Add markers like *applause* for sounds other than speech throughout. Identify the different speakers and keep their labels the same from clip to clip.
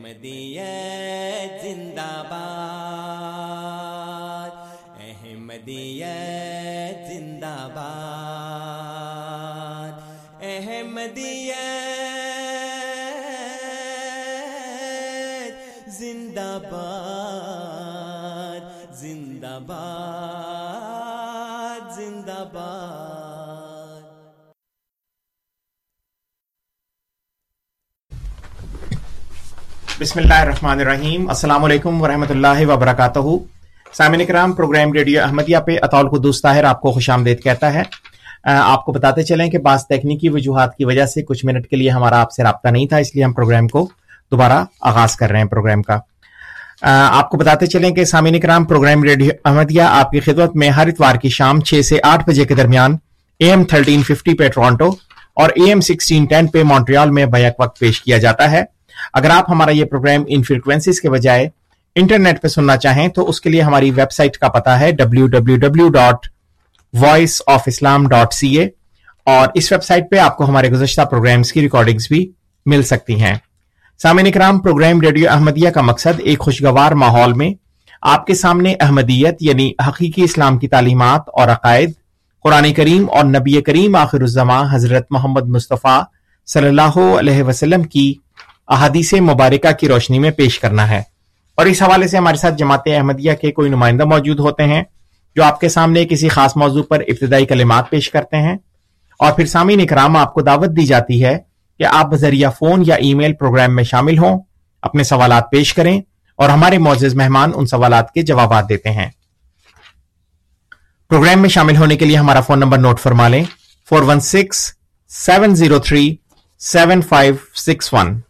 Speaker 1: احمدیت زندہ باد احمدیت زندہ باد احمدیت زندہ باد۔
Speaker 2: بسم اللہ الرحمن الرحیم۔ السلام علیکم ورحمۃ اللہ وبرکاتہ۔ سامعین کرام پروگرام ریڈیو احمدیہ پہ اطول کو طاہر آپ کو خوش آمدید کہتا ہے۔ آپ کو بتاتے چلیں کہ بعض تکنیکی وجوہات کی وجہ سے کچھ منٹ کے لیے ہمارا آپ سے رابطہ نہیں تھا، اس لیے ہم پروگرام کو دوبارہ آغاز کر رہے ہیں پروگرام کا۔ آپ کو بتاتے چلیں کہ سامعین کرام پروگرام ریڈیو احمدیہ آپ کی خدمت میں ہر اتوار کی شام چھ سے آٹھ بجے کے درمیان اے ایم تھرٹین ففٹی پہ ٹورانٹو اور اے ایم سکسٹین ٹین پہ مونٹریال میں بیک وقت پیش کیا جاتا ہے۔ اگر آپ ہمارا یہ پروگرام ان فریکوینسیز کے بجائے انٹرنیٹ پہ سننا چاہیں تو اس کے لیے ہماری ویب سائٹ کا پتا ہے W W W dot voice of Islam dot C A اور اس ویب سائٹ پہ آپ کو ہمارے گزشتہ پروگرامز کی ریکارڈنگز بھی مل سکتی ہیں۔ سامعین اکرام، پروگرام ریڈیو احمدیہ کا مقصد ایک خوشگوار ماحول میں آپ کے سامنے احمدیت یعنی حقیقی اسلام کی تعلیمات اور عقائد، قرآن کریم اور نبی کریم آخر الزماں حضرت محمد مصطفیٰ صلی اللہ علیہ وسلم کی احادیث مبارکہ کی روشنی میں پیش کرنا ہے۔ اور اس حوالے سے ہمارے ساتھ جماعت احمدیہ کے کوئی نمائندہ موجود ہوتے ہیں جو آپ کے سامنے کسی خاص موضوع پر ابتدائی کلمات پیش کرتے ہیں۔ اور پھر سامعین اکرام، آپ کو دعوت دی جاتی ہے کہ آپ بذریعہ فون یا ای میل پروگرام میں شامل ہوں، اپنے سوالات پیش کریں اور ہمارے معزز مہمان ان سوالات کے جوابات دیتے ہیں۔ پروگرام میں شامل ہونے کے لیے ہمارا فون نمبر نوٹ فرما لیں۔ Four one six seven zero three seven five six one.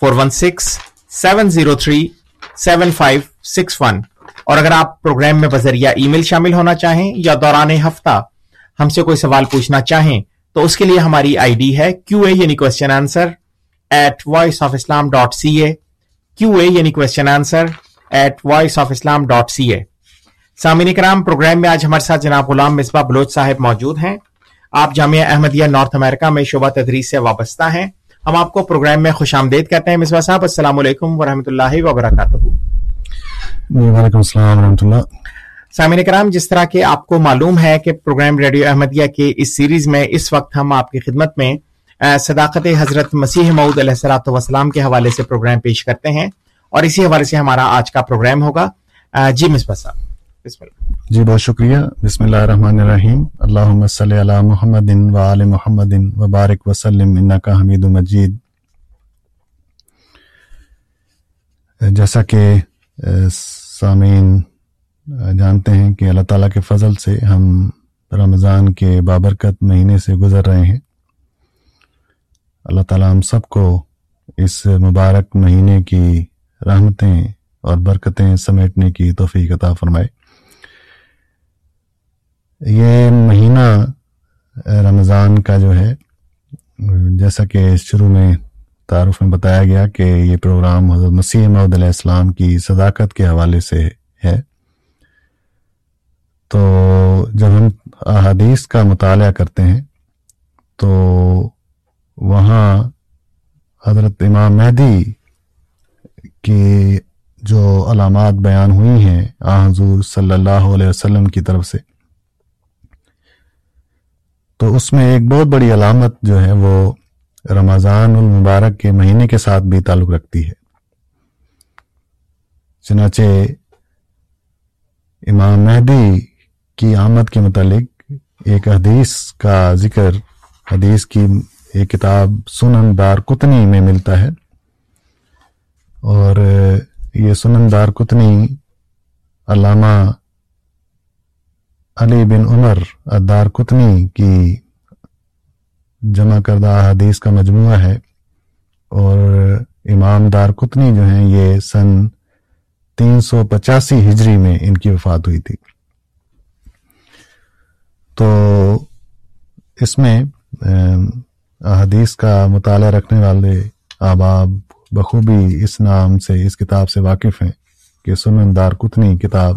Speaker 2: Four one six seven zero three seven five six one اور اگر آپ پروگرام میں بذریعہ ای میل شامل ہونا چاہیں یا دوران ہفتہ ہم سے کوئی سوال پوچھنا چاہیں تو اس کے لیے ہماری آئی ڈی ہے کیو اے یعنی question answer at Voice of Islam dot C A Q A یعنی question answer at Voice of Islam dot C A سامعین کرام، پروگرام میں آج ہمارے ساتھ جناب غلام مصباح بلوچ صاحب موجود ہیں۔ آپ جامعہ احمدیہ، نارتھ امریکہ میں شعبہ تدریس سے وابستہ ہیں۔ ہم آپ کو پروگرام میں خوش آمدید کرتے ہیں مصباح صاحب السلام علیکم ورحمۃ اللہ وبرکاتہ۔
Speaker 3: وعلیکم السلام ورحمۃ اللہ۔
Speaker 2: سامعین کرام جس طرح کہ آپ کو معلوم ہے کہ پروگرام ریڈیو احمدیہ کے اس سیریز میں اس وقت ہم آپ کی خدمت میں صداقت حضرت مسیح معود علیہ السلاۃ وسلام کے حوالے سے پروگرام پیش کرتے ہیں اور اسی حوالے سے ہمارا آج کا پروگرام ہوگا۔ جی مصباح صاحب۔ بسم اللہ۔
Speaker 3: جی بہت شکریہ۔ بسم اللہ الرحمن الرحیم۔ اللہ صلی علی محمد و آل محمد و بارک وسلم، انکا حمید و مجید۔ جیسا کہ سامعین جانتے ہیں کہ اللہ تعالیٰ کے فضل سے ہم رمضان کے بابرکت مہینے سے گزر رہے ہیں۔ اللہ تعالیٰ ہم سب کو اس مبارک مہینے کی رحمتیں اور برکتیں سمیٹنے کی توفیق عطا فرمائے۔ یہ مہینہ رمضان کا جو ہے، جیسا کہ شروع میں تعارف میں بتایا گیا کہ یہ پروگرام حضرت مسیح محدود علیہ السلام کی صداقت کے حوالے سے ہے۔ تو جب ہم احادیث کا مطالعہ کرتے ہیں، تو وہاں حضرت امام مہدی کی جو علامات بیان ہوئی ہیں آ حضور صلی اللہ علیہ وسلم کی طرف سے تو اس میں ایک بہت بڑی علامت جو ہے وہ رمضان المبارک کے مہینے کے ساتھ بھی تعلق رکھتی ہے۔ چنانچہ امام مہدی کی آمد کے متعلق ایک حدیث کا ذکر، حدیث کی ایک کتاب سنن دار کتنی میں ملتا ہے۔ اور یہ سنن دار کتنی علامہ علی بن عمر دار کتنی کی جمع کردہ حدیث کا مجموعہ ہے اور امام دار کتنی جو ہیں یہ سن تین سو پچاسی ہجری میں ان کی وفات ہوئی تھی۔ تو اس میں حدیث کا مطالعہ رکھنے والے احباب بخوبی اس نام سے، اس کتاب سے واقف ہیں کہ سنن دار کتنی کتاب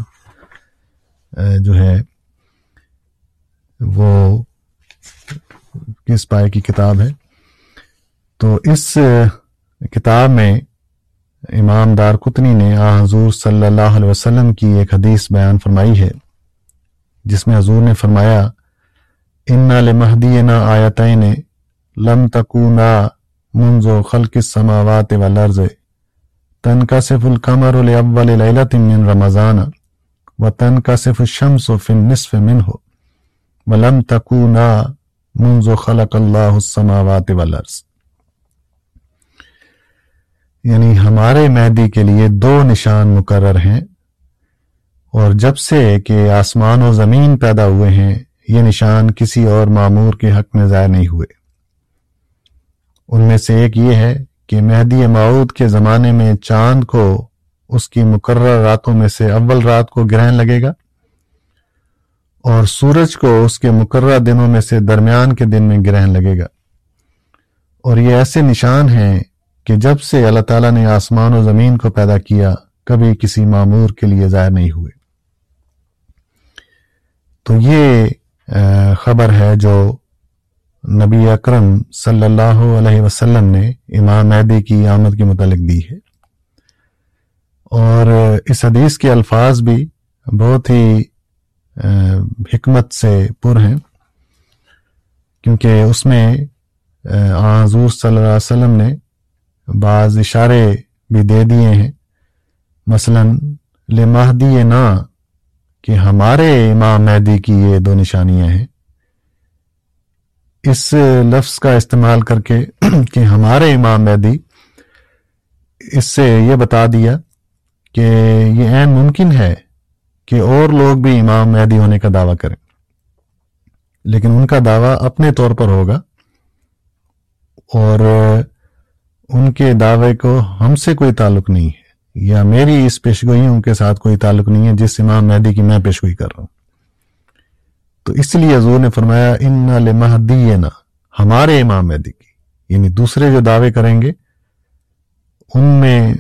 Speaker 3: جو ہے وہ کس پائے کی کتاب ہے۔ تو اس کتاب میں امام دار کتنی نے آ حضور صلی اللہ علیہ وسلم کی ایک حدیث بیان فرمائی ہے، جس میں حضور نے فرمایا ان لمحدی نا آیتین لم تکونا منذ خلق السماوات والارض، تنکسف القمر لاول لیلۃ من رمضان، وتنکسف الشمس فی النصف منه. ولم تکونا منذ خلق اللہ السماوات والارض. یعنی ہمارے مہدی کے لیے دو نشان مقرر ہیں اور جب سے کہ آسمان و زمین پیدا ہوئے ہیں، یہ نشان کسی اور معمور کے حق میں ضائع نہیں ہوئے۔ ان میں سے ایک یہ ہے کہ مہدی معود کے زمانے میں چاند کو اس کی مقرر راتوں میں سے اول رات کو گرہن لگے گا۔ اور سورج کو اس کے مقررہ دنوں میں سے درمیان کے دن میں گرہن لگے گا۔ اور یہ ایسے نشان ہیں کہ جب سے اللہ تعالیٰ نے آسمان و زمین کو پیدا کیا، کبھی کسی معمور کے لیے ظاہر نہیں ہوئے۔ تو یہ خبر ہے جو نبی اکرم صلی اللہ علیہ وسلم نے امام مہدی کی آمد کے متعلق دی ہے۔ اور اس حدیث کے الفاظ بھی بہت ہی حکمت سے پر ہیں۔ کیونکہ اس میں حضور صلی اللہ علیہ وسلم نے بعض اشارے بھی دے دیے ہیں۔ مثلا لمہدی نا، کہ ہمارے امام مہدی کی یہ دو نشانیاں ہیں۔ اس لفظ کا استعمال کر کے *clears throat* کہ ہمارے امام مہدی، اس سے یہ بتا دیا کہ یہ عین ممکن ہے۔ کہ اور لوگ بھی امام مہدی ہونے کا دعویٰ کریں۔ لیکن ان کا دعویٰ اپنے طور پر ہوگا اور ان کے دعوے کو ہم سے کوئی تعلق نہیں ہے یا میری اس پیشگوئیوں کے ساتھ کوئی تعلق نہیں ہے جس امام مہدی کی میں پیشگوئی کر رہا ہوں۔ تو اس لیے حضور نے فرمایا، ان مہدی نا ہمارے امام مہدی کی یعنی دوسرے جو دعوے کریں گے ان میں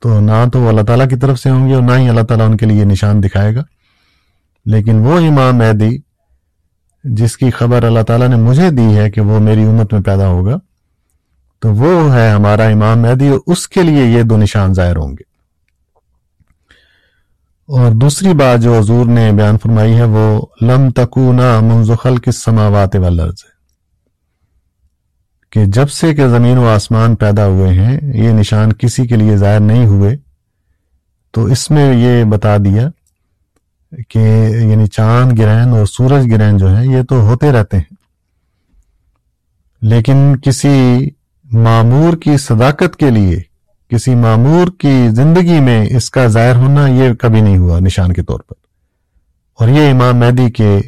Speaker 3: تو نہ تو وہ اللہ تعالیٰ کی طرف سے ہوں گے اور نہ ہی اللہ تعالیٰ ان کے لیے نشان دکھائے گا۔ لیکن وہ امام مہدی جس کی خبر اللہ تعالیٰ نے مجھے دی ہے کہ وہ میری امت میں پیدا ہوگا، تو وہ ہے ہمارا امام مہدی اور اس کے لیے یہ دو نشان ظاہر ہوں گے۔ اور دوسری بات جو حضور نے بیان فرمائی ہے وہ لم تکونا منزخل کس سماوات والارض۔ ہے کہ جب سے کہ زمین و آسمان پیدا ہوئے ہیں، یہ نشان کسی کے لیے ظاہر نہیں ہوئے، تو اس میں یہ بتا دیا کہ یعنی چاند گرہن اور سورج گرہن جو ہے یہ تو ہوتے رہتے ہیں۔ لیکن کسی معمور کی صداقت کے لیے، کسی معمور کی زندگی میں اس کا ظاہر ہونا یہ کبھی نہیں ہوا نشان کے طور پر۔ اور یہ امام مہدی کے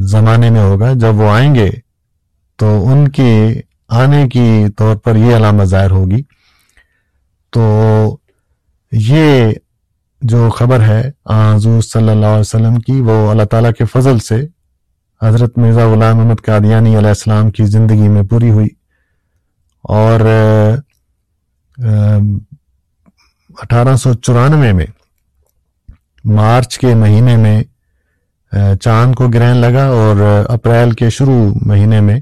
Speaker 3: زمانے میں ہوگا، جب وہ آئیں گے تو ان کے آنے کی طور پر یہ علامت ظاہر ہوگی۔ تو یہ جو خبر ہے حضور صلی اللہ علیہ وسلم کی، وہ اللہ تعالیٰ کے فضل سے حضرت مرزا غلام محمد قادیانی علیہ السلام کی زندگی میں پوری ہوئی۔ اور اٹھارہ سو چورانوے میں مارچ کے مہینے میں چاند کو گرہن لگا اور اپریل کے شروع مہینے میں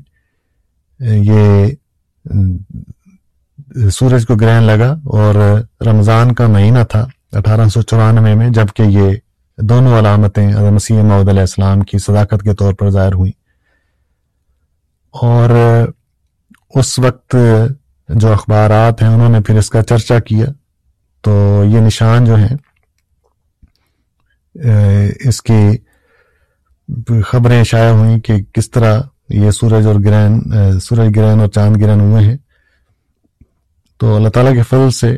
Speaker 3: یہ سورج کو گرہن لگا اور رمضان کا مہینہ تھا اٹھارہ سو چورانوے میں، جبکہ یہ دونوں علامتیں مسیح محدود علیہ السلام کی صداقت کے طور پر ظاہر ہوئیں۔ اور اس وقت جو اخبارات ہیں، انہوں نے پھر اس کا چرچا کیا۔ تو یہ نشان جو ہیں اس کی خبریں شائع ہوئیں کہ کس طرح یہ سورج اور گرہن سورج گرہن اور چاند گرہن ہوئے ہیں۔ تو اللہ تعالیٰ کے فضل سے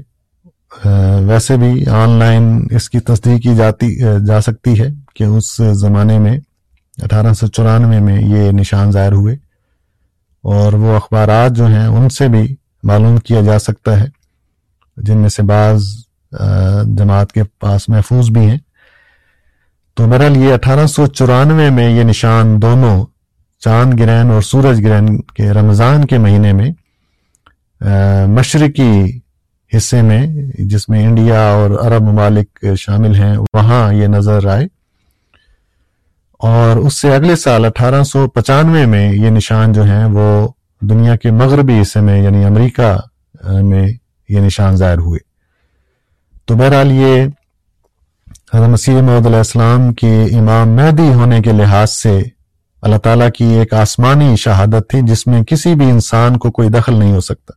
Speaker 3: ویسے بھی آن لائن اس کی تصدیق کی جاتی جا سکتی ہے کہ اس زمانے میں، اٹھارہ سو چورانوے میں یہ نشان ظاہر ہوئے۔ اور وہ اخبارات جو ہیں، ان سے بھی معلوم کیا جا سکتا ہے، جن میں سے بعض جماعت کے پاس محفوظ بھی ہیں۔ تو بہرحال یہ اٹھارہ سو چورانوے میں یہ نشان دونوں چاند گرہن اور سورج گرہن کے رمضان کے مہینے میں مشرقی حصے میں، جس میں انڈیا اور عرب ممالک شامل ہیں، وہاں یہ نظر آئے۔ اور اس سے اگلے سال اٹھارہ سو پچانوے میں یہ نشان جو ہیں، وہ دنیا کے مغربی حصے میں یعنی امریکہ میں یہ نشان ظاہر ہوئے۔ تو بہرحال یہ حضرت مسیح محدود علیہ السلام کی امام مہدی ہونے کے لحاظ سے اللہ تعالیٰ کی ایک آسمانی شہادت تھی جس میں کسی بھی انسان کو کوئی دخل نہیں ہو سکتا۔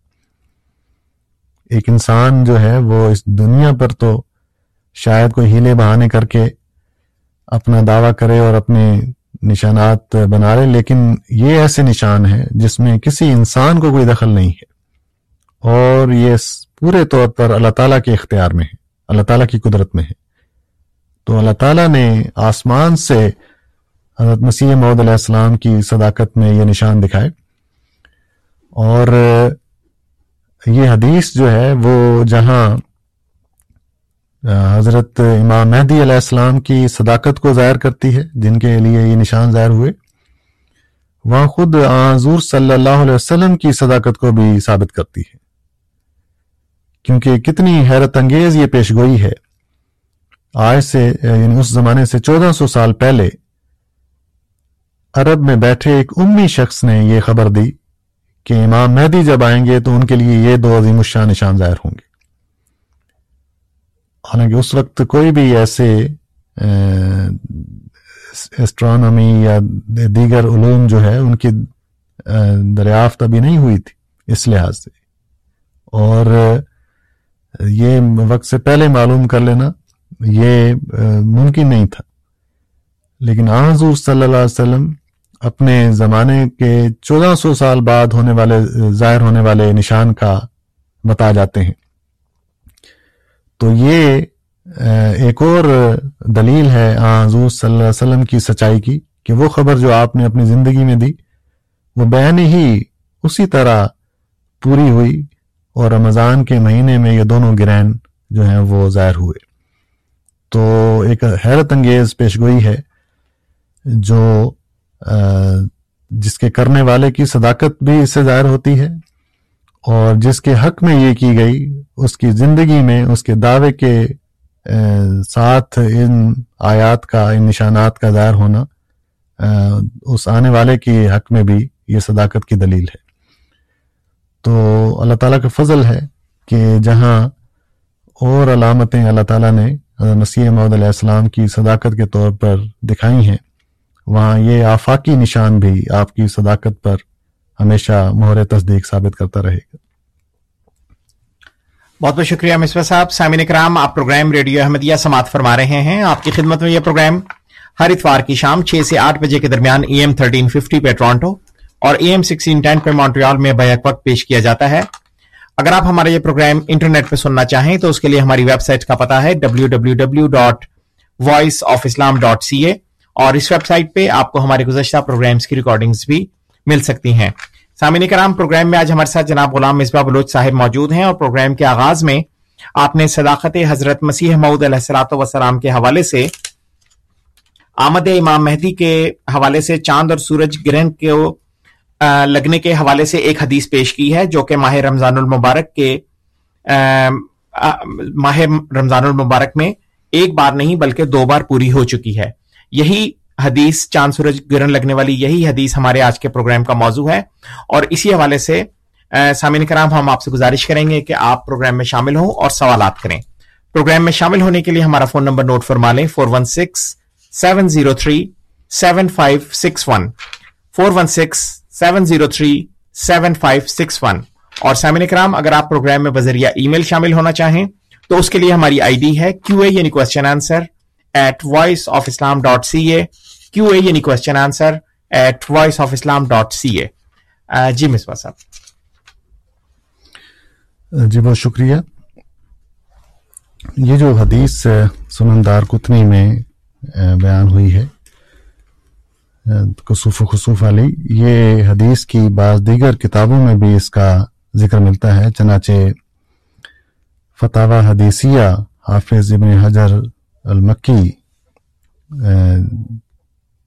Speaker 3: ایک انسان جو ہے وہ اس دنیا پر تو شاید کوئی ہیلے بہانے کر کے اپنا دعویٰ کرے اور اپنے نشانات بنا لے، لیکن یہ ایسے نشان ہے جس میں کسی انسان کو کوئی دخل نہیں ہے۔ اور یہ پورے طور پر اللہ تعالیٰ کے اختیار میں ہے، اللہ تعالیٰ کی قدرت میں ہے۔ تو اللہ تعالیٰ نے آسمان سے حضرت مسیح محدود علیہ السلام کی صداقت میں یہ نشان دکھائے۔ اور یہ حدیث جو ہے وہ جہاں حضرت امام مہدی علیہ السلام کی صداقت کو ظاہر کرتی ہے، جن کے لیے یہ نشان ظاہر ہوئے، وہاں خود حضور صلی اللہ علیہ وسلم کی صداقت کو بھی ثابت کرتی ہے۔ کیونکہ کتنی حیرت انگیز یہ پیشگوئی ہے۔ آج سے یعنی اس زمانے سے چودہ سو سال پہلے عرب میں بیٹھے ایک امی شخص نے یہ خبر دی کہ امام مہدی جب آئیں گے تو ان کے لیے یہ دو عظیم الشاہ نشان ظاہر ہوں گے۔ حالانکہ اس وقت کوئی بھی ایسے اسٹرانومی یا دیگر علوم جو ہے، ان کی دریافت ابھی نہیں ہوئی تھی اس لحاظ سے۔ اور یہ وقت سے پہلے معلوم کر لینا، یہ ممکن نہیں تھا۔ لیکن حضور صلی اللہ علیہ وسلم اپنے زمانے کے چودہ سو سال بعد ہونے والے، ظاہر ہونے والے نشان کا بتا جاتے ہیں۔ تو یہ ایک اور دلیل ہے حضور صلی اللہ علیہ وسلم کی سچائی کی کہ وہ خبر جو آپ نے اپنی زندگی میں دی، وہ بین ہی اسی طرح پوری ہوئی اور رمضان کے مہینے میں یہ دونوں گرہن جو ہیں وہ ظاہر ہوئے۔ تو ایک حیرت انگیز پیشگوئی ہے جو جس کے کرنے والے کی صداقت بھی اس سے ظاہر ہوتی ہے اور جس کے حق میں یہ کی گئی، اس کی زندگی میں اس کے دعوے کے ساتھ ان آیات کا، ان نشانات کا ظاہر ہونا اس آنے والے کی حق میں بھی یہ صداقت کی دلیل ہے۔ تو اللہ تعالیٰ کا فضل ہے کہ جہاں اور علامتیں اللہ تعالیٰ نے مسیح محدود علیہ السلام کی صداقت کے طور پر دکھائی ہیں وہاں یہ آفاقی نشان بھی آپ کی صداقت پر ہمیشہ مہر تصدیق ثابت کرتا رہے گا۔
Speaker 2: بہت بہت شکریہ مصباح صاحب۔ سامعین کرام، آپ پروگرام ریڈیو احمدیہ سماعت فرما رہے ہیں۔ آپ کی خدمت میں یہ پروگرام ہر اتوار کی شام چھ سے آٹھ بجے کے درمیان اے ایم تھرٹین ففٹی پہ ٹورانٹو اور اے ایم سکسٹین ٹین پہ مونٹریال میں بیک وقت پیش کیا جاتا ہے۔ اگر آپ ہمارا یہ پروگرام انٹرنیٹ پہ سننا چاہیں تو اس کے لیے ہماری ویب سائٹ کا پتا ہے W W W dot Voice of Islam dot C A. اور اس ویب سائٹ پہ آپ کو ہمارے گزشتہ پروگرامز کی ریکارڈنگز بھی مل سکتی ہیں۔ سامعین کرام، پروگرام میں آج ہمارے ساتھ جناب غلام مصباح بلوچ صاحب موجود ہیں اور پروگرام کے آغاز میں آپ نے صداقت حضرت مسیح معود علیہ السلاۃ وسلام کے حوالے سے آمد امام مہدی کے حوالے سے چاند اور سورج گرہن کو لگنے کے حوالے سے ایک حدیث پیش کی ہے جو کہ ماہ رمضان المبارک کے ماہ رمضان المبارک میں ایک بار نہیں بلکہ دو بار پوری ہو چکی ہے۔ یہی حدیث چاند سورج گرہن لگنے والی یہی حدیث ہمارے آج کے پروگرام کا موضوع ہے۔ اور اسی حوالے سے سامعین کرام، ہم آپ سے گزارش کریں گے کہ آپ پروگرام میں شامل ہوں اور سوالات کریں۔ پروگرام میں شامل ہونے کے لیے ہمارا فون نمبر نوٹ فرما لیں four one six seven zero three seven five six one four one six seven zero three seven five six one اور سامعین کرام، اگر آپ پروگرام میں بذریعہ ای میل شامل ہونا چاہیں، تو اس کے لیے ہماری آئی ڈی ہے، کیو اے یعنی question answer at Voice of Islam dot C A Q A یعنی question answer at Voice of Islam dot C A جی مصباح صاحب.
Speaker 3: جی بہت شکریہ۔ یہ جو حدیث سنندار کتنی میں بیان ہوئی ہے کسوف و خصوف علی، یہ حدیث کی بعض دیگر کتابوں میں بھی اس کا ذکر ملتا ہے، چنانچہ فتح حدیثیہ حافظ ابن حجر المکی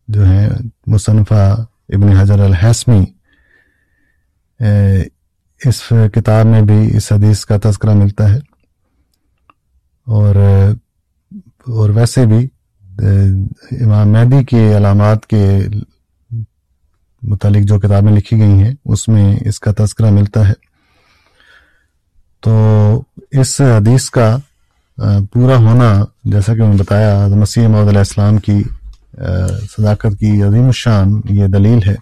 Speaker 3: جو ہے مصنفہ ابن حجر الحسمی اس کتاب میں بھی اس حدیث کا تذکرہ ملتا ہے۔ اور اور ویسے بھی امام مہدی کی علامات کے متعلق جو کتابیں لکھی گئی ہیں، اس میں اس کا تذکرہ ملتا ہے۔ تو اس حدیث کا پورا ہونا، جیسا کہ میں نے بتایا مسیح محمد علیہ السلام کی صداقت کی عظیم الشان یہ دلیل ہے۔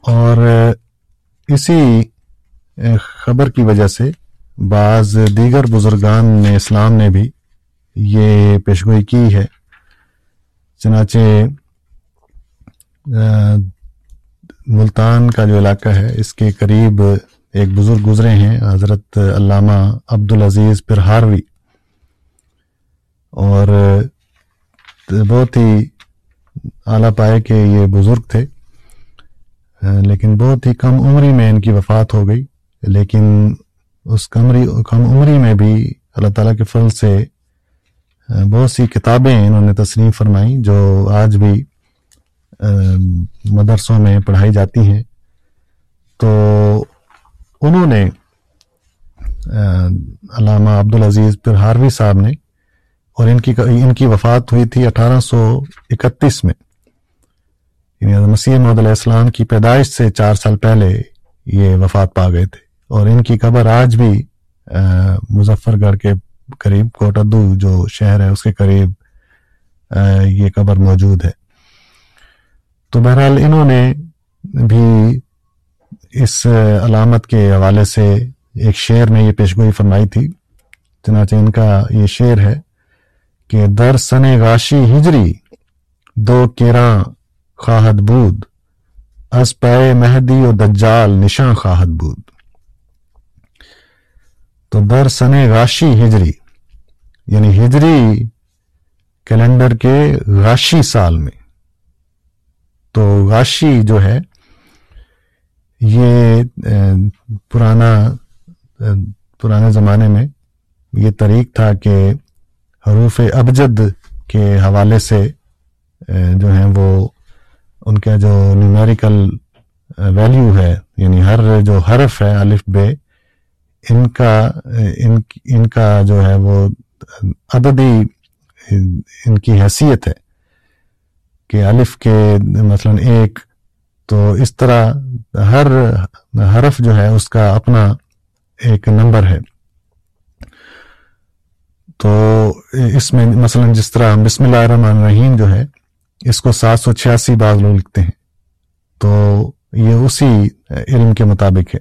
Speaker 3: اور اسی خبر کی وجہ سے بعض دیگر بزرگان نے، اسلام نے بھی یہ پیشگوئی کی ہے۔ چنانچہ ملتان کا جو علاقہ ہے، اس کے قریب ایک بزرگ گزرے ہیں، حضرت علامہ عبد العزیز پرہاروی۔ اور بہت ہی اعلیٰ پائے کہ یہ بزرگ تھے، لیکن بہت ہی کم عمری میں ان کی وفات ہو گئی۔ لیکن اس کمری کم عمری میں بھی اللہ تعالیٰ کے فضل سے بہت سی کتابیں انہوں نے تسلیم فرمائی جو آج بھی مدرسوں میں پڑھائی جاتی ہیں۔ تو انہوں نے علامہ عبدالعزیز پھر ہاروی صاحب نے، اور ان کی ان کی وفات ہوئی تھی اٹھارہ سو اکتیس میں۔ یعنی مسیح محمد علیہ السلام کی پیدائش سے چار سال پہلے یہ وفات پا گئے تھے۔ اور ان کی قبر آج بھی مظفر گڑھ کے قریب کوٹدو جو شہر ہے، اس کے قریب یہ قبر موجود ہے۔ تو بہرحال انہوں نے بھی اس علامت کے حوالے سے ایک شعر میں یہ پیشگوئی فرمائی تھی۔ چنانچہ ان کا یہ شعر ہے کہ در سن غاشی ہجری دو کیراں خواہد بود، از پے مہدی و دجال نشاں خواہد بود۔ تو در سن غاشی ہجری یعنی ہجری کیلنڈر کے غاشی سال میں، تو غاشی جو ہے یہ پرانا پرانے زمانے میں یہ طریق تھا کہ حروف ابجد کے حوالے سے جو ہیں وہ ان کا جو نیومیریکل ویلیو ہے یعنی ہر جو حرف ہے، الف بے ان کا ان ان کا جو ہے وہ عددی، ان کی حیثیت ہے کہ الف کے مثلا ایک تو اس طرح ہر حرف جو ہے اس کا اپنا ایک نمبر ہے۔ تو اس میں مثلا جس طرح بسم اللہ الرحمن الرحیم جو ہے، اس کو سات سو چھیاسی بعض لوگ لکھتے ہیں۔ تو یہ اسی علم کے مطابق ہے۔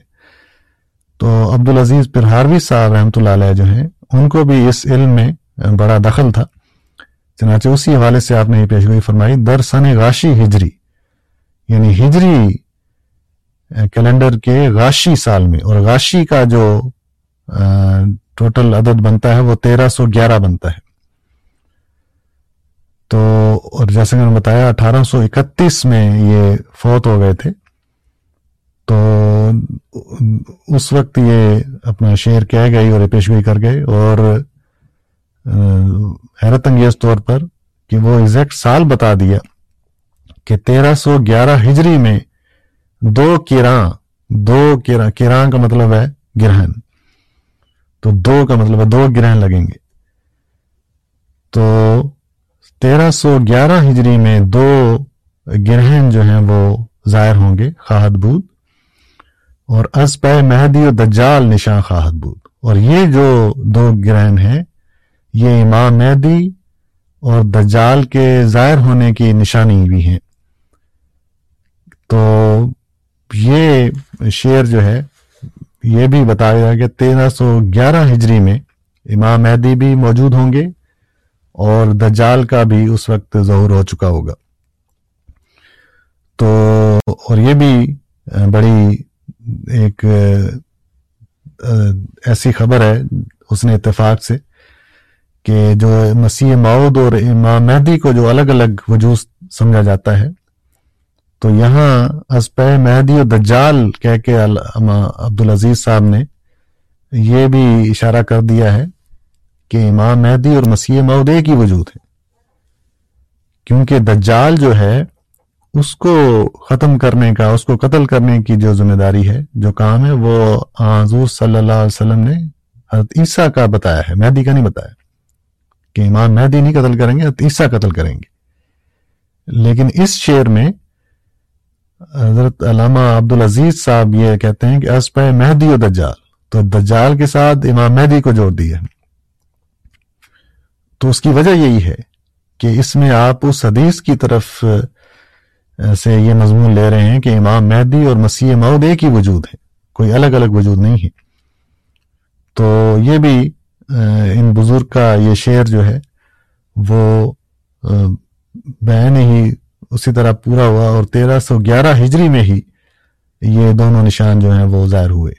Speaker 3: تو عبدالعزیز پرہاروی صاحب رحمۃ اللہ علیہ جو ہیں، ان کو بھی اس علم میں بڑا دخل تھا۔ چنانچہ اسی حوالے سے آپ نے یہ پیشگوئی فرمائی، در سن غاشی ہجری۔ یعنی ہجری کیلنڈر کے غاشی سال میں۔ اور غاشی کا جو ٹوٹل عدد بنتا ہے وہ تیرہ سو گیارہ بنتا ہے۔ تو، اور جیسے کہ نے بتایا، اٹھارہ سو اکتیس میں یہ فوت ہو گئے تھے۔ تو، اس وقت یہ اپنا شعر کہہ گئی اور پیشگوئی کر گئے۔ اور حیرت انگیز طور پر کہ وہ ایگزیکٹ سال بتا دیا۔ کہ تیرہ سو گیارہ ہجری میں دو کیراں دو کیراں کا مطلب ہے گرہن۔ تو دو کا مطلب ہے دو گرہن لگیں گے۔ تو تیرہ سو گیارہ ہجری میں دو گرہن جو ہیں وہ ظاہر ہوں گے، خواہد بود۔ اور اسپہ مہدی و دجال نشان خواہد بود۔ اور یہ جو دو گرہن ہیں، یہ امام مہدی اور دجال کے ظاہر ہونے کی نشانی بھی ہیں۔ تو یہ شعر جو ہے، یہ بھی بتایا گیا کہ تیرہ سو گیارہ ہجری میں امام مہدی بھی موجود ہوں گے اور دجال کا بھی اس وقت ظہور ہو چکا ہوگا۔ تو، اور یہ بھی بڑی ایک ایسی خبر ہے اس نے اتفاق سے کہ جو مسیح معود اور امام مہدی کو جو الگ الگ وجود سمجھا جاتا ہے تو یہاں اسپہ مہدی و دجال کہہ کے عبدالعزیز صاحب نے یہ بھی اشارہ کر دیا ہے کہ امام مہدی اور مسیح مود ایک ہی وجود ہے۔ کیونکہ دجال جو ہے، اس کو ختم کرنے کا، اس کو قتل کرنے کی جو ذمہ داری ہے، جو کام ہے، وہ حضور صلی اللہ علیہ وسلم نے حضرت عیسیٰ کا بتایا ہے، مہدی کا نہیں بتایا۔ کہ امام مہدی نہیں قتل کریں گے، حضرت عیسیٰ قتل کریں گے۔ لیکن اس شعر میں حضرت علامہ عبدالعزیز صاحب یہ کہتے ہیں کہ اسپہ مہدی و دجال، تو دجال کے ساتھ امام مہدی کو جوڑ دیا تو اس کی وجہ یہی ہے کہ اس میں آپ اس حدیث کی طرف سے یہ مضمون لے رہے ہیں کہ امام مہدی اور مسیح مود ایک ہی وجود ہے، کوئی الگ الگ وجود نہیں ہے۔ تو یہ بھی ان بزرگ کا یہ شعر جو ہے، وہ بہن ہی اسی طرح پورا ہوا اور تیرہ سو گیارہ ہجری میں ہی یہ دونوں نشان جو ہیں وہ ظاہر ہوئے۔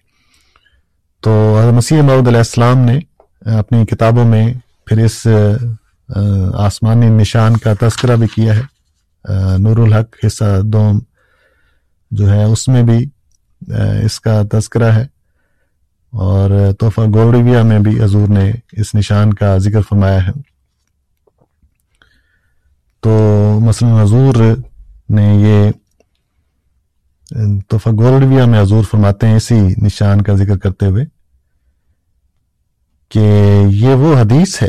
Speaker 3: تو مسیح محدود علیہ السلام نے اپنی کتابوں میں پھر اس آسمانی نشان کا تذکرہ بھی کیا ہے۔ نور الحق حصہ دوم جو ہے اس میں بھی اس کا تذکرہ ہے۔ اور تحفہ گولڈویا میں بھی حضور نے اس نشان کا ذکر فرمایا ہے۔ تو مثلا حضور نے یہ تحفہ گولڈویا میں حضور فرماتے ہیں اسی نشان کا ذکر کرتے ہوئے کہ یہ وہ حدیث ہے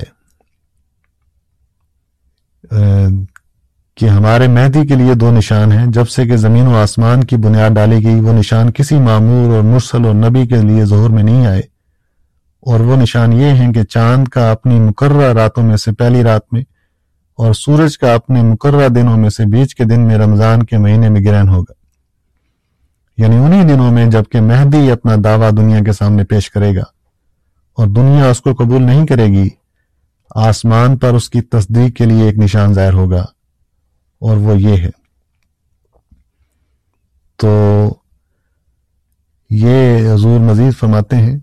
Speaker 3: کہ ہمارے مہدی کے لیے دو نشان ہیں۔ جب سے کہ زمین و آسمان کی بنیاد ڈالی گئی، وہ نشان کسی معمور اور مرسل اور نبی کے لیے ظہور میں نہیں آئے۔ اور وہ نشان یہ ہیں کہ چاند کا اپنی مقررہ راتوں میں سے پہلی رات میں اور سورج کا اپنے مقررہ دنوں میں سے بیچ کے دن میں رمضان کے مہینے میں گرہن ہوگا۔ یعنی انہی دنوں میں جبکہ مہدی اپنا دعویٰ دنیا کے سامنے پیش کرے گا اور دنیا اس کو قبول نہیں کرے گی، آسمان پر اس کی تصدیق کے لیے ایک نشان ظاہر ہوگا۔ اور وہ یہ ہے۔ تو یہ حضور مزید فرماتے ہیں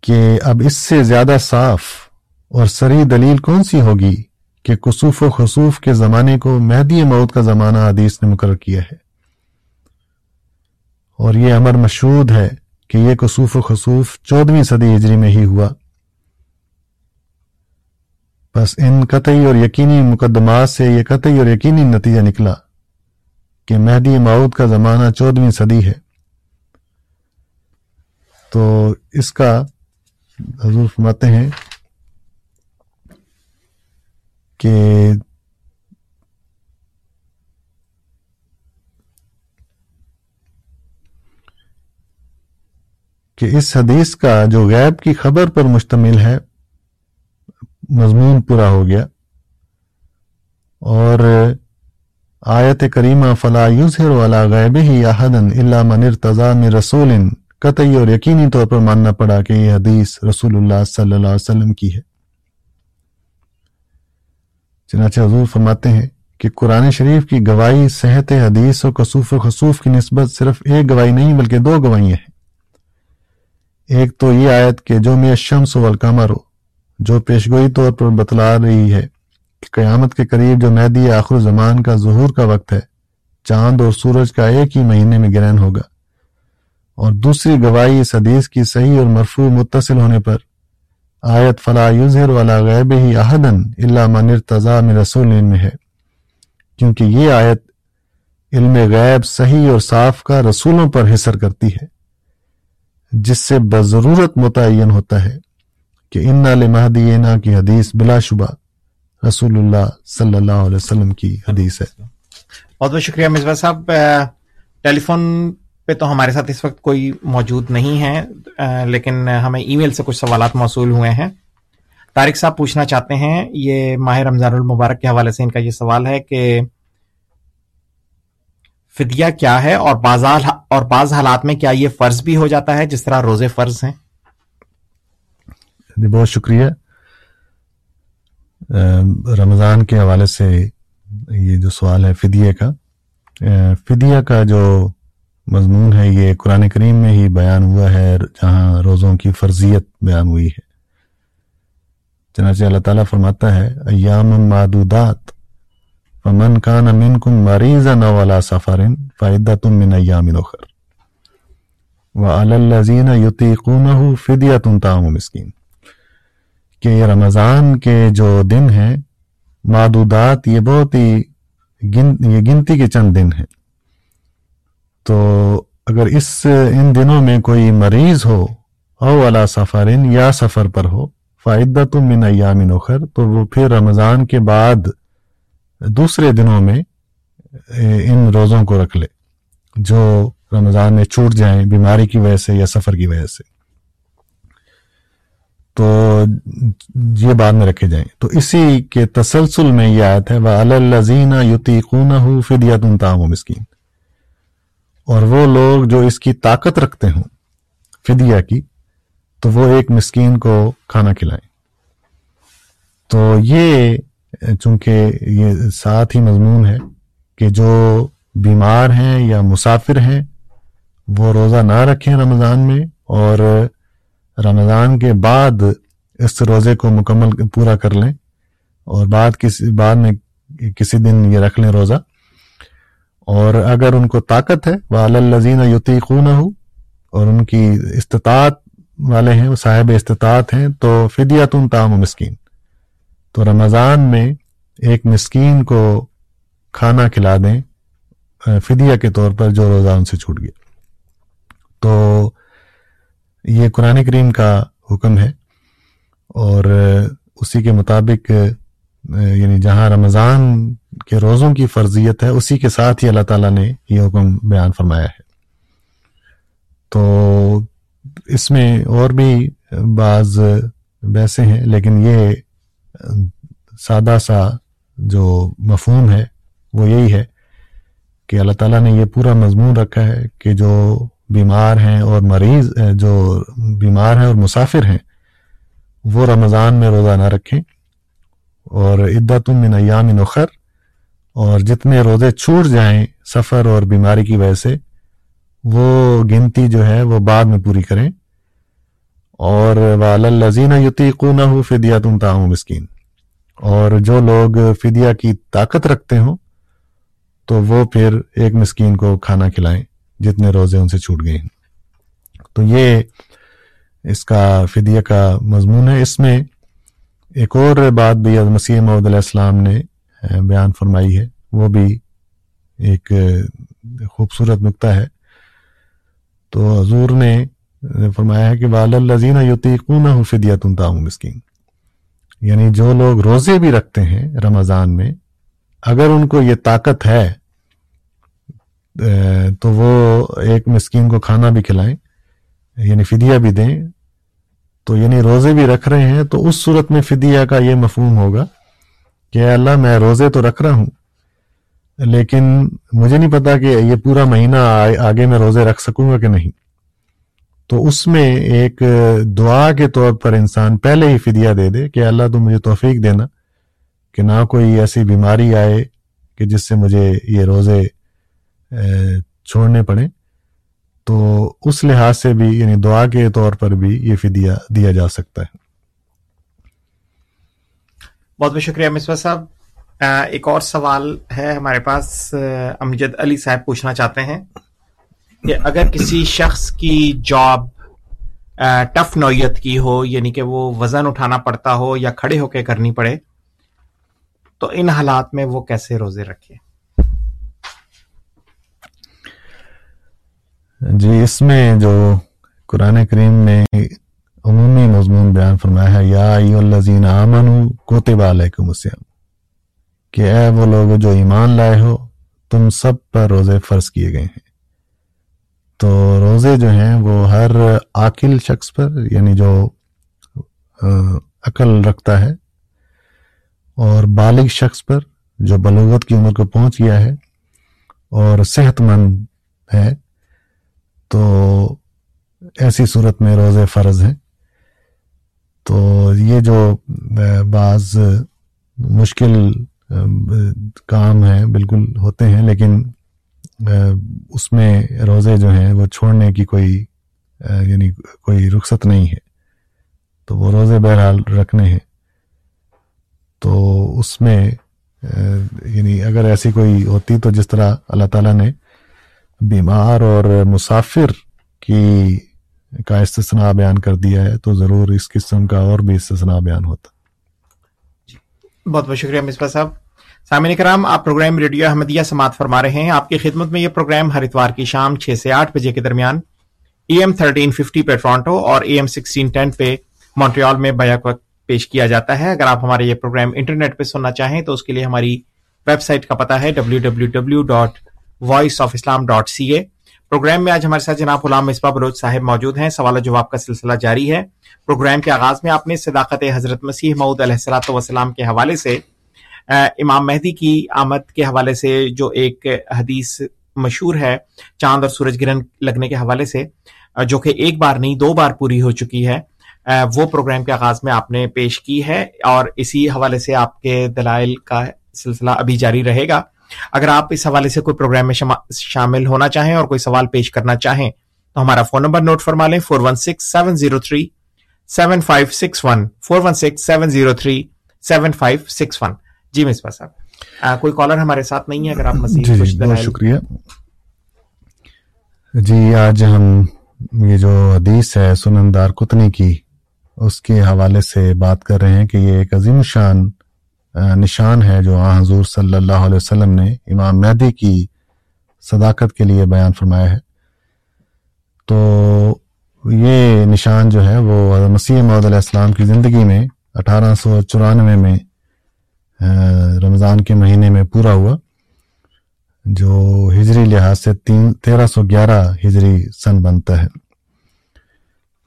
Speaker 3: کہ اب اس سے زیادہ صاف اور سری دلیل کون سی ہوگی کہ کسوف و خصوف کے زمانے کو مہدی موت کا زمانہ حدیث نے مقرر کیا ہے؟ اور یہ امر مشہود ہے کہ یہ کسوف و خصوف چودہویں صدی ہجری میں ہی ہوا۔ بس ان قطعی اور یقینی مقدمات سے یہ قطعی اور یقینی نتیجہ نکلا کہ مہدی معود کا زمانہ چودہویں صدی ہے۔ تو اس کا حضور فرماتے ہیں کہ کہ اس حدیث کا جو غیب کی خبر پر مشتمل ہے، مضمون پورا ہو گیا۔ اور آیت کریمہ، فلا یظہر والا غیب ہی احدن الا من ارتضا من رسول، قطعی اور یقینی طور پر ماننا پڑا کہ یہ حدیث رسول اللہ صلی اللہ علیہ وسلم کی ہے۔ چنانچہ حضور فرماتے ہیں کہ قرآن شریف کی گواہی، صحت حدیث و قصوف و خصوف کی نسبت صرف ایک گواہی نہیں بلکہ دو گواہیاں ہیں۔ ایک تو یہ آیت کہ جو میں شمس و القمر ہو، جو پیشگوئی طور پر بتلا رہی ہے کہ قیامت کے قریب جو مہدی آخر زمان کا ظہور کا وقت ہے، چاند اور سورج کا ایک ہی مہینے میں گرہن ہوگا۔ اور دوسری گواہی اس حدیث کی صحیح اور مرفوع متصل ہونے پر آیت فلا یظہر والا غیب ہی احدن اللہ من ارتضا میں رسول میں ہے۔ کیونکہ یہ آیت علم غیب صحیح اور صاف کا رسولوں پر حصر کرتی ہے، جس سے بضرورت متعین ہوتا ہے کہ ان لمحدینا کی حدیث بلا شبہ رسول اللہ صلی اللہ علیہ وسلم کی حدیث ہے۔
Speaker 2: بہت بہت شکریہ مصباح صاحب۔ ٹیلی فون پہ تو ہمارے ساتھ اس وقت کوئی موجود نہیں ہے لیکن ہمیں ای میل سے کچھ سوالات موصول ہوئے ہیں۔ طارق صاحب پوچھنا چاہتے ہیں، یہ ماہ رمضان المبارک کے حوالے سے ان کا یہ سوال ہے کہ فدیہ کیا ہے اور بازار، اور بعض حالات میں کیا یہ فرض بھی ہو جاتا ہے جس طرح روزے فرض ہیں؟
Speaker 3: جی بہت شکریہ۔ رمضان کے حوالے سے یہ جو سوال ہے فدیہ کا فدیہ کا جو مضمون ہے یہ قرآن کریم میں ہی بیان ہوا ہے، جہاں روزوں کی فرضیت بیان ہوئی ہے۔ چنانچہ اللہ تعالیٰ فرماتا ہے، ایام معدودات، فمن کان منکم مریضا نو علی سفر فعدۃ من ایام اخر۔ وعلی الذین یطیقونه فدیۃ طعام مسکین۔ کہ یہ رمضان کے جو دن ہیں، معدودات یہ بہت ہی گن، یہ گنتی کے چند دن ہیں۔ تو اگر اس ان دنوں میں کوئی مریض ہو او علا سفرن یا سفر پر ہو فائدہ تم من ایام اخر، تو وہ پھر رمضان کے بعد دوسرے دنوں میں ان روزوں کو رکھ لے، جو رمضان میں چھوٹ جائیں بیماری کی وجہ سے یا سفر کی وجہ سے۔ تو یہ بعد میں رکھے جائیں۔ تو اسی کے تسلسل میں یہ آیت ہے وہ الزین یوتی خون فدیت تام و مسکین۔ اور وہ لوگ جو اس کی طاقت رکھتے ہوں، فدیہ کی، تو وہ ایک مسکین کو کھانا کھلائیں۔ تو یہ، چونکہ یہ ساتھ ہی مضمون ہے کہ جو بیمار ہیں یا مسافر ہیں، وہ روزہ نہ رکھیں رمضان میں اور رمضان کے بعد اس روزے کو مکمل پورا کر لیں اور بعد کسی بعد میں کسی دن یہ رکھ لیں روزہ۔ اور اگر ان کو طاقت ہے وہ الزین یوتی خون ہو اور ان کی استطاعت والے ہیں، صاحب استطاعت ہیں، تو فدیت تام و مسکین۔ تو رمضان میں ایک مسکین کو کھانا کھلا دیں، فدیہ کے طور پر جو روزہ ان سے چھوٹ گیا۔ تو یہ قرآن کریم کا حکم ہے، اور اسی کے مطابق یعنی جہاں رمضان کے روزوں کی فرضیت ہے، اسی کے ساتھ ہی اللہ تعالیٰ نے یہ حکم بیان فرمایا ہے۔ تو اس میں اور بھی بعض ویسے ہیں، لیکن یہ سادہ سا جو مفہوم ہے، وہ یہی ہے کہ اللہ تعالیٰ نے یہ پورا مضمون رکھا ہے کہ جو بیمار ہیں اور مریض، جو بیمار ہیں اور مسافر ہیں، وہ رمضان میں روزہ نہ رکھیں۔ اور عدت من ایام نخر اور جتنے روزے چھوٹ جائیں سفر اور بیماری کی وجہ سے، وہ گنتی جو ہے وہ بعد میں پوری کریں۔ اور والزین یوتی ہو فدیہ تم تاہوں مسکین۔ اور جو لوگ فدیہ کی طاقت رکھتے ہوں، تو وہ پھر ایک مسکین کو کھانا کھلائیں جتنے روزے ان سے چھوٹ گئے ہیں۔ تو یہ اس کا فدیہ کا مضمون ہے۔ اس میں ایک اور بات بھی مسیح محدود علیہ السلام نے بیان فرمائی ہے۔ وہ بھی ایک خوبصورت نقطہ ہے۔ تو حضور نے فرمایا ہے کہ وال الزین یوتی کون فدیہ تنتا ہوں مسکین۔ یعنی جو لوگ روزے بھی رکھتے ہیں رمضان میں، اگر ان کو یہ طاقت ہے تو وہ ایک مسکین کو کھانا بھی کھلائیں یعنی فدیہ بھی دیں۔ تو یعنی روزے بھی رکھ رہے ہیں، تو اس صورت میں فدیہ کا یہ مفہوم ہوگا۔ کہ اللہ میں روزے تو رکھ رہا ہوں، لیکن مجھے نہیں پتا کہ یہ پورا مہینہ آگے میں روزے رکھ سکوں گا کہ نہیں۔ تو اس میں ایک دعا کے طور پر انسان پہلے ہی فدیہ دے دے کہ اللہ تو مجھے توفیق دینا کہ نہ کوئی ایسی بیماری آئے کہ جس سے مجھے یہ روزے چھوڑنے پڑے تو اس لحاظ سے بھی یعنی دعا کے طور پر بھی یہ فدیہ دیا جا سکتا ہے۔
Speaker 2: بہت بہت شکریہ مصباح صاحب۔ ایک اور سوال ہے ہمارے پاس۔ امجد علی صاحب پوچھنا چاہتے ہیں کہ اگر کسی شخص کی جاب ٹف نوعیت کی ہو یعنی کہ وہ وزن اٹھانا پڑتا ہو یا کھڑے ہو کے کرنی پڑے، تو ان حالات میں وہ کیسے روزے رکھے؟
Speaker 3: جی اس میں جو قرآن کریم میں عمومی مضمون بیان فرمایا ہے، یا الذین آمنوا کوتب علیکم السلام کہ اے وہ لوگ جو ایمان لائے ہو، تم سب پر روزے فرض کیے گئے ہیں۔ تو روزے جو ہیں، وہ ہر عاقل شخص پر یعنی جو عقل رکھتا ہے، اور بالغ شخص پر جو بلوغت کی عمر کو پہنچ گیا ہے، اور صحت مند ہے، تو ایسی صورت میں روزے فرض ہیں۔ تو یہ جو بعض مشکل کام ہیں، بالکل ہوتے ہیں، لیکن اس میں روزے جو ہیں، وہ چھوڑنے کی کوئی یعنی کوئی رخصت نہیں ہے۔ تو وہ روزے بہرحال رکھنے ہیں۔ تو اس میں یعنی اگر ایسی کوئی ہوتی تو جس طرح اللہ تعالیٰ نے بیمار اور مسافر کی کا استثناء بیان کر دیا ہے تو ضرور اس قسم کا اور بھی استثناء بیان ہوتا۔
Speaker 2: جی۔ بہت بہت شکریہ مصباح صاحب۔ سامعین کرام، آپ پروگرام ریڈیو احمدیہ سماعت فرما رہے ہیں۔ آپ کی خدمت میں یہ پروگرام ہر اتوار کی شام چھ سے آٹھ بجے کے درمیان ای ایم تھرٹین ففٹی پہ ٹورانٹو اور ای ایم سکسٹین ٹین پہ مونٹریال میں بیک وقت پیش کیا جاتا ہے۔ اگر آپ ہمارے یہ پروگرام انٹرنیٹ پہ سننا چاہیں تو اس کے لیے ہماری ویب سائٹ کا پتا ہے W W W dot Voice of Islam dot C A programme میں آج ہمارے ساتھ جناب غلام مصباح بلوچ صاحب موجود ہیں۔ سوال و جواب کا سلسلہ جاری ہے۔ پروگرام کے آغاز میں آپ نے صداقت حضرت مسیح معود علیہ السلاۃ وسلام کے حوالے سے امام مہدی کی آمد کے حوالے سے جو ایک حدیث مشہور ہے، چاند اور سورج گرہن لگنے کے حوالے سے جو کہ ایک بار نہیں، دو بار پوری ہو چکی ہے۔ وہ پروگرام کے آغاز میں آپ نے پیش کی ہے اور اسی حوالے سے آپ کے دلائل کا سلسلہ ابھی جاری رہے گا۔ اگر آپ اس حوالے سے کوئی پروگرام میں شامل ہونا چاہیں اور کوئی سوال پیش کرنا چاہیں تو ہمارا فون نمبر نوٹ فرما لیں four one six seven zero three seven five six one four one six seven zero three seven five six one جی مصباح صاحب کوئی کالر ہمارے ساتھ نہیں ہے اگر آپ مزید
Speaker 3: جی جی بہت شکریہ۔ جی آج ہم یہ جو حدیث ہے سنندار کتنی کی اس کے حوالے سے بات کر رہے ہیں کہ یہ ایک عظیم شان نشان ہے جو آ حضور صلی اللہ علیہ وسلم نے امام مہدی کی صداقت کے لیے بیان فرمایا ہے۔ تو یہ نشان جو ہے وہ مسیح محدود علیہ السلام کی زندگی میں اٹھارہ سو چورانوے میں رمضان کے مہینے میں پورا ہوا، جو ہجری لحاظ سے تین، تیرہ سو گیارہ ہجری سن بنتا ہے۔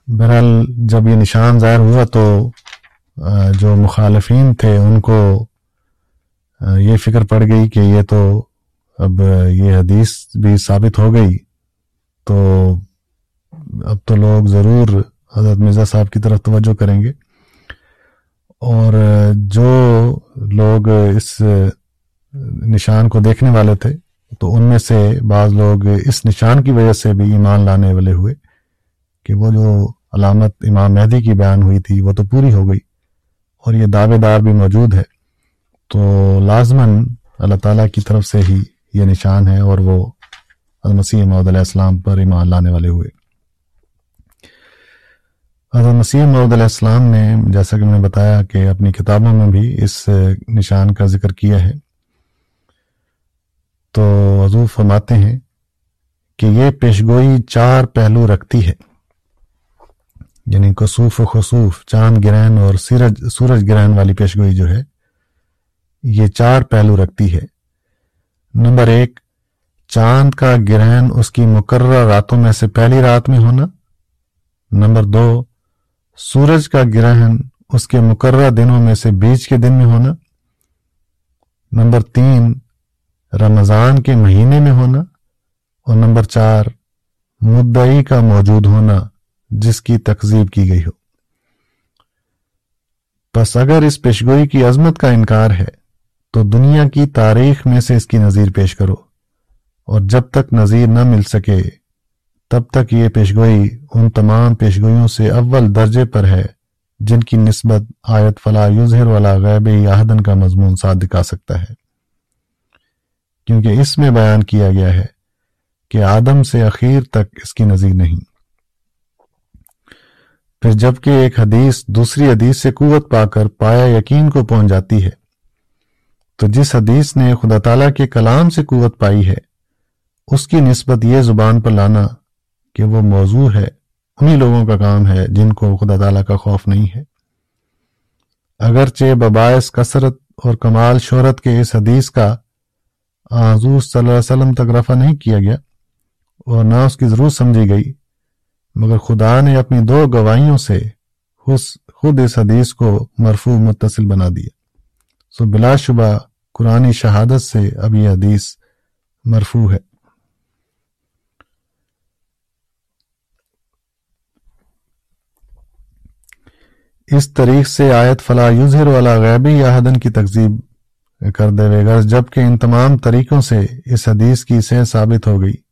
Speaker 3: بہرحال جب یہ نشان ظاہر ہوا تو جو مخالفین تھے، ان کو یہ فکر پڑ گئی کہ یہ تو اب یہ حدیث بھی ثابت ہو گئی۔ تو اب تو لوگ ضرور حضرت مرزا صاحب کی طرف توجہ کریں گے۔ اور جو لوگ اس نشان کو دیکھنے والے تھے، تو ان میں سے بعض لوگ اس نشان کی وجہ سے بھی ایمان لانے والے ہوئے کہ وہ جو علامت امام مہدی کی بیان ہوئی تھی، وہ تو پوری ہو گئی۔ اور یہ دعوے دار بھی موجود ہے، تو لازماً اللہ تعالیٰ کی طرف سے ہی یہ نشان ہے اور وہ المسیح محدود علیہ السلام پر ایمان لانے والے ہوئے۔ حضرت مسیح محدود علیہ السلام نے، جیسا کہ میں نے بتایا کہ اپنی کتابوں میں بھی اس نشان کا ذکر کیا ہے۔ تو حضور فرماتے ہیں کہ یہ پیشگوئی چار پہلو رکھتی ہے۔ یعنی کسوف و خصوف چاند گرہن اور سورج سورج گرہن والی پیشگوئی جو ہے، یہ چار پہلو رکھتی ہے۔ نمبر ایک، چاند کا گرہن اس کی مقررہ راتوں میں سے پہلی رات میں ہونا۔ نمبر دو، سورج کا گرہن اس کے مقررہ دنوں میں سے بیچ کے دن میں ہونا۔ نمبر تین، رمضان کے مہینے میں ہونا۔ اور نمبر چار، مدعی کا موجود ہونا۔ جس کی تقزیب کی گئی ہو۔ بس اگر اس پیشگوئی کی عظمت کا انکار ہے، تو دنیا کی تاریخ میں سے اس کی نظیر پیش کرو۔ اور جب تک نظیر نہ مل سکے، تب تک یہ پیشگوئی ان تمام پیشگوئیوں سے اول درجے پر ہے، جن کی نسبت آیت فلا یظہر والا غیب یاہدن کا مضمون ساتھ دکھا سکتا ہے۔ کیونکہ اس میں بیان کیا گیا ہے کہ آدم سے اخیر تک اس کی نظیر نہیں۔ پھر جبکہ ایک حدیث دوسری حدیث سے قوت پا کر پایا یقین کو پہنچ جاتی ہے، تو جس حدیث نے خدا تعالیٰ کے کلام سے قوت پائی ہے، اس کی نسبت یہ زبان پر لانا کہ وہ موضوع ہے، انہی لوگوں کا کام ہے جن کو خدا تعالیٰ کا خوف نہیں ہے۔ اگرچہ بباعث کثرت اور کمال شہرت کے اس حدیث کا حضور صلی اللہ علیہ وسلم تک رفع نہیں کیا گیا، اور نہ اس کی ضرورت سمجھی گئی مگر خدا نے اپنی دو گواہیوں سے خود اس حدیث کو مرفوع متصل بنا دیا۔ سو بلا شبہ قرآن شہادت سے اب یہ حدیث مرفوع ہے۔ اس طریق سے آیت فلا یظہر والا غیبی یا حدن کی تقزیب کر دے گا جبکہ ان تمام طریقوں سے اس حدیث کی سے ثابت ہو گئی۔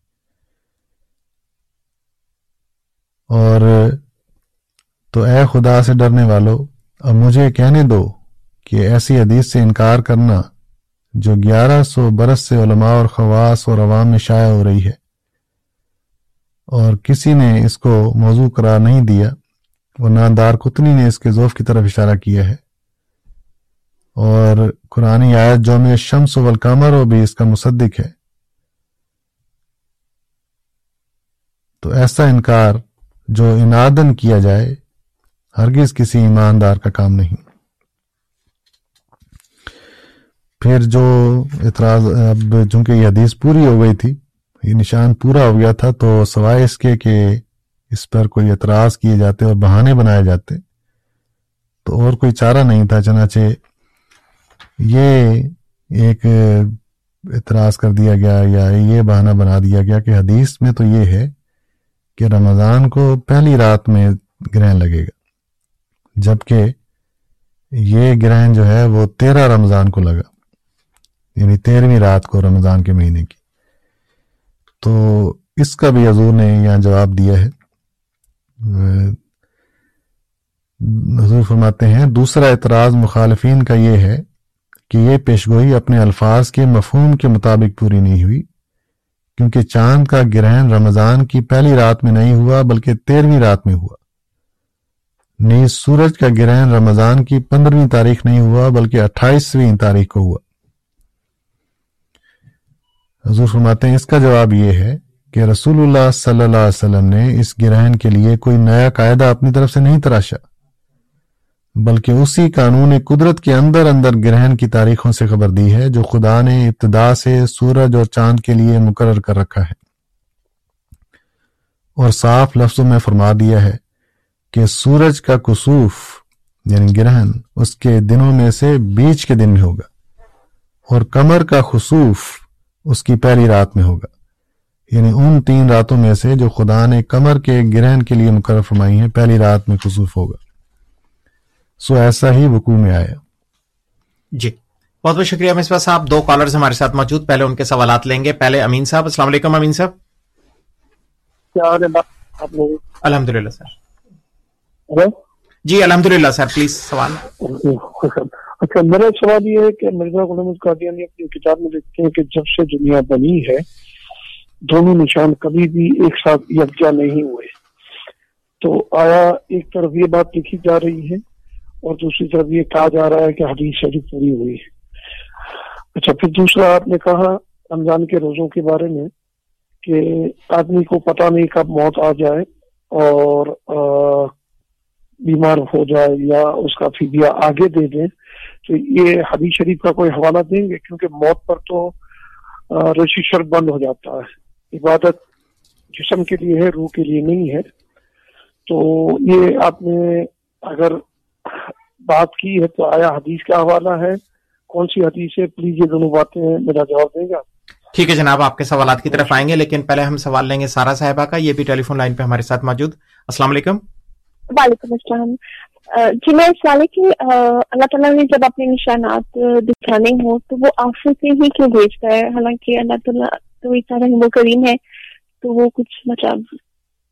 Speaker 3: اور تو اے خدا سے ڈرنے والو، اب مجھے کہنے دو کہ ایسی حدیث سے انکار کرنا جو گیارہ سو برس سے علماء اور خواص اور عوام میں شائع ہو رہی ہے۔ اور کسی نے اس کو موضوع قرار نہیں دیا اور نہ دار کتنی نے اس کے ذوف کی طرف اشارہ کیا ہے۔ اور قرآن آیت جو میں شمس و القمر ہو بھی اس کا مصدق ہے۔ تو ایسا انکار جو انادن کیا جائے، ہرگز کسی ایماندار کا کام نہیں۔ پھر جو اعتراض، اب چونکہ یہ حدیث پوری ہو گئی تھی، یہ نشان پورا ہو گیا تھا، تو سوائے اس کے کہ اس پر کوئی اعتراض کیے جاتے اور بہانے بنائے جاتے، تو اور کوئی چارہ نہیں تھا، چنانچہ یہ ایک اعتراض کر دیا گیا یا یہ بہانہ بنا دیا گیا کہ حدیث میں تو یہ ہے کہ رمضان کو پہلی رات میں گرہن لگے گا، جبکہ یہ گرہن جو ہے وہ تیرہ رمضان کو لگا یعنی تیرہویں رات کو رمضان کے مہینے کی۔ تو اس کا بھی حضور نے یہاں جواب دیا ہے۔ حضور فرماتے ہیں، دوسرا اعتراض مخالفین کا یہ ہے کہ یہ پیشگوئی اپنے الفاظ کے مفہوم کے مطابق پوری نہیں ہوئی۔ کیونکہ چاند کا گرہن رمضان کی پہلی رات میں نہیں ہوا بلکہ تیرہویں رات میں ہوا۔ نیز سورج کا گرہن رمضان کی پندرہویں تاریخ نہیں ہوا بلکہ اٹھائیسویں تاریخ کو ہوا۔ حضور فرماتے ہیں، اس کا جواب یہ ہے کہ رسول اللہ صلی اللہ علیہ وسلم نے اس گرہن کے لیے کوئی نیا قاعدہ اپنی طرف سے نہیں تراشا۔ بلکہ اسی قانون قدرت کے اندر اندر گرہن کی تاریخوں سے خبر دی ہے جو خدا نے ابتدا سے سورج اور چاند کے لیے مقرر کر رکھا ہے۔ اور صاف لفظوں میں فرما دیا ہے کہ سورج کا کسوف یعنی گرہن، اس کے دنوں میں سے بیچ کے دن میں ہوگا اور کمر کا خصوف اس کی پہلی رات میں ہوگا۔ یعنی ان تین راتوں میں سے جو خدا نے کمر کے گرہن کے لیے مقرر فرمائی ہیں، پہلی رات میں خصوف ہوگا۔ سو ایسا ہی وقوع میں آیا۔
Speaker 2: جی۔ بہت بہت شکریہ مصباح صاحب۔ دو کالرز ہمارے ساتھ موجود۔ پہلے ان کے سوالات لیں گے۔ پہلے امین صاحب۔ السلام علیکم امین صاحب۔ الحمد للہ سر۔ جی الحمد للہ سر۔ پلیز سوال۔
Speaker 4: اچھا میرا سوال یہ ہے کہ مرزا غلام قادیانی اپنی کتاب میں لکھتے ہیں کہ جب سے دنیا بنی ہے دونوں نشان کبھی بھی ایک ساتھ یکجا نہیں ہوئے۔ تو آیا ایک طرف یہ بات لکھی جا رہی ہے اور دوسری طرف یہ کہا جا رہا ہے کہ حدیث شریف پوری ہوئی ہے۔ اچھا پھر دوسرا آپ نے کہا رمضان کے روزوں کے بارے میں کہ آدمی کو پتہ نہیں کب موت آ جائے اور بیمار ہو جائے یا اس کا فیدیا آگے دے دیں۔ تو یہ حدیث شریف کا کوئی حوالہ دیں گے کیونکہ موت پر تو رجسٹر بند ہو جاتا ہے۔ عبادت جسم کے لیے ہے، روح کے لیے نہیں ہے۔ تو یہ آپ نے اگر بات کی ہے تو آیا حدیث کا حوالہ ہے۔ کون سی حدیث ہے؟ پلیز یہ دونوں باتیں میرا جواب دیں گا
Speaker 2: ٹھیک ہے جناب آپ کے سوالات کی طرف آئیں گے لیکن پہلے ہم سوال لیں گے سارا صاحبہ کا۔ یہ بھی ٹیلی فون لائن پہ ہمارے ساتھ موجود۔ السلام علیکم۔
Speaker 5: وعلیکم السلام۔ جی میں سوال ہے کہ اللہ تعالیٰ نے جب اپنے نشانات دکھانے ہوں تو وہ آپ سے ہی کیوں بھیجتا ہے؟ حالانکہ اللہ تعالیٰ تو اتنا رحم و کریم ہے تو وہ کچھ مطلب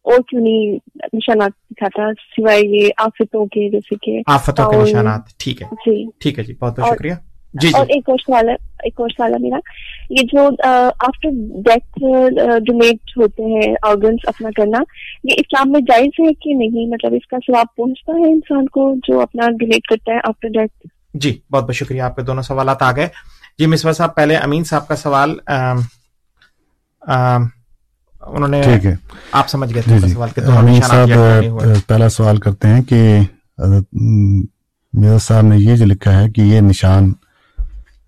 Speaker 5: اور کیوں نہیں نشانات دکھاتا سوائے یہ آفتوں کے جیسے کہ
Speaker 2: آفتوں کے نشانات ٹھیک ہے۔
Speaker 5: جی۔
Speaker 2: ٹھیک ہے جی بہت بہت شکریہ۔ جی
Speaker 5: اور
Speaker 2: جی
Speaker 5: ایک اور سوال ہے ایک اور سوال ہے میرا۔ یہ جو آفٹر ڈیتھ ڈونیٹ ہوتے ہیں آرگنس اپنا کرنا یہ اسلام میں جائز ہے کہ نہیں؟ مطلب اس کا ثواب پہنچتا ہے انسان کو جو اپنا ڈونیٹ کرتا ہے آفٹر ڈیتھ
Speaker 2: جی بہت بہت شکریہ آپ کے دونوں سوالات آ گئے۔ جی مصباح صاحب پہلے امین صاحب کا سوال انہوں نے
Speaker 3: ٹھیک ہے۔
Speaker 2: آپ سمجھ گئے تھے
Speaker 3: جی جی۔
Speaker 2: سوال ہوئے۔
Speaker 3: صاحب پہلا سوال کرتے ہیں کہ میرا صاحب نے یہ جو لکھا ہے کہ یہ نشان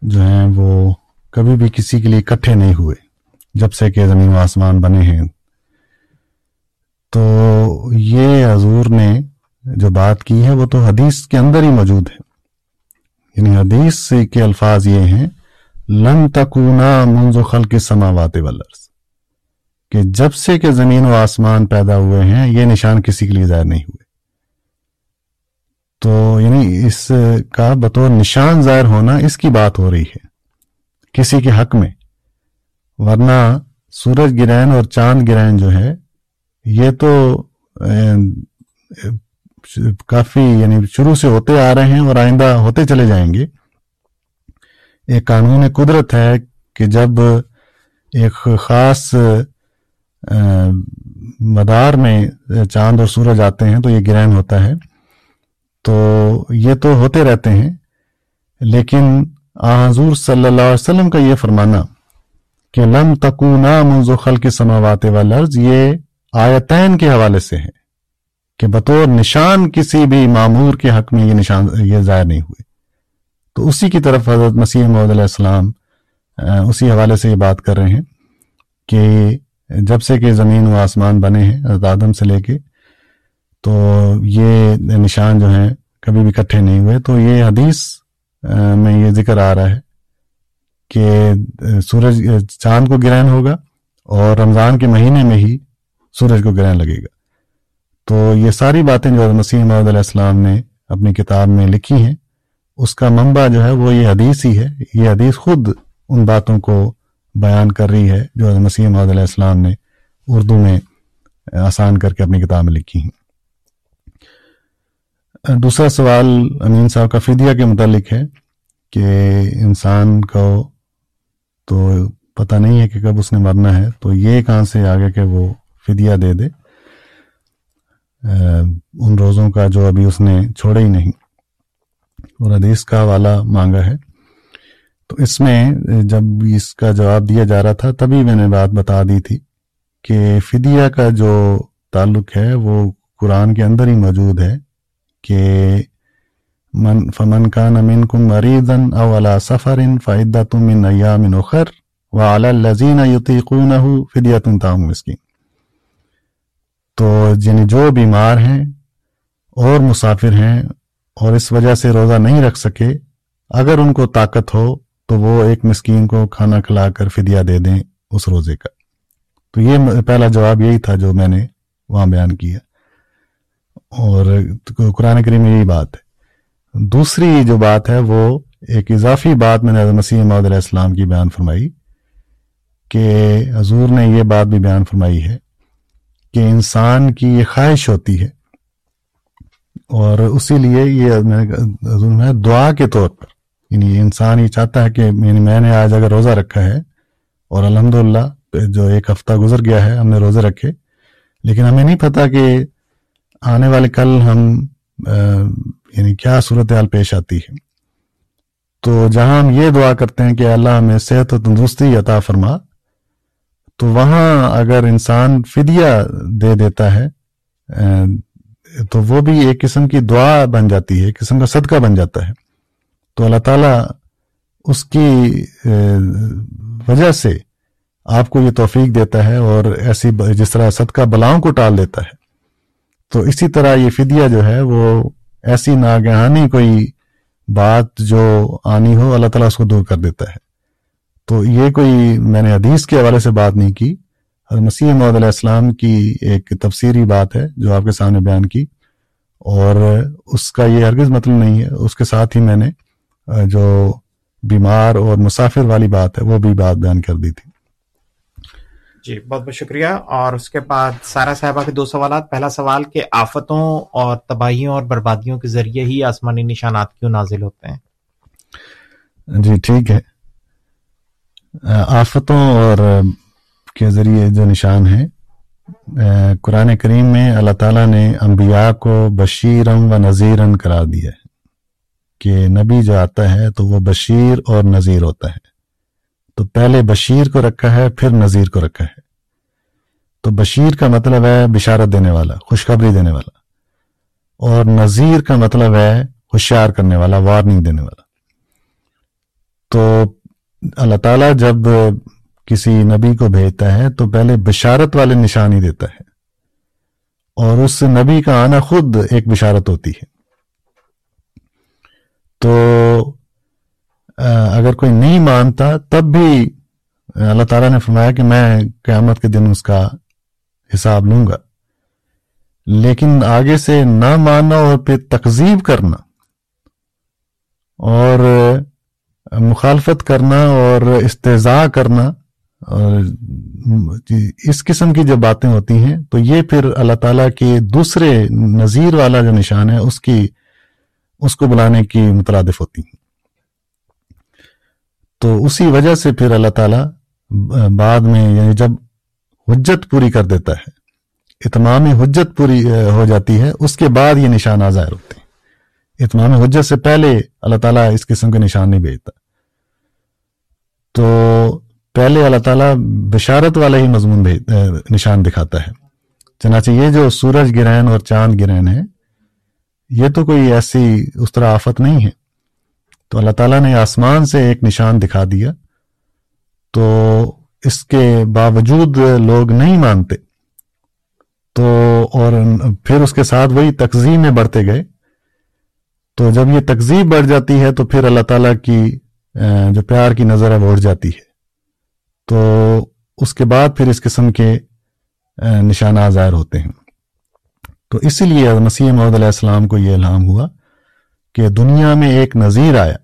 Speaker 3: جو ہیں وہ کبھی بھی کسی کے لیے اکٹھے نہیں ہوئے جب سے کہ زمین و آسمان بنے ہیں۔ تو یہ حضور نے جو بات کی ہے وہ تو حدیث کے اندر ہی موجود ہے۔ یعنی حدیث کے الفاظ یہ ہیں لن تکونا منذ خلق السماوات والارض۔ کہ جب سے کہ زمین و آسمان پیدا ہوئے ہیں، یہ نشان کسی کے لیے ظاہر نہیں ہوئے۔ تو یعنی اس کا بطور نشان ظاہر ہونا اس کی بات ہو رہی ہے، کسی کے حق میں۔ ورنہ سورج گرہن اور چاند گرہن جو ہے، یہ تو کافی یعنی شروع سے ہوتے آ رہے ہیں اور آئندہ ہوتے چلے جائیں گے۔ ایک قانون قدرت ہے کہ جب ایک خاص مدار میں چاند اور سورج آتے ہیں تو یہ گرہن ہوتا ہے۔ تو یہ تو ہوتے رہتے ہیں، لیکن آ، حضور صلی اللہ علیہ وسلم کا یہ فرمانا کہ لم تکونا منذ خلق السماوات والارض، یہ آیتین کے حوالے سے ہے کہ بطور نشان کسی بھی معمور کے حق میں یہ نشان، یہ ظاہر نہیں ہوئے۔ تو اسی کی طرف حضرت مسیح محمد علیہ السلام اسی حوالے سے یہ بات کر رہے ہیں کہ جب سے کہ زمین و آسمان بنے ہیں حضرت آدم سے لے کے، تو یہ نشان جو ہیں کبھی بھی اکٹھے نہیں ہوئے۔ تو یہ حدیث میں یہ ذکر آ رہا ہے کہ سورج چاند کو گرہن ہوگا اور رمضان کے مہینے میں ہی سورج کو گرہن لگے گا۔ تو یہ ساری باتیں جو مسیح محمد علیہ السلام نے اپنی کتاب میں لکھی ہیں، اس کا منبع جو ہے وہ یہ حدیث ہی ہے۔ یہ حدیث خود ان باتوں کو بیان کر رہی ہے، جو حضرت مسیح محمد علیہ السلام نے اردو میں آسان کر کے اپنی کتاب میں لکھی ہیں۔ دوسرا سوال امین صاحب کا فدیہ کے متعلق ہے کہ انسان کو تو پتہ نہیں ہے کہ کب اس نے مرنا ہے، تو یہ کہاں سے آگے کہ وہ فدیہ دے دے۔ ان روزوں کا جو ابھی اس نے چھوڑے ہی نہیں۔ اور حدیث کا حوالہ مانگا ہے۔ تو اس میں جب اس کا جواب دیا جا رہا تھا، تبھی میں نے بات بتا دی تھی کہ فدیہ کا جو تعلق ہے، وہ قرآن کے اندر ہی موجود ہے کہ من، فمن کان منکم مریضا او علی سفر فعدۃ من ایام اخر وعلی الذین یطیقونہ فدیۃ طعام مسکین۔ تو یعنی جو بیمار ہیں اور مسافر ہیں اور اس وجہ سے روزہ نہیں رکھ سکے، اگر ان کو طاقت ہو تو وہ ایک مسکین کو کھانا کھلا کر فدیہ دے دیں اس روزے کا۔ تو یہ پہلا جواب یہی تھا جو میں نے وہاں بیان کیا۔ اور قرآن کریم میں یہی بات ہے۔ دوسری جو بات ہے وہ ایک اضافی بات میں نے حضرت مسیح محمد علیہ السلام کی بیان فرمائی کہ حضور نے یہ بات بھی بیان فرمائی ہے کہ انسان کی یہ خواہش ہوتی ہے اور اسی لیے یہ حضور میں دعا کے طور پر۔ یعنی انسان یہ چاہتا ہے کہ یعنی میں نے آج اگر روزہ رکھا ہے اور الحمدللہ جو ایک ہفتہ گزر گیا ہے ہم نے روزے رکھے، لیکن ہمیں نہیں پتا کہ آنے والے کل ہم یعنی کیا صورتحال پیش آتی ہے۔ تو جہاں ہم یہ دعا کرتے ہیں کہ اللہ ہمیں صحت و تندرستی عطا فرما، تو وہاں اگر انسان فدیہ دے دیتا ہے تو وہ بھی ایک قسم کی دعا بن جاتی ہے، ایک قسم کا صدقہ بن جاتا ہے۔ تو اللہ تعالیٰ اس کی وجہ سے آپ کو یہ توفیق دیتا ہے اور ایسی جس طرح صدقہ بلاؤں کو ٹال دیتا ہے۔ تو اسی طرح یہ فدیہ جو ہے وہ ایسی ناگہانی کوئی بات جو آنی ہو، اللہ تعالیٰ اس کو دور کر دیتا ہے۔ تو یہ کوئی میں نے حدیث کے حوالے سے بات نہیں کی۔ مسیح محمد علیہ السلام کی ایک تفسیری بات ہے جو آپ کے سامنے بیان کی اور اس کا یہ ہرگز مطلب نہیں ہے۔ اس کے ساتھ ہی میں نے جو بیمار اور مسافر والی بات ہے وہ بھی بات بیان کر دی تھی۔
Speaker 2: جی بہت بہت شکریہ۔ اور اس کے بعد سارا صاحبہ کے دو سوالات۔ پہلا سوال کہ آفتوں اور تباہیوں اور بربادیوں کے ذریعے ہی آسمانی نشانات کیوں نازل ہوتے ہیں؟
Speaker 3: جی ٹھیک ہے۔ آفتوں اور کے ذریعے جو نشان ہیں قرآن کریم میں اللہ تعالیٰ نے انبیاء کو بشیرم و نذیرن قرار دیا ہے۔ کہ نبی جو آتا ہے تو وہ بشیر اور نذیر ہوتا ہے۔ تو پہلے بشیر کو رکھا ہے، پھر نذیر کو رکھا ہے۔ تو بشیر کا مطلب ہے بشارت دینے والا، خوشخبری دینے والا۔ اور نذیر کا مطلب ہے ہوشیار کرنے والا وارننگ دینے والا۔ تو اللہ تعالیٰ جب کسی نبی کو بھیجتا ہے تو پہلے بشارت والے نشان ہی دیتا ہے۔ اور اس نبی کا آنا خود ایک بشارت ہوتی ہے۔ تو اگر کوئی نہیں مانتا، تب بھی اللہ تعالیٰ نے فرمایا کہ میں قیامت کے دن اس کا حساب لوں گا۔ لیکن آگے سے نہ ماننا اور پھر تقزیب کرنا اور مخالفت کرنا اور استضاء کرنا اور اس قسم کی جو باتیں ہوتی ہیں، تو یہ پھر اللہ تعالیٰ کے دوسرے نظیر والا جو نشان ہے، اس کی اس کو بلانے کی مترادف ہوتی ہیں۔ تو اسی وجہ سے پھر اللہ تعالیٰ بعد میں یعنی جب حجت پوری کر دیتا ہے، اتمام حجت پوری ہو جاتی ہے، اس کے بعد یہ نشان ظاہر ہوتے ہیں۔ اتمام حجت سے پہلے اللہ تعالیٰ اس قسم کے نشان نہیں بھیجتا۔ تو پہلے اللہ تعالیٰ بشارت والا ہی مضمون نشان دکھاتا ہے۔ چنانچہ یہ جو سورج گرہن اور چاند گرہن ہے یہ تو کوئی ایسی اس طرح آفت نہیں ہے۔ تو اللہ تعالیٰ نے آسمان سے ایک نشان دکھا دیا۔ تو اس کے باوجود لوگ نہیں مانتے۔ تو اور پھر اس کے ساتھ وہی تقزیم میں بڑھتے گئے۔ تو جب یہ تقزیب بڑھ جاتی ہے تو پھر اللہ تعالیٰ کی جو پیار کی نظر ہے وہ اڑ جاتی ہے۔ تو اس کے بعد پھر اس قسم کے نشانات ظاہر ہوتے ہیں۔ تو اسی لیے مسیح محمد علیہ السلام کو یہ الہام ہوا کہ دنیا میں ایک نظیر آیا،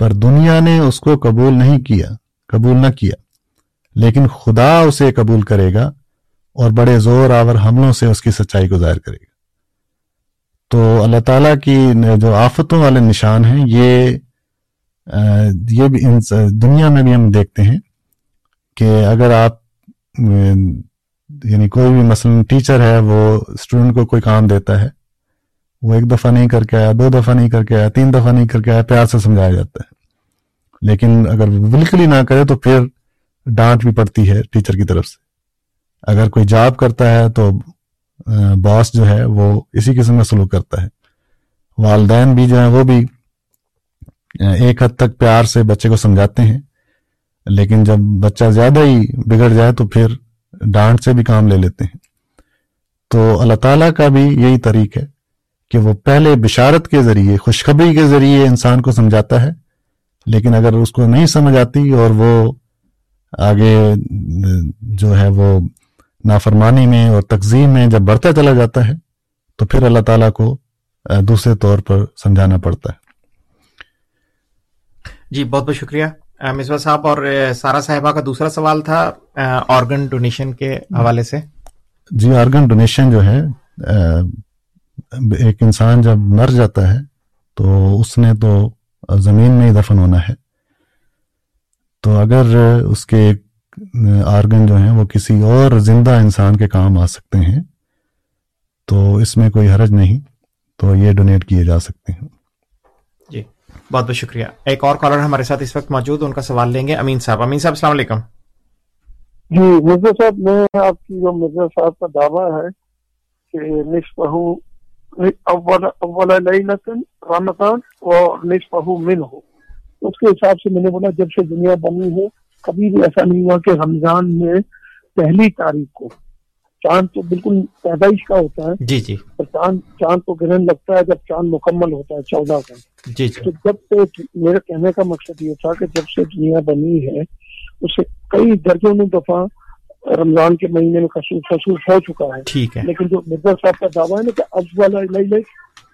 Speaker 3: پر دنیا نے اس کو قبول نہیں کیا، قبول نہ کیا۔ لیکن خدا اسے قبول کرے گا اور بڑے زور آور حملوں سے اس کی سچائی کو ظاہر کرے گا۔ تو اللہ تعالیٰ کی جو آفتوں والے نشان ہیں، یہ یہ بھی دنیا میں بھی ہم دیکھتے ہیں کہ اگر آپ یعنی کوئی بھی مثلا ٹیچر ہے، وہ اسٹوڈنٹ کو کوئی کام دیتا ہے، وہ ایک دفعہ نہیں کر کے آیا، دو دفعہ نہیں کر کے آیا، تین دفعہ نہیں کر کے آیا، پیار سے سمجھایا جاتا ہے۔ لیکن اگر بالکل ہی نہ کرے تو پھر ڈانٹ بھی پڑتی ہے ٹیچر کی طرف سے۔ اگر کوئی جاب کرتا ہے تو باس جو ہے وہ اسی قسم کا سلوک کرتا ہے۔ والدین بھی جو ہیں وہ بھی ایک حد تک پیار سے بچے کو سمجھاتے ہیں، لیکن جب بچہ زیادہ ہی بگڑ جائے تو پھر ڈانٹ سے بھی کام لے لیتے ہیں۔ تو اللہ تعالیٰ کا بھی یہی طریق ہے کہ وہ پہلے بشارت کے ذریعے، خوشخبری کے ذریعے انسان کو سمجھاتا ہے، لیکن اگر اس کو نہیں سمجھ آتی اور وہ آگے جو ہے وہ نافرمانی میں اور تقزیم میں جب بڑھتا چلا جاتا ہے، تو پھر اللہ تعالیٰ کو دوسرے طور پر سمجھانا پڑتا ہے۔
Speaker 2: جی بہت بہت شکریہ۔ مصباح صاحب، اور سارا صاحبہ کا دوسرا سوال تھا آرگن ڈونیشن کے حوالے سے۔
Speaker 3: جی آرگن ڈونیشن جو ہے ایک انسان جب مر جاتا ہے، تو اس نے تو زمین میں ہی دفن ہونا ہے۔ تو اگر اس کے آرگن جو ہیں، وہ کسی اور زندہ انسان کے کام آ سکتے ہیں، تو اس میں کوئی حرج نہیں، تو یہ ڈونیٹ کیے جا سکتے ہیں۔
Speaker 2: بہت بہت شکریہ۔ ایک اور کالر ہمارے ساتھ اس وقت موجود، ان کا سوال لیں گے۔ امین صاحب۔ امین صاحب، السلام علیکم۔
Speaker 4: جی مرزا صاحب، میں آپ کی جو مرزا صاحب کا دعویٰ ہے کہ نصف اول اول رمضان اور نصف من ہو اس کے حساب سے میں نے بولا، جب سے دنیا بنی ہے، کبھی بھی ایسا نہیں ہوا کہ رمضان میں پہلی تاریخ کو چاند تو بالکل پیدائش کا ہوتا ہے۔
Speaker 2: جی جی۔
Speaker 4: چاند چاند تو گرہن لگتا ہے جب چاند مکمل ہوتا ہے چودہ کا۔
Speaker 2: جی جی۔
Speaker 4: تو جب سے میرے کہنے کا مقصد یہ تھا کہ جب سے دنیا بنی ہے اس سے کئی درجنوں دفعہ رمضان کے مہینے میں خصوص ہو چکا ہے۔
Speaker 2: ٹھیک ہے۔
Speaker 4: لیکن جو مرزا صاحب کا دعویٰ ہے نا کہ افضل علیہ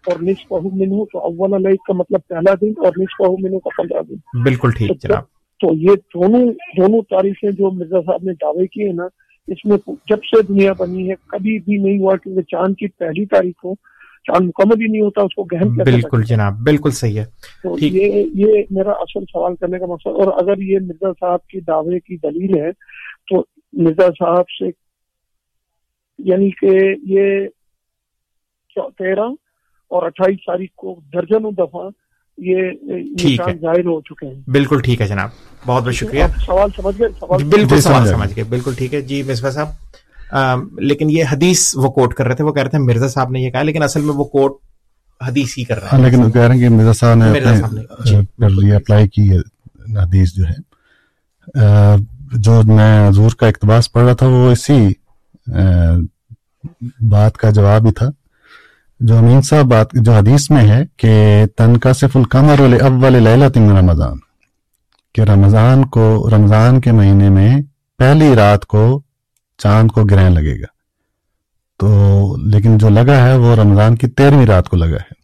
Speaker 4: اور نصف منہ تو اول علیہ کا مطلب پہلا دن اور نصف منہ کا پندرہ دن۔
Speaker 2: بالکل ٹھیک جناب۔
Speaker 4: تو یہ دونوں دونوں تاریخیں جو مرزا صاحب نے دعوے کیے نا اس میں جب سے دنیا بنی ہے کبھی بھی نہیں ہوا کہ چاند کی پہلی تاریخ کو چاند مکمل ہی نہیں ہوتا اس کو گہن
Speaker 2: بالکل جناب بالکل صحیح ہے۔
Speaker 4: تو یہ یہ میرا اصل سوال کرنے کا مقصد اور اگر یہ مرزا صاحب کی دعوے کی دلیل ہے تو مرزا صاحب سے یعنی کہ یہ تیرہ اور اٹھائیس تاریخ کو درجنوں دفعہ یہ نشان ظاہر ہو چکے ہیں۔
Speaker 2: بالکل ٹھیک ہے جناب۔ بہت بہت شکریہ۔
Speaker 4: سوال سمجھ گئے
Speaker 2: بالکل سوال سمجھ گئے۔ بالکل ٹھیک ہے۔ جی مصباح صاحب لیکن یہ حدیث وہ کوٹ کر رہے تھے وہ کہہ رہے تھے مرزا صاحب نے یہ کہا لیکن اصل میں وہ کوٹ حدیث ہی کر رہے ہیں۔
Speaker 3: لیکن کہہ رہے ہیں کہ مرزا صاحب نے اپلائی کی حدیث جو ہے۔ جو میں حضور کا اقتباس پڑھ رہا تھا وہ اسی بات کا جواب ہی تھا۔ جو امین صاحب بات جو حدیث میں ہے کہ تن کا صف القمر اول من رمضان، کہ رمضان کو رمضان کے مہینے میں پہلی رات کو چاند کو گرہن لگے گا۔ تو لیکن جو لگا ہے وہ رمضان کی تیرہویں رات کو لگا ہے۔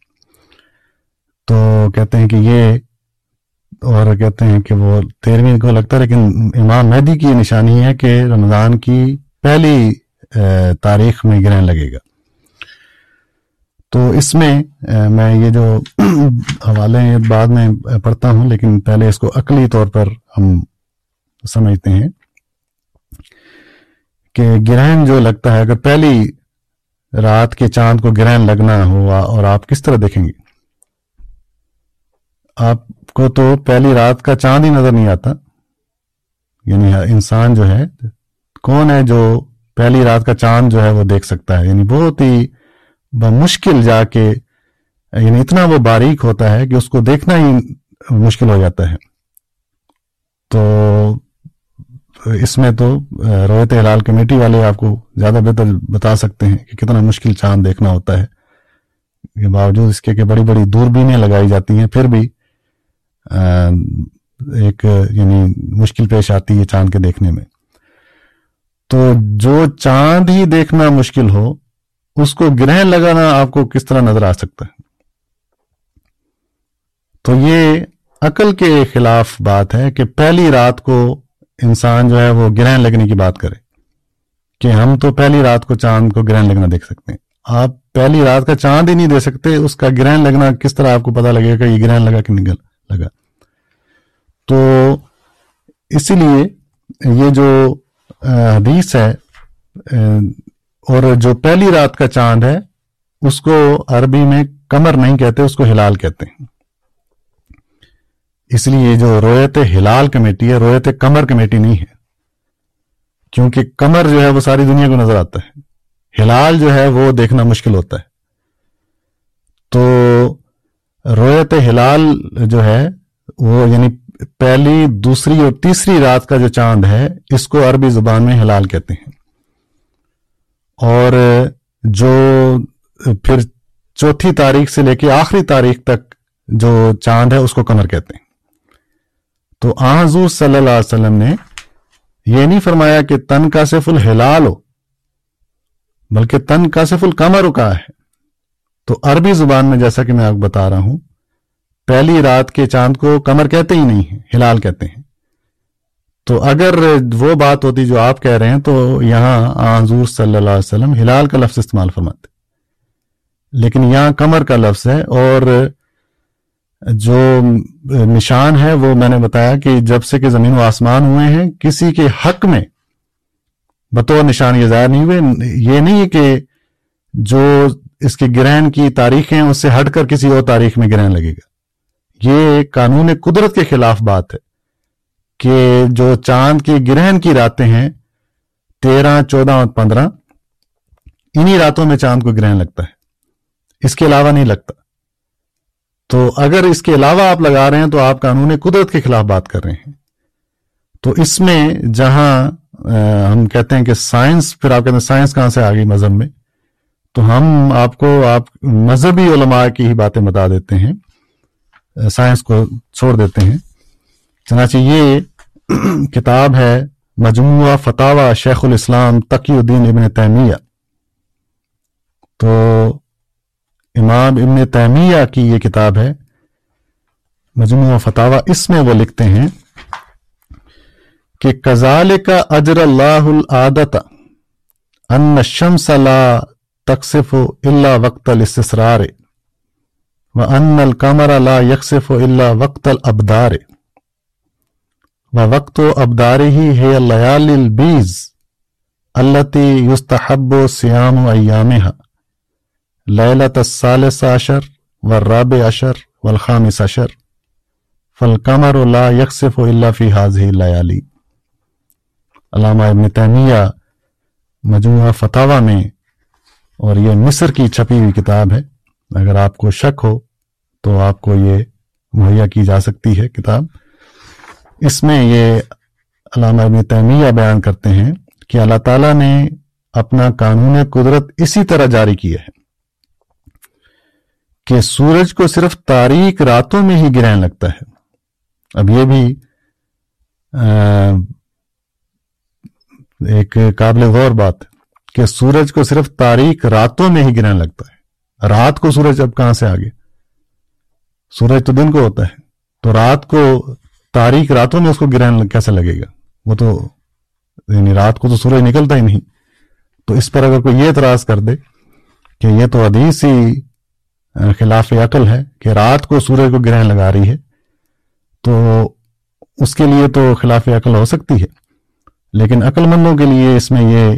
Speaker 3: تو کہتے ہیں کہ یہ اور کہتے ہیں کہ وہ تیرہویں کو لگتا ہے، لیکن امام مہدی کی نشانی ہے کہ رمضان کی پہلی تاریخ میں گرہن لگے گا۔ تو اس میں میں یہ جو *clears throat* حوالے بعد میں پڑھتا ہوں، لیکن پہلے اس کو عقلی طور پر ہم سمجھتے ہیں کہ گرہن جو لگتا ہے، اگر پہلی رات کے چاند کو گرہن لگنا ہوا اور آپ کس طرح دیکھیں گے؟ آپ کو تو پہلی رات کا چاند ہی نظر نہیں آتا۔ یعنی انسان جو ہے، کون ہے جو پہلی رات کا چاند جو ہے وہ دیکھ سکتا ہے؟ یعنی بہت ہی مشکل جا کے یعنی اتنا وہ باریک ہوتا ہے کہ اس کو دیکھنا ہی مشکل ہو جاتا ہے۔ تو اس میں تو رویت ہلال کمیٹی والے آپ کو زیادہ بہتر بتا سکتے ہیں کہ کتنا مشکل چاند دیکھنا ہوتا ہے۔ باوجود اس کے کہ بڑی بڑی دوربینیں لگائی جاتی ہیں، پھر بھی ایک یعنی مشکل پیش آتی ہے چاند کے دیکھنے میں۔ تو جو چاند ہی دیکھنا مشکل ہو اس کو گرہن لگانا آپ کو کس طرح نظر آ سکتا ہے؟ تو یہ عقل کے خلاف بات ہے کہ پہلی رات کو انسان جو ہے وہ گرہن لگنے کی بات کرے۔ کہ ہم تو پہلی رات کو چاند کو گرہن لگنا دیکھ سکتے ہیں۔ آپ پہلی رات کا چاند ہی نہیں دے سکتے، اس کا گرہن لگنا کس طرح آپ کو پتا لگے گا یہ گرہن لگا کہ نگل لگا۔ تو اسی لیے یہ جو حدیث ہے اور جو پہلی رات کا چاند ہے، اس کو عربی میں کمر نہیں کہتے، اس کو ہلال کہتے ہیں۔ اس لیے جو رویت ہلال کمیٹی ہے، رویت کمر کمیٹی نہیں ہے۔ کیونکہ کمر جو ہے، وہ ساری دنیا کو نظر آتا ہے۔ ہلال جو ہے، وہ دیکھنا مشکل ہوتا ہے۔ تو رویت ہلال جو ہے، وہ یعنی پہلی، دوسری اور تیسری رات کا جو چاند ہے، اس کو عربی زبان میں ہلال کہتے ہیں۔ اور جو پھر چوتھی تاریخ سے لے کے آخری تاریخ تک جو چاند ہے اس کو کمر کہتے ہیں۔ تو آزو صلی اللہ علیہ وسلم نے یہ نہیں فرمایا کہ تن کا صف الحلال ہو، بلکہ تن کا صف القمر کا ہے۔ تو عربی زبان میں جیسا کہ میں آپ بتا رہا ہوں، پہلی رات کے چاند کو کمر کہتے ہی نہیں ہیں، ہلال کہتے ہیں۔ تو اگر وہ بات ہوتی جو آپ کہہ رہے ہیں، تو یہاں حضور صلی اللہ علیہ وسلم ہلال کا لفظ استعمال فرماتے لیکن یہاں کمر کا لفظ ہے اور جو نشان ہے، وہ میں نے بتایا کہ جب سے کہ زمین و آسمان ہوئے ہیں، کسی کے حق میں بطور نشان یہ ظاہر نہیں ہوئے۔ یہ نہیں کہ جو اس کے گرہن کی تاریخیں اس سے ہٹ کر کسی اور تاریخ میں گرہن لگے گا۔ یہ قانون قدرت کے خلاف بات ہے۔ کہ جو چاند کی گرہن کی راتیں ہیں، تیرہ، چودہ اور پندرہ، انہی راتوں میں چاند کو گرہن لگتا ہے۔ اس کے علاوہ نہیں لگتا۔ تو اگر اس کے علاوہ آپ لگا رہے ہیں تو آپ قانون قدرت کے خلاف بات کر رہے ہیں۔ تو اس میں جہاں ہم کہتے ہیں کہ سائنس، پھر آپ کہتے ہیں سائنس کہاں سے آ گئی مذہب میں؟ تو ہم آپ کو، آپ مذہبی علماء کی ہی باتیں بتا دیتے ہیں۔ سائنس کو چھوڑ دیتے ہیں۔ چنانچہ یہ کتاب ہے مجموعہ فتح شیخ الاسلام تقی الدین ابن تیمیہ۔ تو امام ابن تیمیہ کی یہ کتاب ہے، مجموعہ فتح اس میں وہ لکھتے ہیں کہ کزال کا اجر اللہ العادت ان شمس لا تقصف الا وقت الاستسرار و ان القمر لا یکسف الا وقت الابدار۔ و وقت ابدار ہی ہے لیال البیز التی یستحب التي يستحب صيام ايامها ليله الثالث عشر والرابع عشر والخامس عشر، فالقمر لا يخسف الا في هذه الليالي علامہ ابن تیمیہ مجموعہ فتاوہ میں اور یہ مصر کی چھپی ہوئی کتاب ہے۔ اگر آپ کو شک ہو تو آپ کو یہ مہیا کی جا سکتی ہے کتاب۔ اس میں یہ علامہ ابن تیمیہ بیان کرتے ہیں کہ اللہ تعالیٰ نے اپنا قانون قدرت اسی طرح جاری کیا ہے کہ سورج کو صرف تاریخ راتوں میں ہی گرہن لگتا ہے۔ اب یہ بھی ایک قابل غور بات کہ سورج کو صرف تاریخ راتوں میں ہی گرہن لگتا ہے۔ رات کو سورج اب کہاں سے آگے؟ سورج تو دن کو ہوتا ہے۔ تو رات کو تاریخ راتوں میں اس کو گرہن کیسے لگے گا؟ وہ تو یعنی رات کو تو سورج نکلتا ہی نہیں۔ تو اس پر اگر کوئی یہ اعتراض کر دے کہ یہ تو حدیث ہی خلاف عقل ہے کہ رات کو سورج کو گرہن لگا رہی ہے، تو اس کے لیے تو خلاف عقل ہو سکتی ہے۔ لیکن عقل مندوں کے لیے اس میں یہ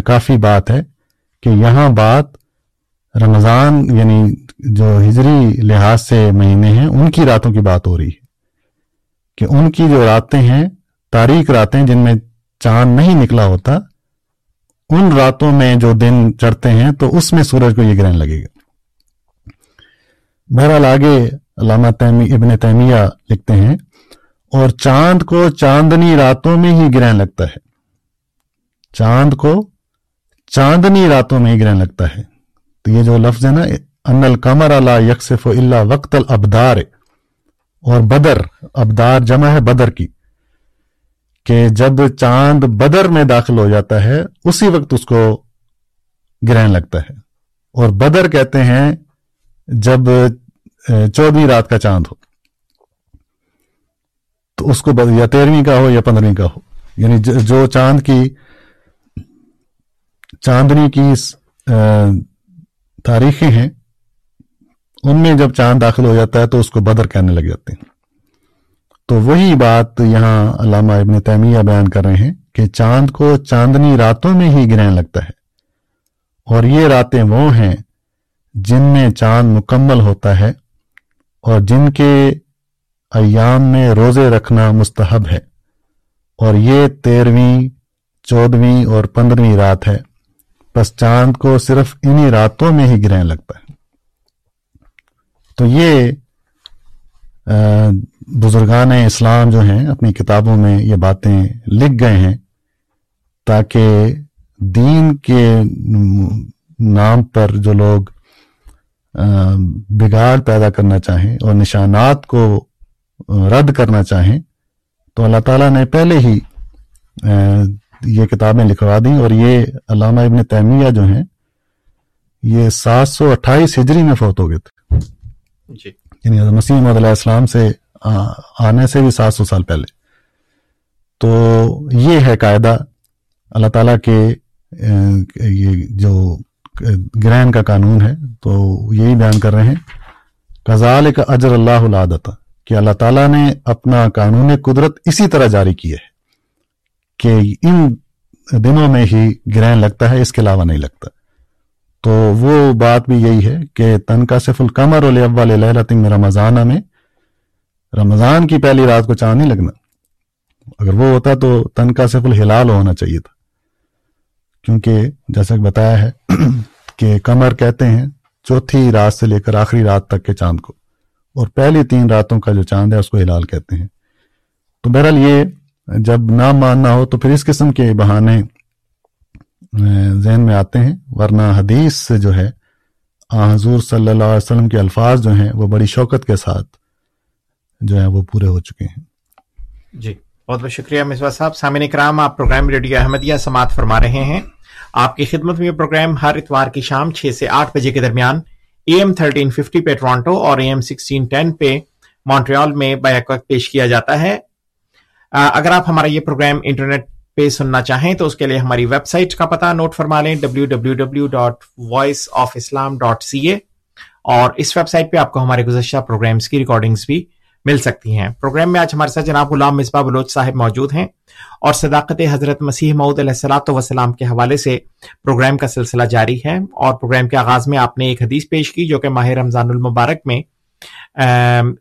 Speaker 3: کافی بات ہے کہ یہاں بات رمضان یعنی جو ہجری لحاظ سے مہینے ہیں، ان کی راتوں کی بات ہو رہی ہے۔ کہ ان کی جو راتیں ہیں تاریخ راتیں جن میں چاند نہیں نکلا ہوتا، ان راتوں میں جو دن چڑھتے ہیں تو اس میں سورج کو یہ گرہن لگے گا۔ بہرحال آگے علامہ ابن تیمیہ لکھتے ہیں، اور چاند کو چاندنی راتوں میں ہی گرہن لگتا ہے۔ چاند کو چاندنی راتوں میں ہی گرہن لگتا ہے۔ تو یہ جو لفظ ہے نا، ان القمر اللہ یکسف اللہ وقت الابدار۔ اور بدر، ابدار جمع ہے بدر کی، کہ جب چاند بدر میں داخل ہو جاتا ہے، اسی وقت اس کو گرہن لگتا ہے۔ اور بدر کہتے ہیں جب چودہویں رات کا چاند ہو۔ تو اس کو یا تیرہویں کا ہو یا پندرہویں کا ہو۔ یعنی جو چاند کی، چاندنی کی تاریخیں ہیں ان میں جب چاند داخل ہو جاتا ہے تو اس کو بدر کہنے لگ جاتے ہیں۔ تو وہی بات یہاں علامہ ابن تیمیہ بیان کر رہے ہیں کہ چاند کو چاندنی راتوں میں ہی گرہن لگتا ہے۔ اور یہ راتیں وہ ہیں جن میں چاند مکمل ہوتا ہے اور جن کے ایام میں روزے رکھنا مستحب ہے۔ اور یہ تیرہویں چودہویں اور پندرہویں رات ہے۔ بس چاند کو صرف انہی راتوں میں ہی گرہن لگتا ہے۔ تو یہ بزرگان اسلام جو ہیں، اپنی کتابوں میں یہ باتیں لکھ گئے ہیں تاکہ دین کے نام پر جو لوگ بگاڑ پیدا کرنا چاہیں اور نشانات کو رد کرنا چاہیں، تو اللہ تعالیٰ نے پہلے ہی یہ کتابیں لکھوا دیں اور یہ علامہ ابن تیمیہ جو ہیں، یہ سات سو اٹھائیس ہجری میں فوت ہو گئے تھے۔ جی۔ یعنی مسیم علیہ السلام سے آنے سے بھی سات سو سال پہلے۔ تو یہ ہے قاعدہ اللہ تعالیٰ کے یہ جو گرہن کا قانون ہے، تو یہی بیان کر رہے ہیں۔ کزال کا اجر اللہ العادت کہ اللہ تعالیٰ نے اپنا قانون قدرت اسی طرح جاری کیا ہے کہ ان دنوں میں ہی گرہن لگتا ہے، اس کے علاوہ نہیں لگتا۔ تو وہ بات بھی یہی ہے کہ تن کا صف القمر میں رمضانہ میں رمضان کی پہلی رات کو چاند نہیں لگنا۔ اگر وہ ہوتا تو تن کا صف الحلال ہونا چاہیے تھا۔ کیونکہ جیسا کہ بتایا ہے *clears throat* کہ کمر کہتے ہیں چوتھی رات سے لے کر آخری رات تک کے چاند کو۔ اور پہلی تین راتوں کا جو چاند ہے اس کو ہلال کہتے ہیں۔ تو بہرحال یہ جب نہ ماننا ہو تو پھر اس قسم کے بہانے ذہن میں آتے ہیں، ورنہ حدیث سے جو ہے، آ، حضور صلی اللہ علیہ وسلم کے الفاظ جو ہیں، وہ بڑی شوکت کے ساتھ جو ہے وہ پورے ہو چکے ہیں۔
Speaker 2: جی بہت بہت شکریہ مصباح صاحب۔ سامعین کرام آپ پروگرام ریڈیو احمدیہ سماعت فرما رہے ہیں۔ آپ کی خدمت میں یہ پروگرام ہر اتوار کی شام چھ سے آٹھ بجے کے درمیان اے ایم تھرٹین ففٹی پہ ٹورانٹو اور اے ایم سکسٹین ٹین پہ مونٹریال میں بیک وقت پیش کیا جاتا ہے۔ اگر آپ ہمارا یہ پروگرام انٹرنیٹ پہ سننا چاہیں تو اس کے لیے ہماری ویب سائٹ کا پتہ نوٹ فرما لیں ڈبلو سی اے اور اس ویب سائٹ پہ آپ کو ہمارے گزشتہ پروگرامز کی ریکارڈنگز بھی مل سکتی ہیں۔ پروگرام میں آج ہمارے ساتھ جناب غلام مصباح بلوچ صاحب موجود ہیں اور صداقت حضرت مسیح معود علیہ السلاۃ وسلام کے حوالے سے پروگرام کا سلسلہ جاری ہے اور پروگرام کے آغاز میں آپ نے ایک حدیث پیش کی جو کہ ماہ رمضان المبارک میں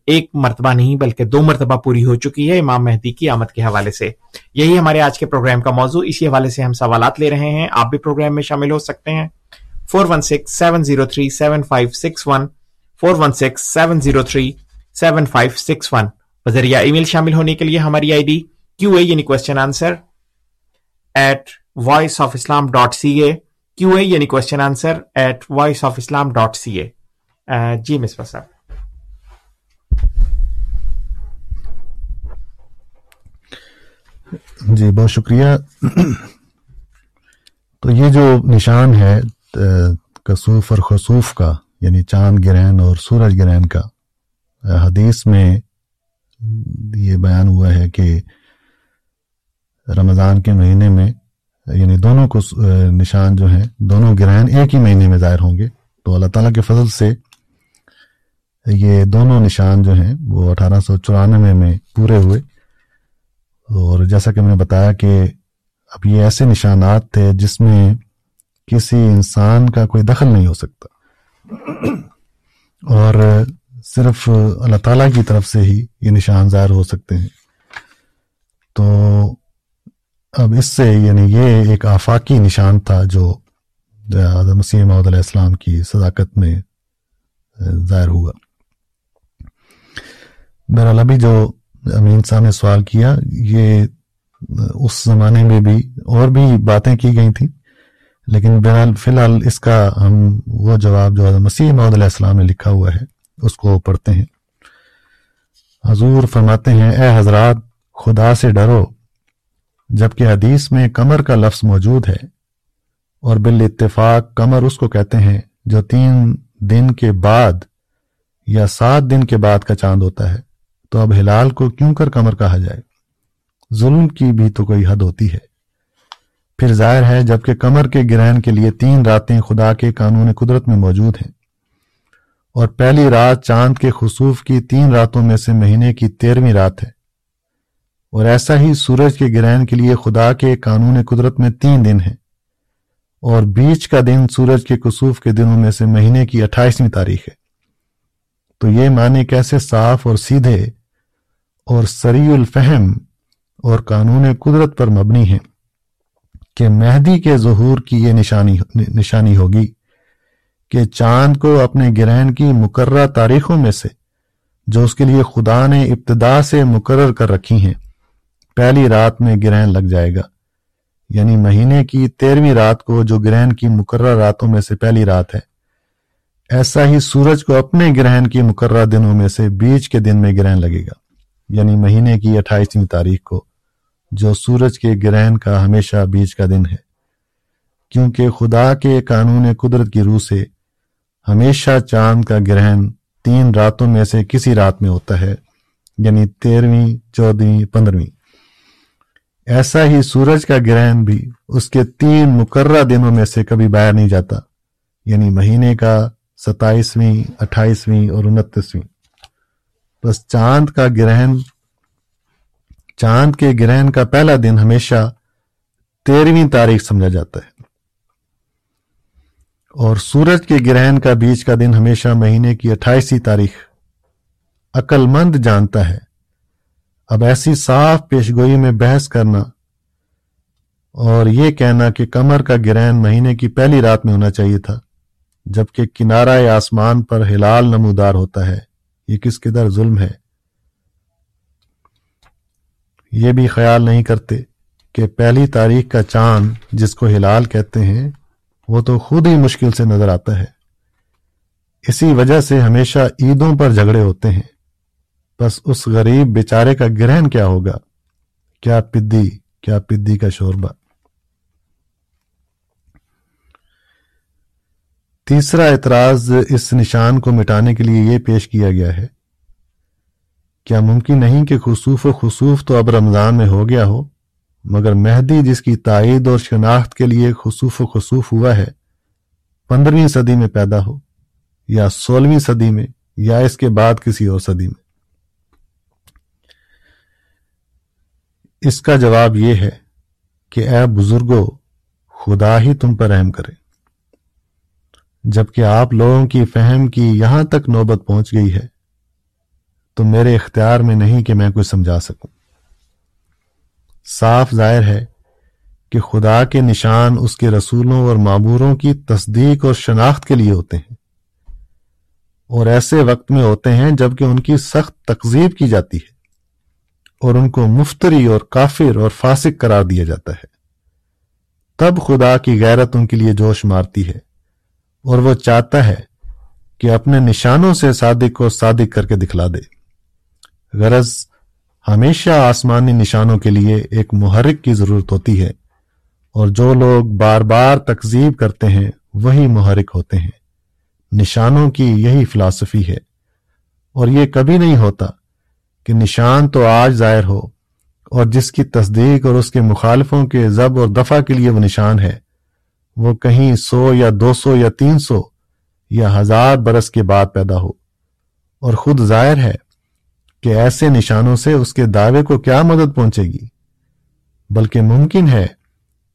Speaker 2: ایک مرتبہ نہیں بلکہ دو مرتبہ پوری ہو چکی ہے امام مہدی کی آمد کے حوالے سے۔ یہی ہمارے آج کے پروگرام کا موضوع، اسی حوالے سے ہم سوالات لے رہے ہیں۔ آپ بھی پروگرام میں شامل ہو سکتے ہیں۔ Four one six seven zero three seven five six one four one six seven zero three seven five six one بذریعہ ای میل شامل ہونے کے لیے ہماری آئی ڈی کیو اے یعنی question answer at Voice of Islam dot C A Q A یعنی question
Speaker 3: answer at Voice of Islam dot C A جی مسفر صاحب۔ جی بہت شکریہ۔ تو یہ جو نشان ہے کسوف اور خصوف کا یعنی چاند گرہن اور سورج گرہن کا حدیث میں یہ بیان ہوا ہے کہ رمضان کے مہینے میں یعنی دونوں کو نشان جو ہیں، دونوں گرہن ایک ہی مہینے میں ظاہر ہوں گے۔ تو اللہ تعالیٰ کے فضل سے یہ دونوں نشان جو ہیں، وہ اٹھارہ سو چورانوے میں پورے ہوئے۔ اور جیسا کہ میں نے بتایا کہ اب یہ ایسے نشانات تھے جس میں کسی انسان کا کوئی دخل نہیں ہو سکتا۔ اور صرف اللہ تعالیٰ کی طرف سے ہی یہ نشان ظاہر ہو سکتے ہیں۔ تو اب اس سے یعنی یہ ایک آفاقی نشان تھا جو مسیح محدود علیہ السلام کی صداقت میں ظاہر ہوا۔ بہرحال ابھی جو امین صاحب نے سوال کیا، یہ اس زمانے میں بھی اور بھی باتیں کی گئی تھیں، لیکن بہرحال فی الحال اس کا ہم وہ جواب جو مسیح محمد علیہ السلام نے لکھا ہوا ہے، اس کو پڑھتے ہیں۔ حضور فرماتے ہیں، اے حضرات، خدا سے ڈرو، جبکہ حدیث میں کمر کا لفظ موجود ہے، اور بال اتفاق کمر اس کو کہتے ہیں جو تین دن کے بعد یا سات دن کے بعد کا چاند ہوتا ہے۔ تو اب ہلال کو کیوں کر کمر کہا جائے؟ ظلم کی بھی تو کوئی حد ہوتی ہے۔ پھر ظاہر ہے جبکہ کمر کے گرہن کے لیے تین راتیں خدا کے قانون قدرت میں موجود ہیں۔ اور پہلی رات چاند کے خصوف کی تین راتوں میں سے مہینے کی تیرہویں رات ہے۔ اور ایسا ہی سورج کے گرہن کے لیے خدا کے قانون قدرت میں تین دن ہیں۔ اور بیچ کا دن سورج کے کسوف کے دنوں میں سے مہینے کی اٹھائیسویں تاریخ ہے۔ تو یہ معنی کیسے صاف اور سیدھے اور سریع الفہم اور قانون قدرت پر مبنی ہیں کہ مہدی کے ظہور کی یہ نشانی نشانی ہوگی کہ چاند کو اپنے گرہن کی مقررہ تاریخوں میں سے، جو اس کے لیے خدا نے ابتدا سے مقرر کر رکھی ہیں، پہلی رات میں گرہن لگ جائے گا۔ یعنی مہینے کی تیرہویں رات کو جو گرہن کی مقررہ راتوں میں سے پہلی رات ہے۔ ایسا ہی سورج کو اپنے گرہن کی مقررہ دنوں میں سے بیچ کے دن میں گرہن لگے گا۔ یعنی مہینے کی اٹھائیسویں تاریخ کو، جو سورج کے گرہن کا ہمیشہ بیچ کا دن ہے۔ کیونکہ خدا کے قانون قدرت کی روح سے ہمیشہ چاند کا گرہن تین راتوں میں سے کسی رات میں ہوتا ہے یعنی تیرہویں چودہویں پندرہویں ایسا ہی سورج کا گرہن بھی اس کے تین مقررہ دنوں میں سے کبھی باہر نہیں جاتا یعنی مہینے کا ستائیسویں، اٹھائیسویں اور انتیسویں۔ بس چاند کا گرہن، چاند کے گرہن کا پہلا دن ہمیشہ تیرہویں تاریخ سمجھا جاتا ہے۔ اور سورج کے گرہن کا بیچ کا دن ہمیشہ مہینے کی اٹھائیسویں تاریخ عقل مند جانتا ہے۔ اب ایسی صاف پیشگوئی میں بحث کرنا اور یہ کہنا کہ کمر کا گرہن مہینے کی پہلی رات میں ہونا چاہیے تھا، جبکہ کنارہ آسمان پر ہلال نمودار ہوتا ہے۔ یہ کس قدر ظلم ہے؟ یہ بھی خیال نہیں کرتے کہ پہلی تاریخ کا چاند جس کو ہلال کہتے ہیں، وہ تو خود ہی مشکل سے نظر آتا ہے۔ اسی وجہ سے ہمیشہ عیدوں پر جھگڑے ہوتے ہیں۔ بس اس غریب بیچارے کا گرہن کیا ہوگا؟ کیا پدی کیا پدی کا شوربہ؟ تیسرا اعتراض اس نشان کو مٹانے کے لیے یہ پیش کیا گیا ہے، کیا ممکن نہیں کہ خصوف و خصوف تو اب رمضان میں ہو گیا ہو، مگر مہدی جس کی تائید اور شناخت کے لیے خصوف و خصوف ہوا ہے، پندرہویں صدی میں پیدا ہو، یا سولہویں صدی میں، یا اس کے بعد کسی اور صدی میں۔ اس کا جواب یہ ہے کہ اے بزرگو، خدا ہی تم پر رحم کرے۔ جبکہ آپ لوگوں کی فہم کی یہاں تک نوبت پہنچ گئی ہے، تو میرے اختیار میں نہیں کہ میں کچھ سمجھا سکوں۔ صاف ظاہر ہے کہ خدا کے نشان اس کے رسولوں اور معموروں کی تصدیق اور شناخت کے لیے ہوتے ہیں، اور ایسے وقت میں ہوتے ہیں جبکہ ان کی سخت تقزیب کی جاتی ہے، اور ان کو مفتری اور کافر اور فاسق قرار دیا جاتا ہے۔ تب خدا کی غیرت ان کے لیے جوش مارتی ہے۔ اور وہ چاہتا ہے کہ اپنے نشانوں سے صادق کو صادق کر کے دکھلا دے۔ غرض ہمیشہ آسمانی نشانوں کے لیے ایک محرک کی ضرورت ہوتی ہے اور جو لوگ بار بار تکزیب کرتے ہیں، وہی محرک ہوتے ہیں۔ نشانوں کی یہی فلاسفی ہے۔ اور یہ کبھی نہیں ہوتا کہ نشان تو آج ظاہر ہو اور جس کی تصدیق اور اس کے مخالفوں کے ضب اور دفع کے لیے وہ نشان ہے۔ وہ کہیں سو یا دو سو یا تین سو یا ہزار برس کے بعد پیدا ہو۔ اور خود ظاہر ہے کہ ایسے نشانوں سے اس کے دعوے کو کیا مدد پہنچے گی۔ بلکہ ممکن ہے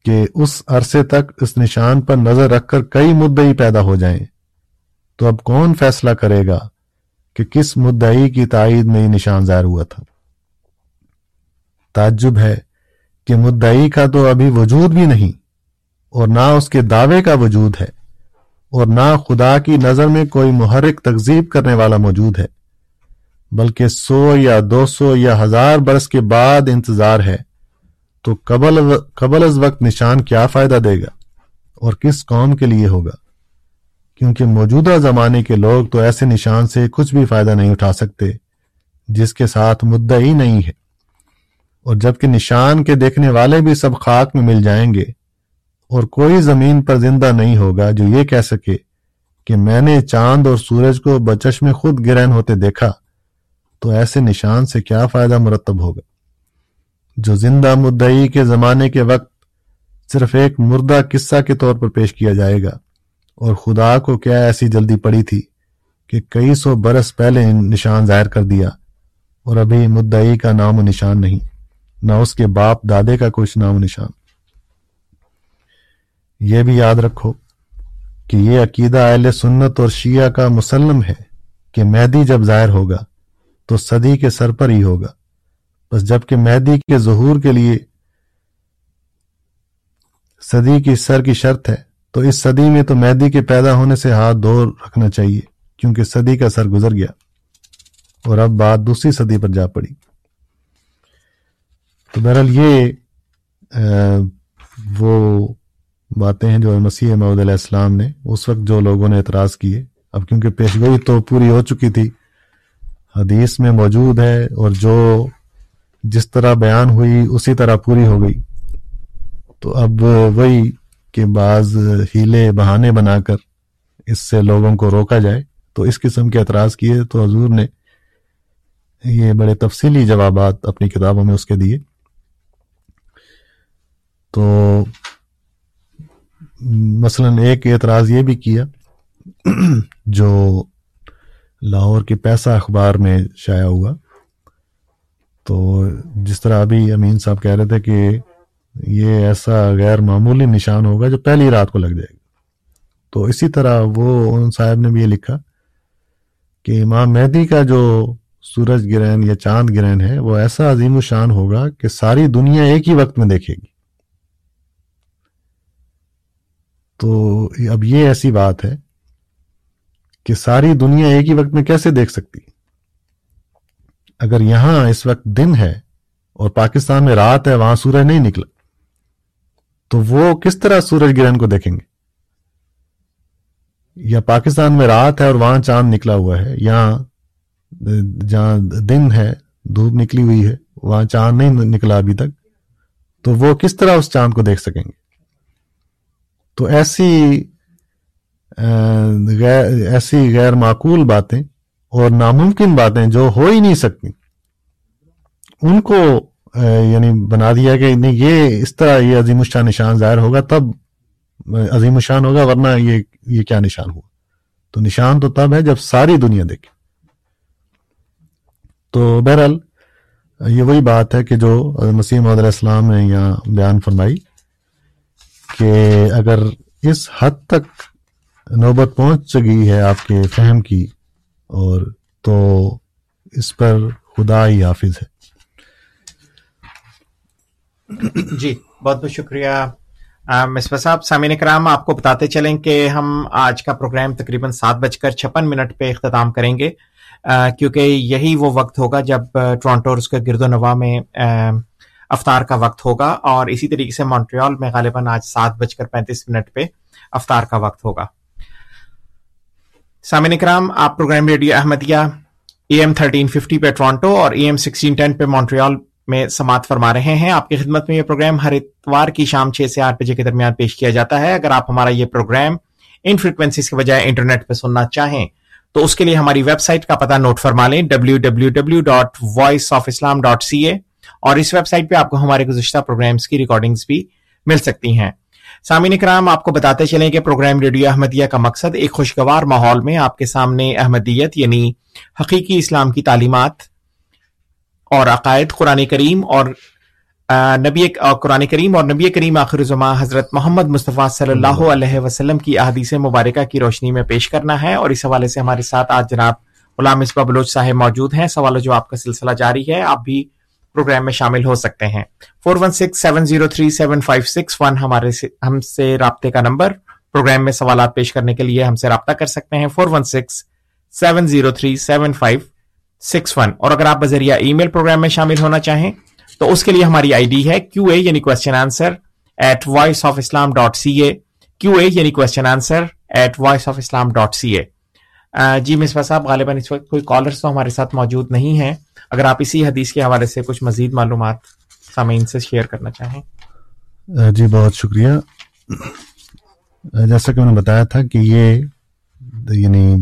Speaker 3: کہ اس عرصے تک اس نشان پر نظر رکھ کر کئی مدعی پیدا ہو جائیں۔ تو اب کون فیصلہ کرے گا کہ کس مدعی کی تائید میں یہ نشان ظاہر ہوا تھا؟ تعجب ہے کہ مدعی کا تو ابھی وجود بھی نہیں۔ اور نہ اس کے دعوے کا وجود ہے، اور نہ خدا کی نظر میں کوئی محرک تقزیب کرنے والا موجود ہے، بلکہ سو یا دو سو یا ہزار برس کے بعد انتظار ہے، تو قبل قبل از وقت نشان کیا فائدہ دے گا، اور کس قوم کے لیے ہوگا؟ کیونکہ موجودہ زمانے کے لوگ تو ایسے نشان سے کچھ بھی فائدہ نہیں اٹھا سکتے، جس کے ساتھ مدعی نہیں ہے۔ اور جبکہ نشان کے دیکھنے والے بھی سب خاک میں مل جائیں گے اور کوئی زمین پر زندہ نہیں ہوگا جو یہ کہہ سکے کہ میں نے چاند اور سورج کو بچش میں خود گرہن ہوتے دیکھا، تو ایسے نشان سے کیا فائدہ مرتب ہوگا؟ جو زندہ مدعی کے زمانے کے وقت صرف ایک مردہ قصہ کے طور پر پیش کیا جائے گا، اور خدا کو کیا ایسی جلدی پڑی تھی کہ کئی سو برس پہلے نشان ظاہر کر دیا اور ابھی مدعی کا نام و نشان نہیں، نہ اس کے باپ دادے کا کچھ نام و نشان۔ یہ بھی یاد رکھو کہ یہ عقیدہ اہل سنت اور شیعہ کا مسلم ہے کہ مہدی جب ظاہر ہوگا تو صدی کے سر پر ہی ہوگا۔ بس جبکہ مہدی کے ظہور کے لیے صدی کی سر کی شرط ہے، تو اس صدی میں تو مہدی کے پیدا ہونے سے ہاتھ دھو رکھنا چاہیے، کیونکہ صدی کا سر گزر گیا اور اب بات دوسری صدی پر جا پڑی۔ تو بہرحال یہ وہ باتیں ہیں جو مسیح محمد علیہ السلام نے اس وقت جو لوگوں نے اعتراض کیے۔ اب کیونکہ پیشگوئی تو پوری ہو چکی تھی، حدیث میں موجود ہے اور جو جس طرح بیان ہوئی اسی طرح پوری ہو گئی۔ تو اب وہی کہ بعض ہیلے بہانے بنا کر اس سے لوگوں کو روکا جائے۔ تو اس قسم کے اعتراض کیے تو حضور نے یہ بڑے تفصیلی جوابات اپنی کتابوں میں اس کے دیے۔ تو مثلا ایک اعتراض یہ بھی کیا جو لاہور کے پیسہ اخبار میں شائع ہوا تو جس طرح ابھی امین صاحب کہہ رہے تھے کہ یہ ایسا غیر معمولی نشان ہوگا جو پہلی رات کو لگ جائے گا۔ تو اسی طرح وہ ان صاحب نے بھی یہ لکھا کہ امام مہدی کا جو سورج گرہن یا چاند گرہن ہے وہ ایسا عظیم و شان ہوگا کہ ساری دنیا ایک ہی وقت میں دیکھے گی۔ تو اب یہ ایسی بات ہے کہ ساری دنیا ایک ہی وقت میں کیسے دیکھ سکتی؟ اگر یہاں اس وقت دن ہے اور پاکستان میں رات ہے، وہاں سورج نہیں نکلا، تو وہ کس طرح سورج گرہن کو دیکھیں گے؟ یا پاکستان میں رات ہے اور وہاں چاند نکلا ہوا ہے یہاں جہاں دن ہے، دھوپ نکلی ہوئی ہے، وہاں چاند نہیں نکلا ابھی تک، تو وہ کس طرح اس چاند کو دیکھ سکیں گے؟ تو ایسی غیر ایسی غیر معقول باتیں اور ناممکن باتیں جو ہو ہی نہیں سکتی، ان کو یعنی بنا دیا کہ نہیں، یہ اس طرح یہ عظیم الشان نشان ظاہر ہوگا، تب عظیم الشان ہوگا، ورنہ یہ یہ کیا نشان ہوا؟ تو نشان تو تب ہے جب ساری دنیا دیکھے۔ تو بہرحال، یہ وہی بات ہے کہ جو مسیح محمد علیہ السلام نے یہاں بیان فرمائی۔ کہ اگر اس حد تک نوبت پہنچ گئی ہے آپ کے فہم کی، اور تو اس پر خدا ہی حافظ ہے۔
Speaker 2: جی بہت بہت شکریہ۔ مصباح صاحب، سامعین کرام، آپ کو بتاتے چلیں کہ ہم آج کا پروگرام تقریباً سات بج کر چھپن منٹ پہ اختتام کریں گے۔ کیونکہ یہی وہ وقت ہوگا جب ٹورانٹو اس کے گرد و نواح میں افطار کا وقت ہوگا اور اسی طریقے سے مونٹریال میں غالباً آج سات بج کر پینتیس منٹ پہ افطار کا وقت ہوگا۔ سامعین کرام آپ programme radio Ahmadiyya A M thirteen fifty پہ ٹورانٹو اور اے ایم سکسٹین ٹین پہ مونٹریال میں سماعت فرما رہے ہیں۔ آپ کی خدمت میں یہ پروگرام ہر اتوار کی شام چھ سے آٹھ بجے کے درمیان پیش کیا جاتا ہے۔ اگر آپ ہمارا یہ پروگرام ان فریکوینسیز کے بجائے انٹرنیٹ پہ سننا چاہیں تو اس کے لیے ہماری ویب سائٹ کا پتہ نوٹ فرما لیں۔ W W W dot Voice of Islam dot C A اور اس ویب سائٹ پہ آپ کو ہمارے گزشتہ پروگرامس کی ریکارڈنگز بھی مل سکتی ہیں۔ سامعین کرام آپ کو بتاتے چلیں کہ پروگرام ریڈیو احمدیہ کا مقصد ایک خوشگوار ماحول میں آپ کے سامنے احمدیت یعنی حقیقی اسلام کی تعلیمات اور عقائد قرآن کریم اور نبی قرآن کریم اور نبی کریم آخر زماں حضرت محمد مصطفیٰ صلی اللہ علیہ وسلم کی احادیث مبارکہ کی روشنی میں پیش کرنا ہے اور اس حوالے سے ہمارے ساتھ آج جناب غلام مصباح بلوچ صاحب موجود ہیں۔ سوال جو آپ کا سلسلہ جاری ہے۔ آپ بھی پروگرام میں شامل ہو سکتے ہیں۔ Four one six seven zero three seven five six one ہمارے ہم سے رابطے کا نمبر پروگرام میں سوالات پیش کرنے کے لیے ہم سے رابطہ کر سکتے ہیں۔ Four one six seven zero three seven five six one. اور اگر آپ بذریعہ ای میل پروگرام میں شامل ہونا چاہیں، تو اس کے لیے ہماری آئی ڈی ہے کیو اے یعنی question answer at Voice of Islam dot C A Q A یعنی question answer at Voice of Islam dot C A جی مصباح صاحب، غالباً اس وقت کوئی کالرس تو ہمارے ساتھ موجود نہیں ہیں۔ اگر آپ اسی حدیث کے حوالے سے کچھ مزید معلومات سامعین سے شیئر کرنا چاہیں۔
Speaker 3: جی بہت شکریہ۔ جیسا کہ میں نے بتایا تھا کہ یہ یعنی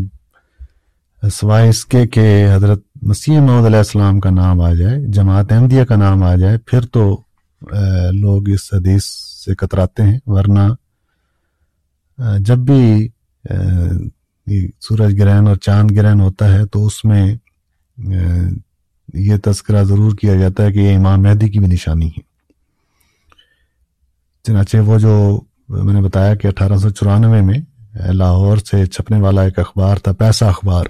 Speaker 3: سوائے اس کے کہ حضرت مسیح محمد علیہ السلام کا نام آ جائے، جماعت احمدیہ کا نام آ جائے، پھر تو لوگ اس حدیث سے کتراتے ہیں، ورنہ جب بھی سورج گرہن اور چاند گرہن ہوتا ہے تو اس میں یہ تذکرہ ضرور کیا جاتا ہے کہ یہ امام مہدی کی بھی نشانی ہے۔ چنانچہ وہ جو میں نے بتایا کہ اٹھارہ سو چورانوے میں لاہور سے چھپنے والا ایک اخبار تھا، پیسہ اخبار۔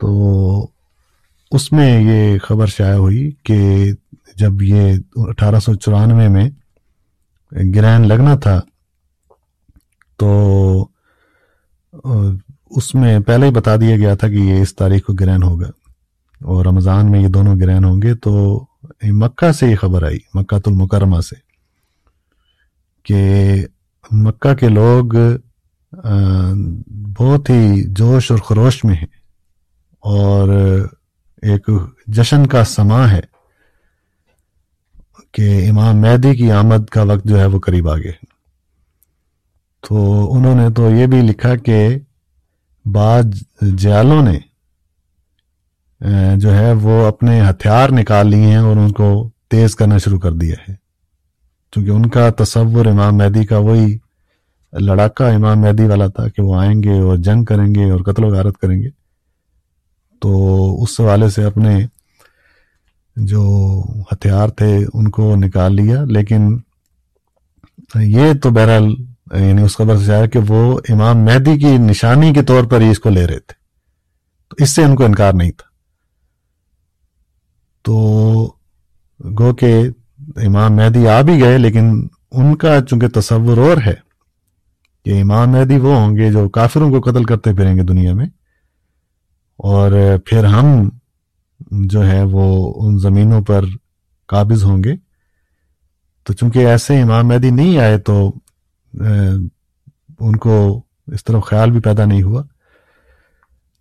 Speaker 3: تو اس میں یہ خبر شائع ہوئی کہ جب یہ اٹھارہ سو چورانوے میں گرہن لگنا تھا، تو اس میں پہلے ہی بتا دیا گیا تھا کہ یہ اس تاریخ کو گرہن ہوگا۔ اور رمضان میں یہ دونوں گرہن ہوں گے، تو مکہ سے یہ خبر آئی مکہ المکرمہ سے، کہ مکہ کے لوگ بہت ہی جوش اور خروش میں ہیں، اور ایک جشن کا سما ہے کہ امام مہدی کی آمد کا وقت جو ہے وہ قریب آگے تو انہوں نے تو یہ بھی لکھا کہ بعض جیالوں نے جو ہے وہ اپنے ہتھیار نکال لیے ہیں اور ان کو تیز کرنا شروع کر دیا ہے۔ چونکہ ان کا تصور امام مہدی کا وہی لڑاکا امام مہدی والا تھا کہ وہ آئیں گے اور جنگ کریں گے اور قتل و غارت کریں گے۔ تو اس حوالے سے اپنے جو ہتھیار تھے ان کو نکال لیا، لیکن یہ تو بہرحال یعنی اس خبر سے آیا کہ وہ امام مہدی کی نشانی کے طور پر ہی اس کو لے رہے تھے۔ تو اس سے ان کو انکار نہیں تھا۔ تو گو کہ امام مہدی آ بھی گئے، لیکن ان کا چونکہ تصور اور ہے کہ امام مہدی وہ ہوں گے جو کافروں کو قتل کرتے پھریں گے دنیا میں، اور پھر ہم جو ہے وہ ان زمینوں پر قابض ہوں گے۔ تو چونکہ ایسے امام مہدی نہیں آئے تو ان کو اس طرح خیال بھی پیدا نہیں ہوا۔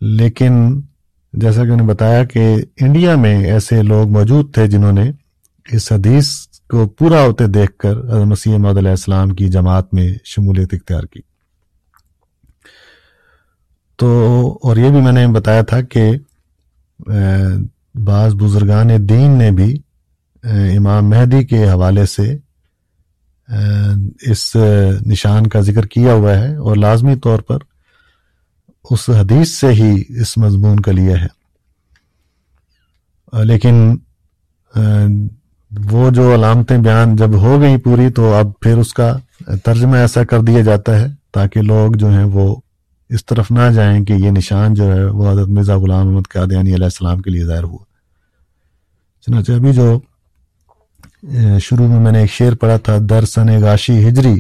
Speaker 3: لیکن جیسا کہ انہوں نے بتایا کہ انڈیا میں ایسے لوگ موجود تھے جنہوں نے اس حدیث کو پورا ہوتے دیکھ کر مسیح محدود علیہ السلام کی جماعت میں شمولیت اختیار کی۔ تو اور یہ بھی میں نے بتایا تھا کہ بعض بزرگان دین نے بھی امام مہدی کے حوالے سے اس نشان کا ذکر کیا ہوا ہے اور لازمی طور پر اس حدیث سے ہی اس مضمون کا لیا ہے۔ لیکن وہ جو علامتیں بیان جب ہو گئی پوری تو اب پھر اس کا ترجمہ ایسا کر دیا جاتا ہے تاکہ لوگ جو ہیں وہ اس طرف نہ جائیں کہ یہ نشان جو ہے وہ حضرت مرزا غلام محمد قادیانی علیہ السلام کے لیے ظاہر ہوا۔ چنانچہ ابھی جو شروع میں میں نے ایک شعر پڑھا تھا درسن غاشی ہجری،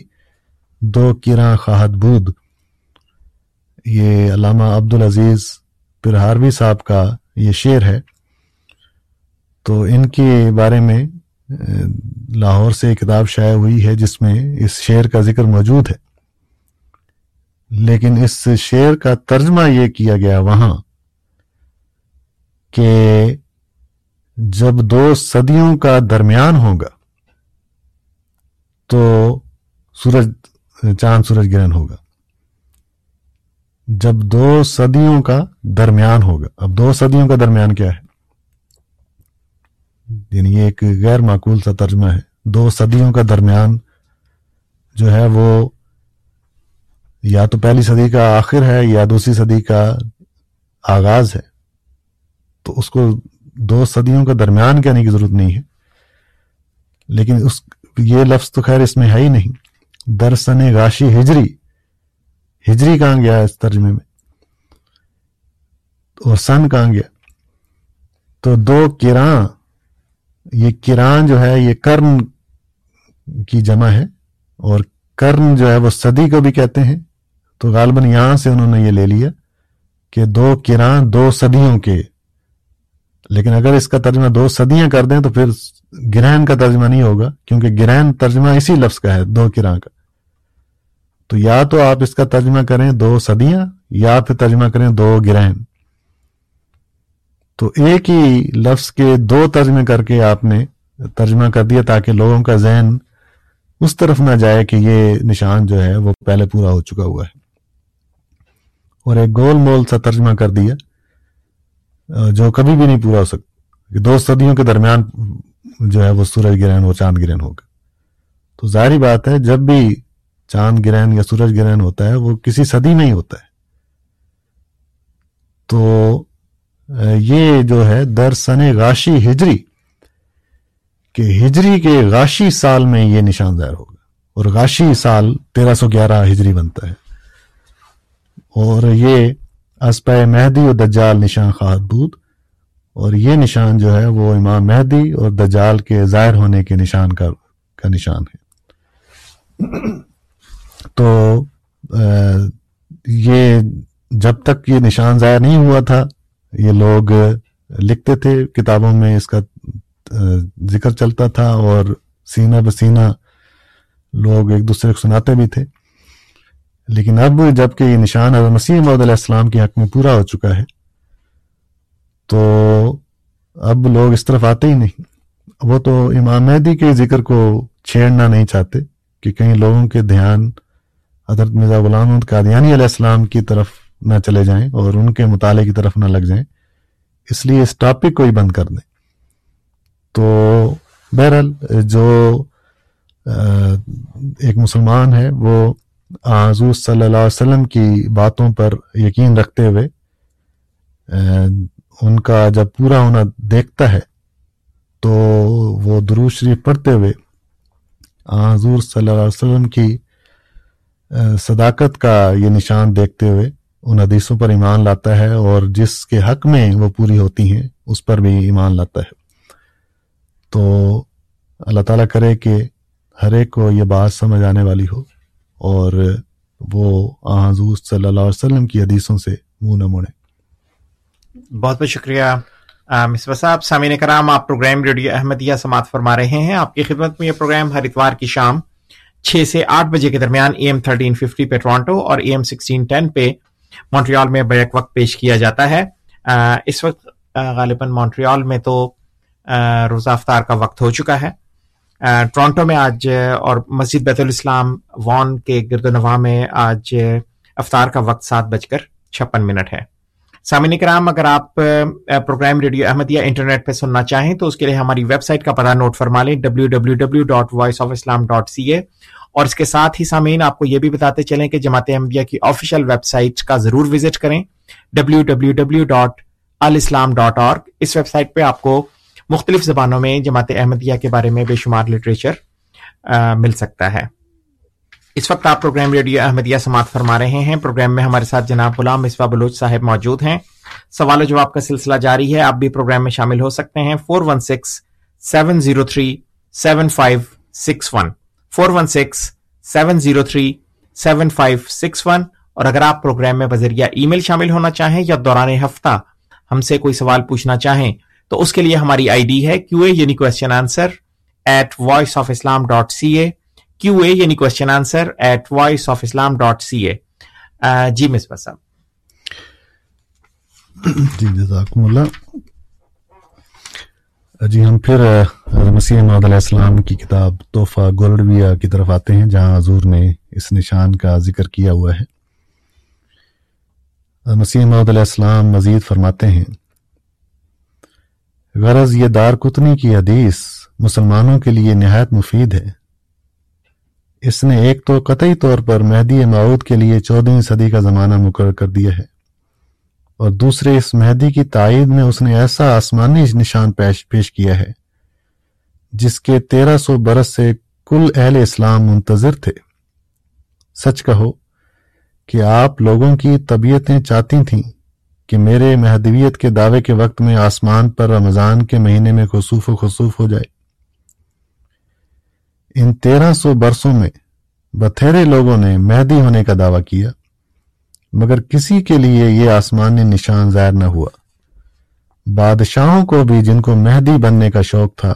Speaker 3: دو کرا خواہد بود۔ یہ علامہ عبدالعزیز پرہاروی صاحب کا یہ شعر ہے۔ تو ان کے بارے میں، لاہور سے کتاب شائع ہوئی ہے جس میں اس شعر کا ذکر موجود ہے۔ لیکن اس شعر کا ترجمہ یہ کیا گیا وہاں کہ جب دو صدیوں کا درمیان ہوگا تو سورج، چاند سورج گرہن ہوگا۔ جب دو صدیوں کا درمیان ہوگا۔ اب دو صدیوں کا درمیان کیا ہے؟ یعنی یہ ایک غیر معقول سا ترجمہ ہے۔ دو صدیوں کا درمیان جو ہے وہ یا تو پہلی صدی کا آخر ہے یا دوسری صدی کا آغاز ہے۔ تو اس کو دو صدیوں کا درمیان کہنے کی ضرورت نہیں ہے۔ لیکن اس یہ لفظ تو خیر اس میں ہے ہی نہیں۔ درسن غاشی ہجری۔ ہجری کہاں گیا اس ترجمے میں؟ اور سن کہاں گیا؟ تو دو کران، یہ کران جو ہے، یہ کرن کی جمع ہے، اور کرن جو ہے، وہ صدی کو بھی کہتے ہیں۔ تو غالباً یہاں سے انہوں نے یہ لے لیا کہ دو کران دو صدیوں کے۔ لیکن اگر اس کا ترجمہ دو صدیاں کر دیں تو پھر گرہن کا ترجمہ نہیں ہوگا، کیونکہ گرہن ترجمہ اسی لفظ کا ہے، دو کران کا۔ تو یا تو آپ اس کا ترجمہ کریں دو صدیاں، یا پھر ترجمہ کریں دو گرہن۔ تو ایک ہی لفظ کے دو ترجمے کر کے آپ نے ترجمہ کر دیا تاکہ لوگوں کا ذہن اس طرف نہ جائے کہ یہ نشان جو ہے وہ پہلے پورا ہو چکا ہوا ہے۔ اور ایک گول مول سا ترجمہ کر دیا، جو کبھی بھی نہیں پورا ہو سکتا دو صدیوں کے درمیان جو ہے وہ سورج گرہن وہ چاند گرہن ہوگا تو ظاہری بات ہے، جب بھی چاند گرہن یا سورج گرہن ہوتا ہے، وہ کسی صدی میں ہی ہوتا ہے۔ تو یہ جو ہے در سن غاشی ہجری، کہ ہجری کے غاشی سال میں یہ نشان ظاہر ہوگا۔ اور غاشی سال تیرہ سو گیارہ ہجری بنتا ہے۔ اور یہ اسپہ مہدی اور دجال نشان خواہد بود۔ اور یہ نشان جو ہے، وہ امام مہدی اور دجال کے ظاہر ہونے کے نشان کا کا نشان ہے۔ تو یہ جب تک یہ نشان ظاہر نہیں ہوا تھا، یہ لوگ لکھتے تھے، کتابوں میں اس کا ذکر چلتا تھا اور سینہ بسینہ لوگ ایک دوسرے کو سناتے بھی تھے۔ لیکن اب جبکہ یہ نشان حضرت مسیح محدود علیہ السلام کے حق میں پورا ہو چکا ہے، تو اب لوگ اس طرف آتے ہی نہیں۔ وہ تو امام مہدی کے ذکر کو چھیڑنا نہیں چاہتے کہ کہیں لوگوں کے دھیان حضرت مرزا غلام محمد قادیانی علیہ السلام کی طرف نہ چلے جائیں اور ان کے مطالعے کی طرف نہ لگ جائیں، اس لیے اس ٹاپک کو ہی بند کر دیں۔ تو بہرحال جو ایک مسلمان ہے، وہ حضور صلی اللہ علیہ وسلم کی باتوں پر یقین رکھتے ہوئے ان کا جب پورا ہونا دیکھتا ہے، تو وہ درو شریف پڑھتے ہوئے حضور صلی اللہ علیہ وسلم کی صداقت کا یہ نشان دیکھتے ہوئے ان حدیثوں پر ایمان لاتا ہے اور جس کے حق میں وہ پوری ہوتی ہیں، اس پر بھی ایمان لاتا ہے۔ تو اللہ تعالیٰ کرے کہ ہر ایک کو یہ بات سمجھ آنے والی ہو اور وہ حضور صلی اللہ علیہ وسلم کی حدیثوں سے منہ نہ مڑے
Speaker 2: بہت بہت شکریہ۔ مصباح صاحب، سامعین کرام، آپ پروگرام ریڈیو احمدیہ سماعت فرما رہے ہیں۔ آپ کی خدمت میں یہ پروگرام ہر اتوار کی شام چھ سے آٹھ بجے کے درمیان اے ایم تھرٹین ففٹی پہ ٹورانٹو اور اے ایم سکسٹین ٹین پہ مونٹریال میں بیک وقت پیش کیا جاتا ہے۔ اس وقت غالباً مونٹریال میں تو روزہ افطار کا وقت ہو چکا ہے۔ ٹورانٹو میں آج، اور مسجد بیت الاسلام وان کے گرد و نواح میں آج افطار کا وقت سات بج کر چھپن منٹ ہے۔ سامعین کرام، اگر آپ پروگرام ریڈیو احمدیہ انٹرنیٹ پہ سننا چاہیں تو اس کے لیے ہماری ویب سائٹ کا پتہ نوٹ فرما لیں۔ W W W dot Voice of Islam dot C A اور اس کے ساتھ ہی سامعین آپ کو یہ بھی بتاتے چلیں کہ جماعت احمدیہ کی آفیشیل ویب سائٹ کا ضرور وزٹ کریں۔ W W W dot alislam dot اور اس ویب سائٹ پہ آپ کو مختلف زبانوں میں جماعت احمدیہ کے بارے میں بے شمار لٹریچر مل سکتا ہے۔ اس وقت آپ پروگرام ریڈیو احمدیہ سماعت فرما رہے ہیں۔ پروگرام میں ہمارے ساتھ جناب غلام مصباح بلوچ صاحب موجود ہیں۔ سوال و جواب کا سلسلہ جاری ہے۔ آپ بھی پروگرام میں شامل ہو سکتے ہیں۔ Four one six seven zero three seven five six one four one six, seven zero three, seven five six one اور اگر آپ پروگرام میں بذریعہ ای میل شامل ہونا چاہیں یا دوران ہفتہ ہم سے کوئی سوال پوچھنا چاہیں، تو اس کے لیے ہماری آئی ڈی ہے کیو اے یعنی question answer at Voice of Islam dot C A Q A یعنی question answer at Voice of Islam dot C A جی مس صاحب۔
Speaker 3: جی جزاکم اللہ۔ جی ہم پھر مسیح محمد علیہ السلام کی کتاب تحفہ گولڈویا کی طرف آتے ہیں، جہاں حضور نے اس نشان کا ذکر کیا ہوا ہے۔ مسیح محمد علیہ السلام مزید فرماتے ہیں، غرض یہ دار کتنی کی حدیث مسلمانوں کے لیے نہایت مفید ہے۔ اس نے ایک تو قطعی طور پر مہدی معود کے لیے چودہویں صدی کا زمانہ مقرر کر دیا ہے۔ اور دوسرے اس مہدی کی تائید میں اس نے ایسا آسمانی نشان پیش پیش کیا ہے، جس کے تیرہ سو برس سے کل اہل اسلام منتظر تھے۔ سچ کہو کہ آپ لوگوں کی طبیعتیں چاہتی تھیں کہ میرے مہدویت کے دعوے کے وقت میں آسمان پر رمضان کے مہینے میں خصوف و خصوف ہو جائے۔ ان تیرہ سو برسوں میں بتھیرے لوگوں نے مہدی ہونے کا دعویٰ کیا۔ مگر کسی کے لیے یہ آسمانی نشان ظاہر نہ ہوا۔ بادشاہوں کو بھی جن کو مہدی بننے کا شوق تھا،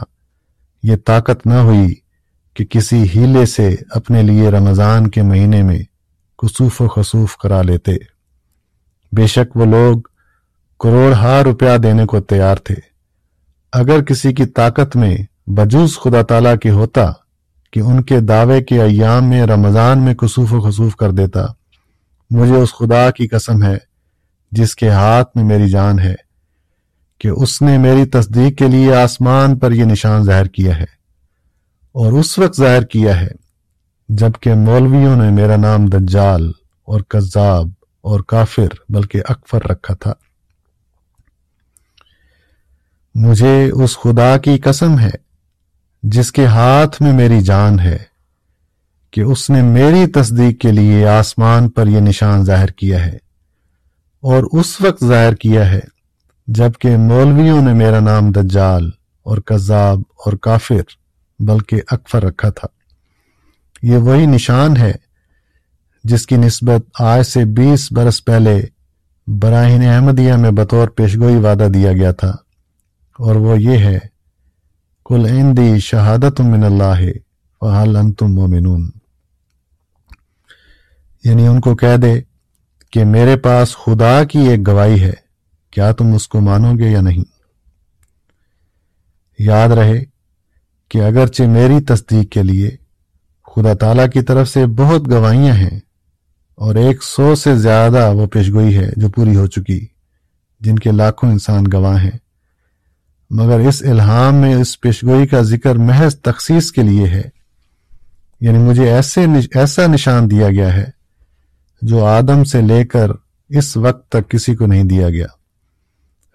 Speaker 3: یہ طاقت نہ ہوئی کہ کسی ہیلے سے اپنے لیے رمضان کے مہینے میں کسوف و خصوف کرا لیتے۔ بے شک وہ لوگ کروڑ ہار روپیہ دینے کو تیار تھے۔ اگر کسی کی طاقت میں بجوز خدا تعالی کی ہوتا کہ ان کے دعوے کے ایام میں رمضان میں کسوف و خصوف کر دیتا مجھے اس خدا کی قسم ہے جس کے ہاتھ میں میری جان ہے کہ اس نے میری تصدیق کے لیے آسمان پر یہ نشان ظاہر کیا ہے اور اس وقت ظاہر کیا ہے جبکہ مولویوں نے میرا نام دجال اور کذاب اور کافر بلکہ اکفر رکھا تھا۔ مجھے اس خدا کی قسم ہے جس کے ہاتھ میں میری جان ہے۔ کہ اس نے میری تصدیق کے لیے آسمان پر یہ نشان ظاہر کیا ہے اور اس وقت ظاہر کیا ہے جبکہ مولویوں نے میرا نام دجال اور کذاب اور کافر بلکہ اکفر رکھا تھا۔ یہ وہی نشان ہے جس کی نسبت آج سے بیس برس پہلے براہین احمدیہ میں بطور پیشگوئی وعدہ دیا گیا تھا اور وہ یہ ہے کل عندی شہادت من اللہ فحل انتم مومنون یعنی ان کو کہہ دے کہ میرے پاس خدا کی ایک گواہی ہے، کیا تم اس کو مانو گے یا نہیں؟ یاد رہے کہ اگرچہ میری تصدیق کے لیے خدا تعالی کی طرف سے بہت گواہیاں ہیں، اور ایک سو سے زیادہ وہ پیشگوئی ہے جو پوری ہو چکی، جن کے لاکھوں انسان گواہ ہیں۔ مگر اس الہام میں اس پیشگوئی کا ذکر محض تخصیص کے لیے ہے یعنی مجھے ایسے ایسا نشان دیا گیا ہے جو آدم سے لے کر اس وقت تک کسی کو نہیں دیا گیا۔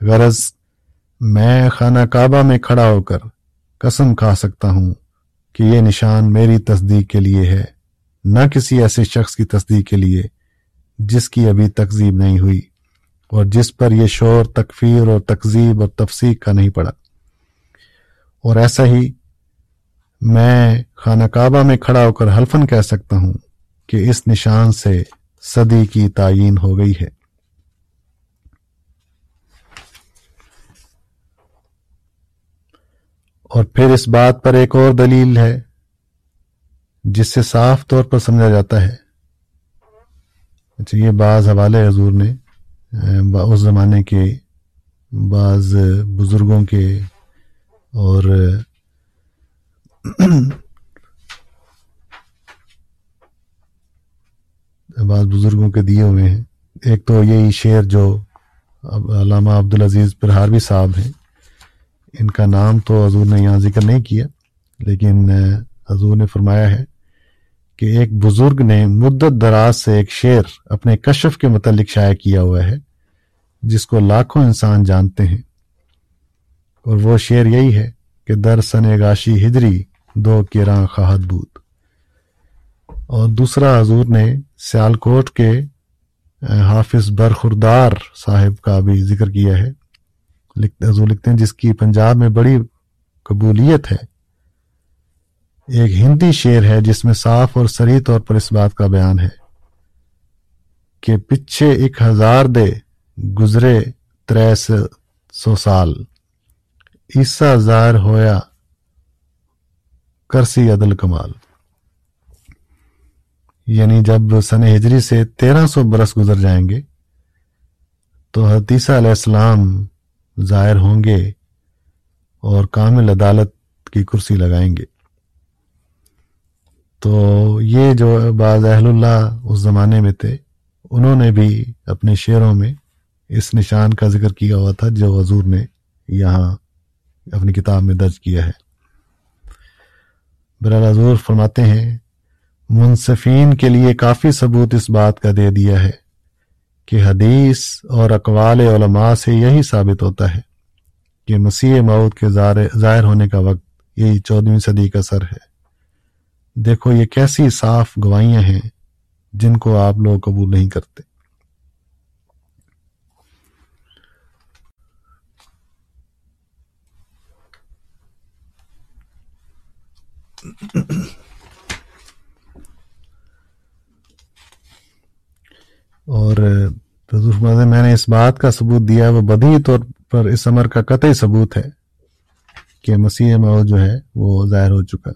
Speaker 3: غرض، میں خانہ کعبہ میں کھڑا ہو کر قسم کھا سکتا ہوں کہ یہ نشان میری تصدیق کے لیے ہے، نہ کسی ایسے شخص کی تصدیق کے لیے جس کی ابھی تقزیب نہیں ہوئی اور جس پر یہ شور، تکفیر اور تقزیب اور تفسیق کا نہیں پڑا۔ اور ایسا ہی میں خانہ کعبہ میں کھڑا ہو کر حلفن کہہ سکتا ہوں کہ اس نشان سے صدی کی تعین ہو گئی ہے۔ اور پھر اس بات پر ایک اور دلیل ہے، جس سے صاف طور پر سمجھا جاتا ہے۔ اچھا یہ بعض حوالے حضور نے اس زمانے کے بعض بزرگوں کے اور بعض بزرگوں کے دیے ہوئے ہیں۔ ایک تو یہی شعر جو علامہ عبدالعزیز پرہاروی صاحب ہیں۔ ان کا نام تو حضور نے یہاں ذکر نہیں کیا، لیکن حضور نے فرمایا ہے کہ ایک بزرگ نے مدت دراز سے ایک شعر اپنے کشف کے متعلق شائع کیا ہوا ہے، جس کو لاکھوں انسان جانتے ہیں۔ اور وہ شعر یہی ہے کہ در سن گاشی ہجری دو کیراں خواہد بود۔ اور دوسرا حضور نے سیالکوٹ کے حافظ برخوردار صاحب کا بھی ذکر کیا ہے۔ حضور لکھتے ہیں، جس کی پنجاب میں بڑی قبولیت ہے۔ ایک ہندی شعر ہے، جس میں صاف اور سری طور پر اس بات کا بیان ہے کہ پچھے ایک ہزار دے گزرے تریس سو سال۔ عیسا ظاہر ہویا کرسی عدل کمال۔ یعنی جب سن ہجری سے تیرہ سو برس گزر جائیں گے، تو حدیثہ علیہ السلام ظاہر ہوں گے اور کامل عدالت کی کرسی لگائیں گے۔ تو یہ جو بعض اہل اللہ اس زمانے میں تھے، انہوں نے بھی اپنے شعروں میں اس نشان کا ذکر کیا ہوا تھا جو حضور نے یہاں اپنی کتاب میں درج کیا ہے۔ برال حضور فرماتے ہیں منصفین کے لیے کافی ثبوت اس بات کا دے دیا ہے کہ حدیث اور اقوال علماء سے یہی ثابت ہوتا ہے کہ مسیح مود کے ظاہر ہونے کا وقت یہی چودہویں صدی کا سر ہے۔ دیکھو یہ کیسی صاف گواہیاں ہیں جن کو آپ لوگ قبول نہیں کرتے۔ اور میں نے اس بات کا ثبوت دیا وہ بدی طور پر اس عمر کا قطعی ثبوت ہے کہ مسیح موت جو ہے وہ ظاہر ہو چکا۔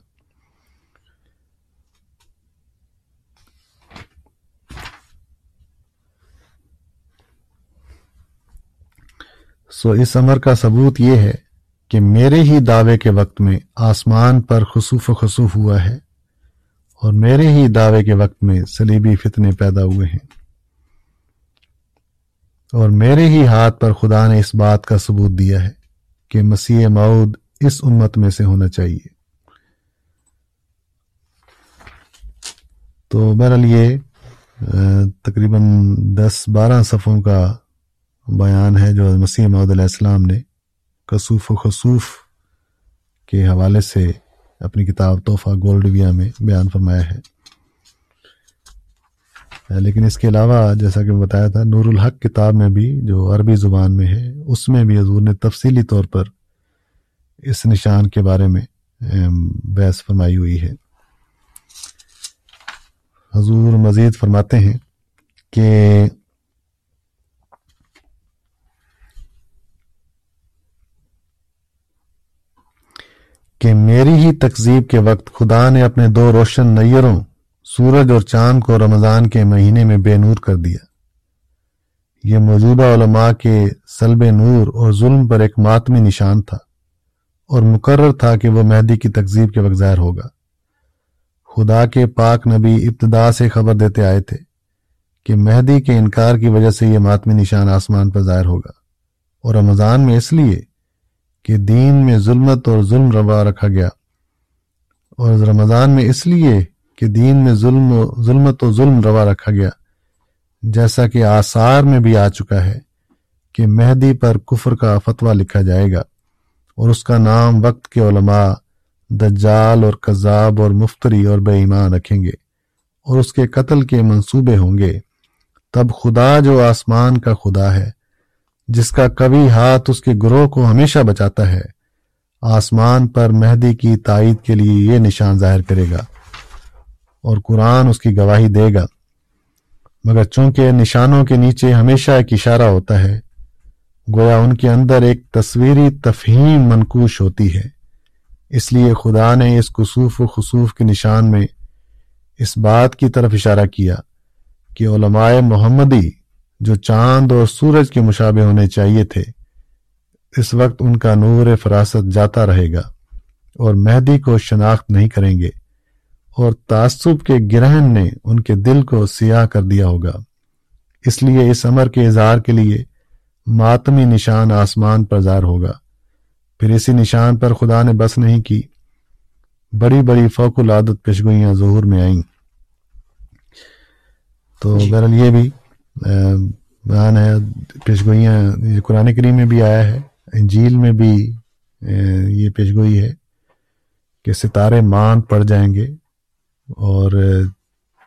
Speaker 3: سو اس عمر کا ثبوت یہ ہے کہ میرے ہی دعوے کے وقت میں آسمان پر خصوف و خصوف ہوا ہے اور میرے ہی دعوے کے وقت میں سلیبی فتنے پیدا ہوئے ہیں۔ اور میرے ہی ہاتھ پر خدا نے اس بات کا ثبوت دیا ہے کہ مسیح معود اس امت میں سے ہونا چاہیے۔ تو بہرحال یہ تقریباً دس بارہ صفوں کا بیان ہے جو مسیح محدود علیہ السلام نے کسوف و خصوف کے حوالے سے اپنی کتاب تحفہ گولڈویا میں بیان فرمایا ہے۔ لیکن اس کے علاوہ جیسا کہ بتایا تھا، نور الحق کتاب میں بھی جو عربی زبان میں ہے، اس میں بھی حضور نے تفصیلی طور پر اس نشان کے بارے میں بحث فرمائی ہوئی ہے۔ حضور مزید فرماتے ہیں کہ کہ میری ہی تقزیب کے وقت خدا نے اپنے دو روشن نیروں سورج اور چاند کو رمضان کے مہینے میں بے نور کر دیا۔ یہ موجودہ علماء کے سلب نور اور ظلم پر ایک ماتمی نشان تھا اور مقرر تھا کہ وہ مہدی کی تقزیب کے وقت ظاہر ہوگا۔ خدا کے پاک نبی ابتدا سے خبر دیتے آئے تھے کہ مہدی کے انکار کی وجہ سے یہ ماتمی نشان آسمان پر ظاہر ہوگا اور رمضان میں اس لیے کہ دین میں ظلمت اور ظلم روا رکھا گیا اور رمضان میں اس لیے کہ دین میں ظلم و ظلمت و ظلم روا رکھا گیا۔ جیسا کہ آثار میں بھی آ چکا ہے کہ مہدی پر کفر کا فتویٰ لکھا جائے گا اور اس کا نام وقت کے علماء دجال اور کذاب اور مفتری اور بے ایمان رکھیں گے اور اس کے قتل کے منصوبے ہوں گے۔ تب خدا جو آسمان کا خدا ہے، جس کا کبھی ہاتھ اس کے گروہ کو ہمیشہ بچاتا ہے، آسمان پر مہدی کی تائید کے لیے یہ نشان ظاہر کرے گا۔ اور قرآن اس کی گواہی دے گا۔ مگر چونکہ نشانوں کے نیچے ہمیشہ ایک اشارہ ہوتا ہے، گویا ان کے اندر ایک تصویری تفہیم منکوش ہوتی ہے۔ اس لیے خدا نے اس کسوف و خصوف کے نشان میں اس بات کی طرف اشارہ کیا کہ علماء محمدی جو چاند اور سورج کے مشابے ہونے چاہیے تھے، اس وقت ان کا نور فراست جاتا رہے گا اور مہدی کو شناخت نہیں کریں گے۔ اور تعصب کے گرہن نے ان کے دل کو سیاہ کر دیا ہوگا۔ اس لیے اس عمر کے اظہار کے لیے ماتمی نشان آسمان پر ظاہر ہوگا۔ پھر اسی نشان پر خدا نے بس نہیں کی بڑی بڑی فوق العادت پیشگوئیاں ظہور میں آئیں۔ تو
Speaker 2: جی۔
Speaker 3: بہرحال یہ بھی بیان ہے پیشگوئیاں یہ قرآن کریم میں بھی آیا ہے انجیل میں بھی یہ پیشگوئی ہے کہ ستارے مان پڑ جائیں گے۔ اور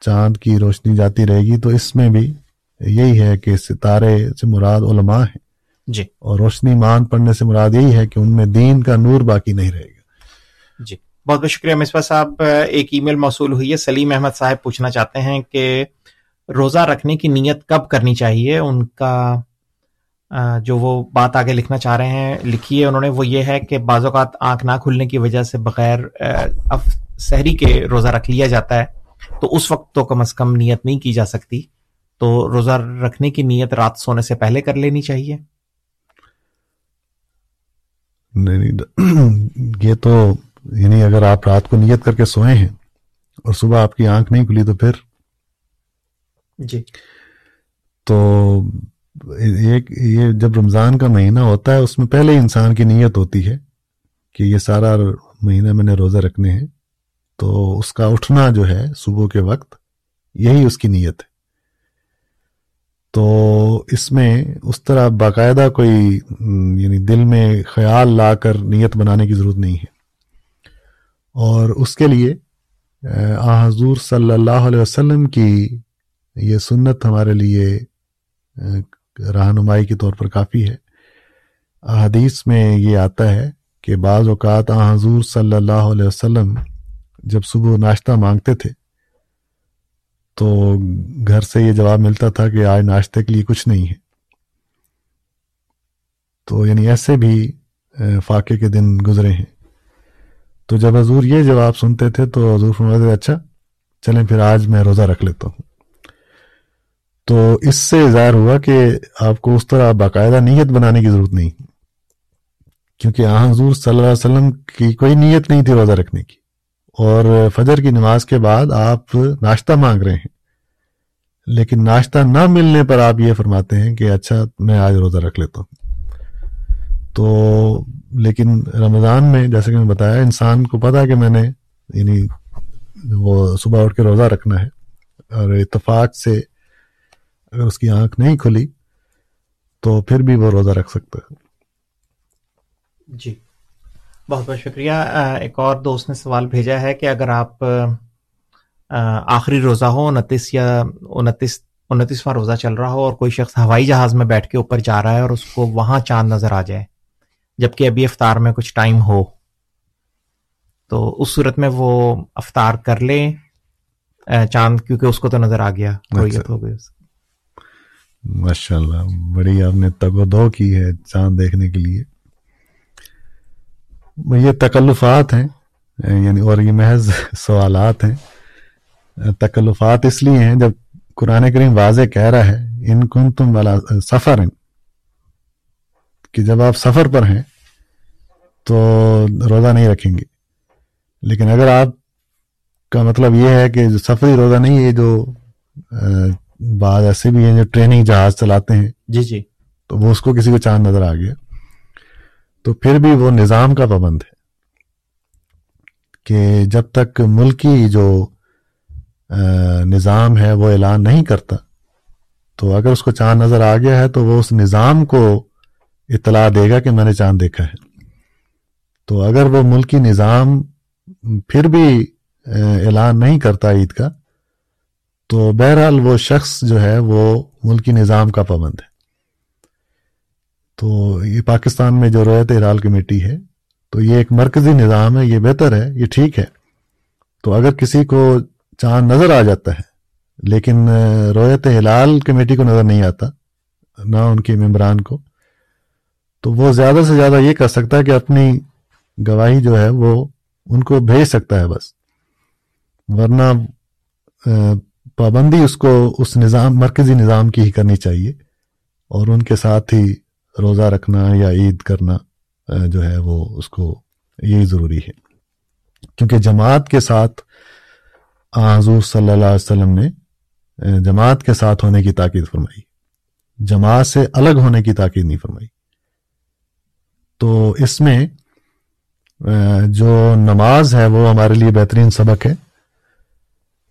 Speaker 3: چاند کی روشنی جاتی رہے گی تو اس میں بھی یہی ہے کہ ستارے سے مراد علماء ہیں۔
Speaker 2: جی۔
Speaker 3: اور روشنی مان پڑنے سے مراد یہی ہے کہ ان میں دین کا نور باقی نہیں رہے گا۔
Speaker 2: جی۔ بہت بہت شکریہ مصباح صاحب۔ ایک ای میل موصول ہوئی ہے۔ سلیم احمد صاحب پوچھنا چاہتے ہیں کہ روزہ رکھنے کی نیت کب کرنی چاہیے؟ ان کا جو وہ بات آگے لکھنا چاہ رہے ہیں لکھی ہے انہوں نے وہ یہ ہے کہ بعض اوقات آنکھ نہ کھلنے کی وجہ سے بغیر سحری کے روزہ رکھ لیا جاتا ہے تو اس وقت تو کم از کم نیت نہیں کی جا سکتی۔ تو روزہ رکھنے کی نیت رات سونے سے پہلے کر لینی چاہیے۔
Speaker 3: نہیں یہ تو یعنی اگر آپ رات کو نیت کر کے سوئے ہیں اور صبح آپ کی آنکھ نہیں کھلی تو پھر؟
Speaker 2: جی۔
Speaker 3: تو یہ جب رمضان کا مہینہ ہوتا ہے اس میں پہلے انسان کی نیت ہوتی ہے کہ یہ سارا مہینہ میں نے روزہ رکھنے ہیں۔ تو اس کا اٹھنا جو ہے صبح کے وقت، یہی اس کی نیت ہے۔ تو اس میں اس طرح باقاعدہ کوئی یعنی دل میں خیال لا کر نیت بنانے کی ضرورت نہیں ہے۔ اور اس کے لیے، آ حضور صلی اللہ علیہ وسلم کی یہ سنت ہمارے لیے رہنمائی کے طور پر کافی ہے۔ احادیث میں یہ آتا ہے کہ بعض اوقات آ حضور صلی اللہ علیہ وسلم جب صبح ناشتہ مانگتے تھے تو گھر سے یہ جواب ملتا تھا کہ آج ناشتے کے لیے کچھ نہیں ہے۔ تو یعنی ایسے بھی فاقے کے دن گزرے ہیں۔ تو جب حضور یہ جواب سنتے تھے تو حضور فرماتے اچھا چلیں پھر آج میں روزہ رکھ لیتا ہوں۔ تو اس سے ظاہر ہوا کہ آپ کو اس طرح باقاعدہ نیت بنانے کی ضرورت نہیں۔ کیونکہ آ حضور صلی اللہ علیہ وسلم کی کوئی نیت نہیں تھی روزہ رکھنے کی۔ اور فجر کی نماز کے بعد آپ ناشتہ مانگ رہے ہیں۔ لیکن ناشتہ نہ ملنے پر آپ یہ فرماتے ہیں کہ اچھا میں آج روزہ رکھ لیتا ہوں۔ تو لیکن رمضان میں جیسے کہ میں بتایا، انسان کو پتا کہ میں نے یعنی وہ صبح اٹھ کے روزہ رکھنا ہے اور اتفاق سے اگر اس کی آنکھ نہیں کھلی تو پھر بھی وہ روزہ رکھ سکتا ہے۔
Speaker 2: جی۔ بہت بہت شکریہ۔ ایک اور دوست نے سوال بھیجا ہے کہ اگر آپ آخری روزہ ہو، انتیس یا انتیس، انتیسواں روزہ چل رہا ہو اور کوئی شخص ہوائی جہاز میں بیٹھ کے اوپر جا رہا ہے اور اس کو وہاں چاند نظر آ جائے، جبکہ ابھی افطار میں کچھ ٹائم ہو، تو اس صورت میں وہ افطار کر لے چاند کیونکہ اس کو تو نظر آ گیا، رویت ہو گئی
Speaker 3: ماشاء اللہ بڑی آپ نے تگ و دو کی ہے چاند دیکھنے کے لیے۔ یہ تکلفات ہیں یعنی اور یہ محض سوالات ہیں۔ تکلفات اس لیے ہیں جب قرآن کریم واضح کہہ رہا ہے ان کن تم والا سفر کہ جب آپ سفر پر ہیں تو روزہ نہیں رکھیں گے۔ لیکن اگر آپ کا مطلب یہ ہے کہ جو سفری روزہ نہیں ہے جو بعض ایسے بھی ہیں جو ٹریننگ جہاز چلاتے ہیں
Speaker 2: جی جی۔
Speaker 3: تو وہ اس کو کسی کو چاند نظر آ گیا۔ تو پھر بھی وہ نظام کا پابند ہے کہ جب تک ملکی جو نظام ہے وہ اعلان نہیں کرتا، تو اگر اس کو چاند نظر آ گیا ہے تو وہ اس نظام کو اطلاع دے گا کہ میں نے چاند دیکھا ہے۔ تو اگر وہ ملکی نظام پھر بھی اعلان نہیں کرتا عید کا، تو بہرحال وہ شخص جو ہے وہ ملکی نظام کا پابند ہے۔ تو یہ پاکستان میں جو رویت ہلال کمیٹی ہے، تو یہ ایک مرکزی نظام ہے، یہ بہتر ہے، یہ ٹھیک ہے۔ تو اگر کسی کو چاند نظر آ جاتا ہے، لیکن رویت ہلال کمیٹی کو نظر نہیں آتا، نہ ان کے ممبران کو، تو وہ زیادہ سے زیادہ یہ کر سکتا ہے کہ اپنی گواہی جو ہے وہ ان کو بھیج سکتا ہے بس۔ ورنہ پابندی اس کو، اس نظام، مرکزی نظام کی ہی کرنی چاہیے اور ان کے ساتھ ہی روزہ رکھنا یا عید کرنا جو ہے وہ اس کو یہی ضروری ہے۔ کیونکہ جماعت کے ساتھ حضور صلی اللہ علیہ وسلم نے جماعت کے ساتھ ہونے کی تاکید فرمائی۔ جماعت سے الگ ہونے کی تاکید نہیں فرمائی۔ تو اس میں جو نماز ہے وہ ہمارے لیے بہترین سبق ہے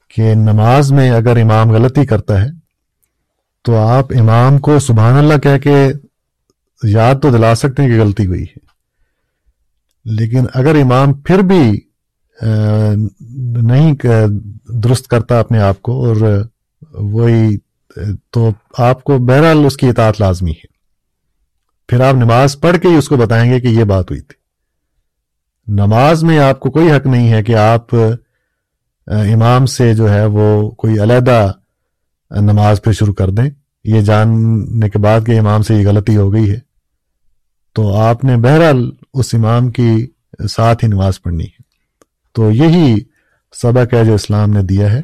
Speaker 3: کہ نماز میں اگر امام غلطی کرتا ہے تو آپ امام کو سبحان اللہ کہہ کے یاد تو دلا سکتے ہیں کہ غلطی ہوئی ہے۔ لیکن اگر امام پھر بھی نہیں درست کرتا اپنے آپ کو اور وہی تو آپ کو بہرحال اس کی اطاعت لازمی ہے۔ پھر آپ نماز پڑھ کے ہی اس کو بتائیں گے کہ یہ بات ہوئی تھی۔ نماز میں آپ کو کوئی حق نہیں ہے کہ آپ امام سے جو ہے وہ کوئی علیحدہ نماز پہ شروع کر دیں۔ یہ جاننے کے بعد کہ امام سے یہ غلطی ہو گئی ہے۔ تو آپ نے بہرحال اس امام کی ساتھ ہی نماز پڑھنی ہے۔ تو یہی سبق ہے جو اسلام نے دیا ہے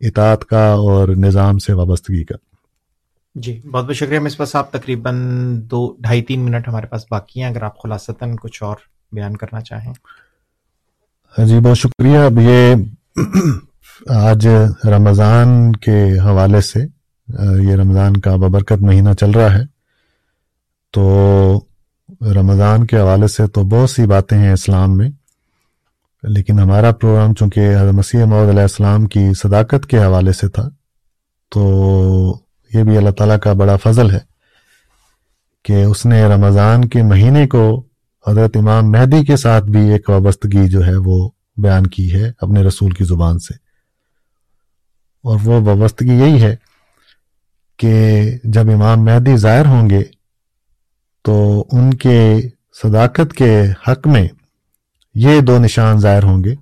Speaker 3: اطاعت کا اور نظام سے وابستگی کا۔
Speaker 2: جی بہت بہت شکریہ۔ مصباح صاحب تقریباً دو ڈھائی تین منٹ ہمارے پاس باقی ہیں۔ اگر آپ خلاصتاً کچھ اور بیان کرنا چاہیں۔
Speaker 3: جی بہت شکریہ۔ اب یہ آج رمضان کے حوالے سے یہ رمضان کا ببرکت مہینہ چل رہا ہے۔ تو رمضان کے حوالے سے تو بہت سی باتیں ہیں اسلام میں، لیکن ہمارا پروگرام چونکہ حضرت مسیح محمد علیہ السلام کی صداقت کے حوالے سے تھا، تو یہ بھی اللہ تعالیٰ کا بڑا فضل ہے کہ اس نے رمضان کے مہینے کو حضرت امام مہدی کے ساتھ بھی ایک وابستگی جو ہے وہ بیان کی ہے اپنے رسول کی زبان سے۔ اور وہ وابستگی یہی ہے کہ جب امام مہدی ظاہر ہوں گے تو ان کے صداقت کے حق میں یہ دو نشان ظاہر ہوں گے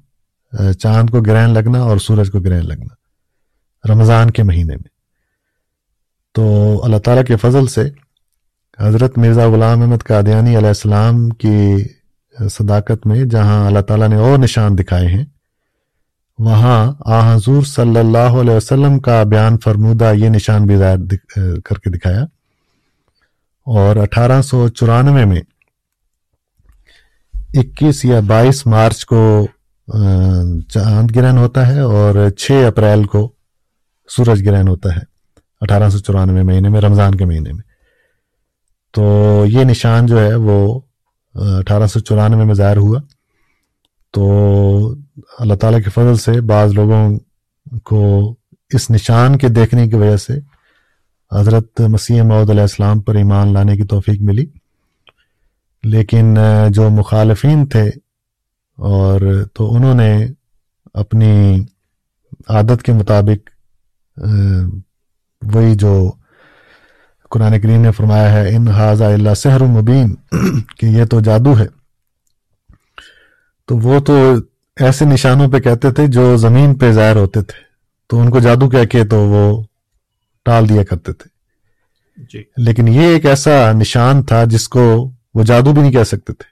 Speaker 3: چاند کو گرہن لگنا اور سورج کو گرہن لگنا، رمضان کے مہینے میں۔ تو اللہ تعالیٰ کے فضل سے حضرت مرزا غلام احمد قادیانی علیہ السلام کی صداقت میں جہاں اللہ تعالیٰ نے اور نشان دکھائے ہیں، وہاں آ حضور صلی اللہ علیہ وسلم کا بیان فرمودہ یہ نشان بھی ظاہر کر کے دکھایا۔ اور اٹھارہ سو چورانوے میں اکیس یا بائیس مارچ کو چاند گرہن ہوتا ہے اور چھ اپریل کو سورج گرہن ہوتا ہے، اٹھارہ سو چورانوے مہینے میں، رمضان کے مہینے میں۔ تو یہ نشان جو ہے وہ اٹھارہ سو چورانوے میں ظاہر ہوا۔ تو اللہ تعالیٰ کے فضل سے بعض لوگوں کو اس نشان کے دیکھنے کی وجہ سے حضرت مسیح معود علیہ السلام پر ایمان لانے کی توفیق ملی۔ لیکن جو مخالفین تھے، اور تو انہوں نے اپنی عادت کے مطابق وہی جو قرآن کریم نے فرمایا ہے، ان حاضہ اللہ سحر مبین، کہ یہ تو جادو ہے۔ تو وہ تو ایسے نشانوں پہ کہتے تھے جو زمین پہ ظاہر ہوتے تھے۔ تو ان کو جادو کہہ کے تو وہ ٹال دیا کرتے تھے۔ جی۔ لیکن یہ ایک ایسا نشان تھا جس کو وہ جادو بھی نہیں کہہ سکتے تھے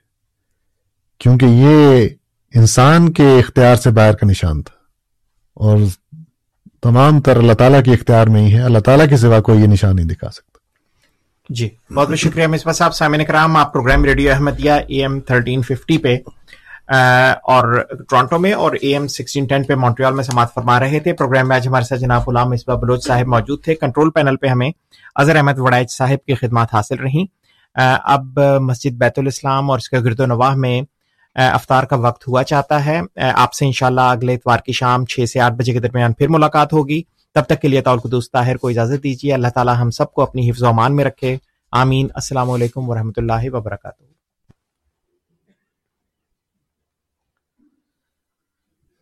Speaker 3: کیونکہ یہ انسان کے اختیار سے باہر کا نشان تھا۔ اور تمام تر اللہ تعالیٰ کے اختیار میں ہی ہے اللہ تعالیٰ کے سوا کوئی یہ نشان نہیں دکھا سکتا۔
Speaker 2: جی بہت بہت شکریہ۔ مصباح صاحب سامعین کرام آپ programme radio Ahmadiyya A M thirteen fifty پہ اور ٹورانٹو میں اور اے ایم سکسٹین ٹین پہ مونٹریال میں سماعت فرما رہے تھے۔ پروگرام میں آج ہمارے ساتھ جناب غلام مصباح بلوچ صاحب موجود تھے۔ کنٹرول پینل پہ ہمیں اظہر احمد وڑائچ صاحب کی خدمات حاصل رہیں۔ اب مسجد بیت الاسلام اور اس کے گرد و نواح میں افطار کا وقت ہوا چاہتا ہے۔ آپ سے انشاءاللہ اگلے اتوار کی شام چھ سے آٹھ بجے کے درمیان پھر ملاقات ہوگی۔ تب تک کے لیے طول قدوس طاہر کو اجازت دیجیے۔ اللہ تعالیٰ ہم سب کو اپنی حفظ و امان میں رکھے۔ آمین۔ السلام علیکم ورحمۃ اللہ وبرکاتہ۔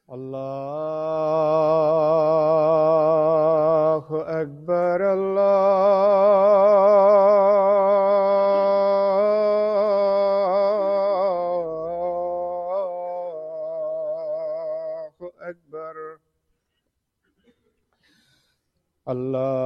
Speaker 2: اللہ اکبر اللہ اکبر اللہ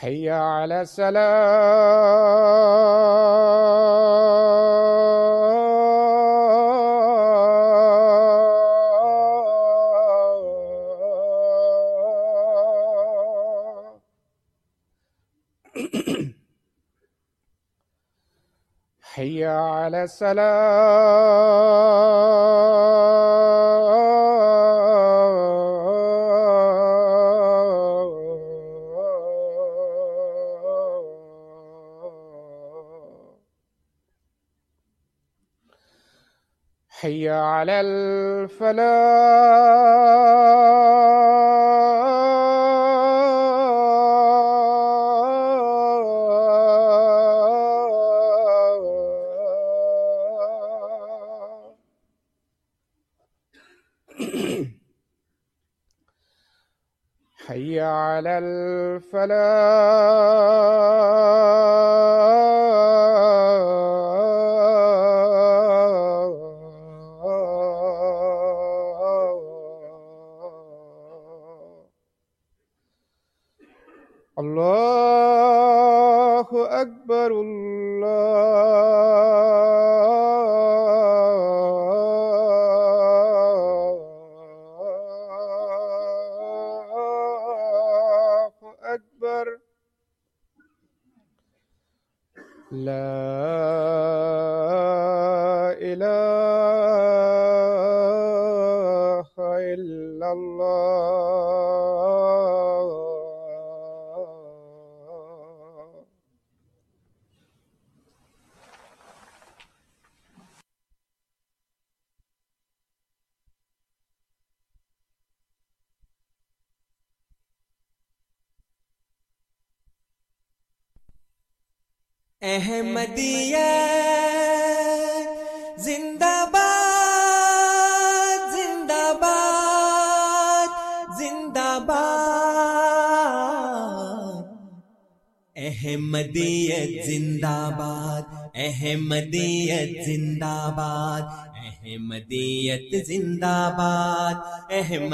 Speaker 6: حي على السلام *clears throat* حي على السلام حي على الفلاح. حي على الفلاح.
Speaker 1: اکبر اللہ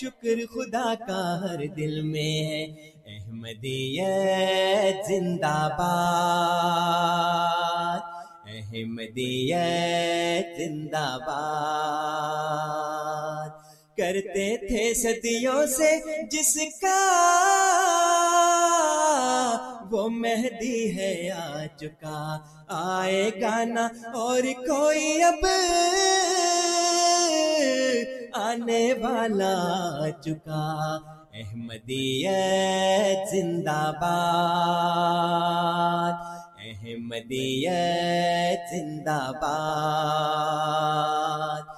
Speaker 1: شکر خدا کا ہر دل میں ہے۔ احمدیت زندہ باد۔ احمدیت زندہ باد۔ کرتے تھے صدیوں سے جس کا وہ مہدی ہے آ چکا آئے گانا اور کوئی اب آنے والا آ چکا احمدیت زندہ باد۔ احمدیت زندہ باد۔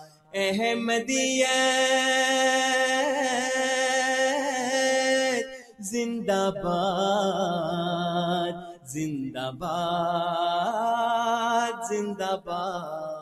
Speaker 1: احمدیت۔ زندہ باد زندہ باد زندہ باد۔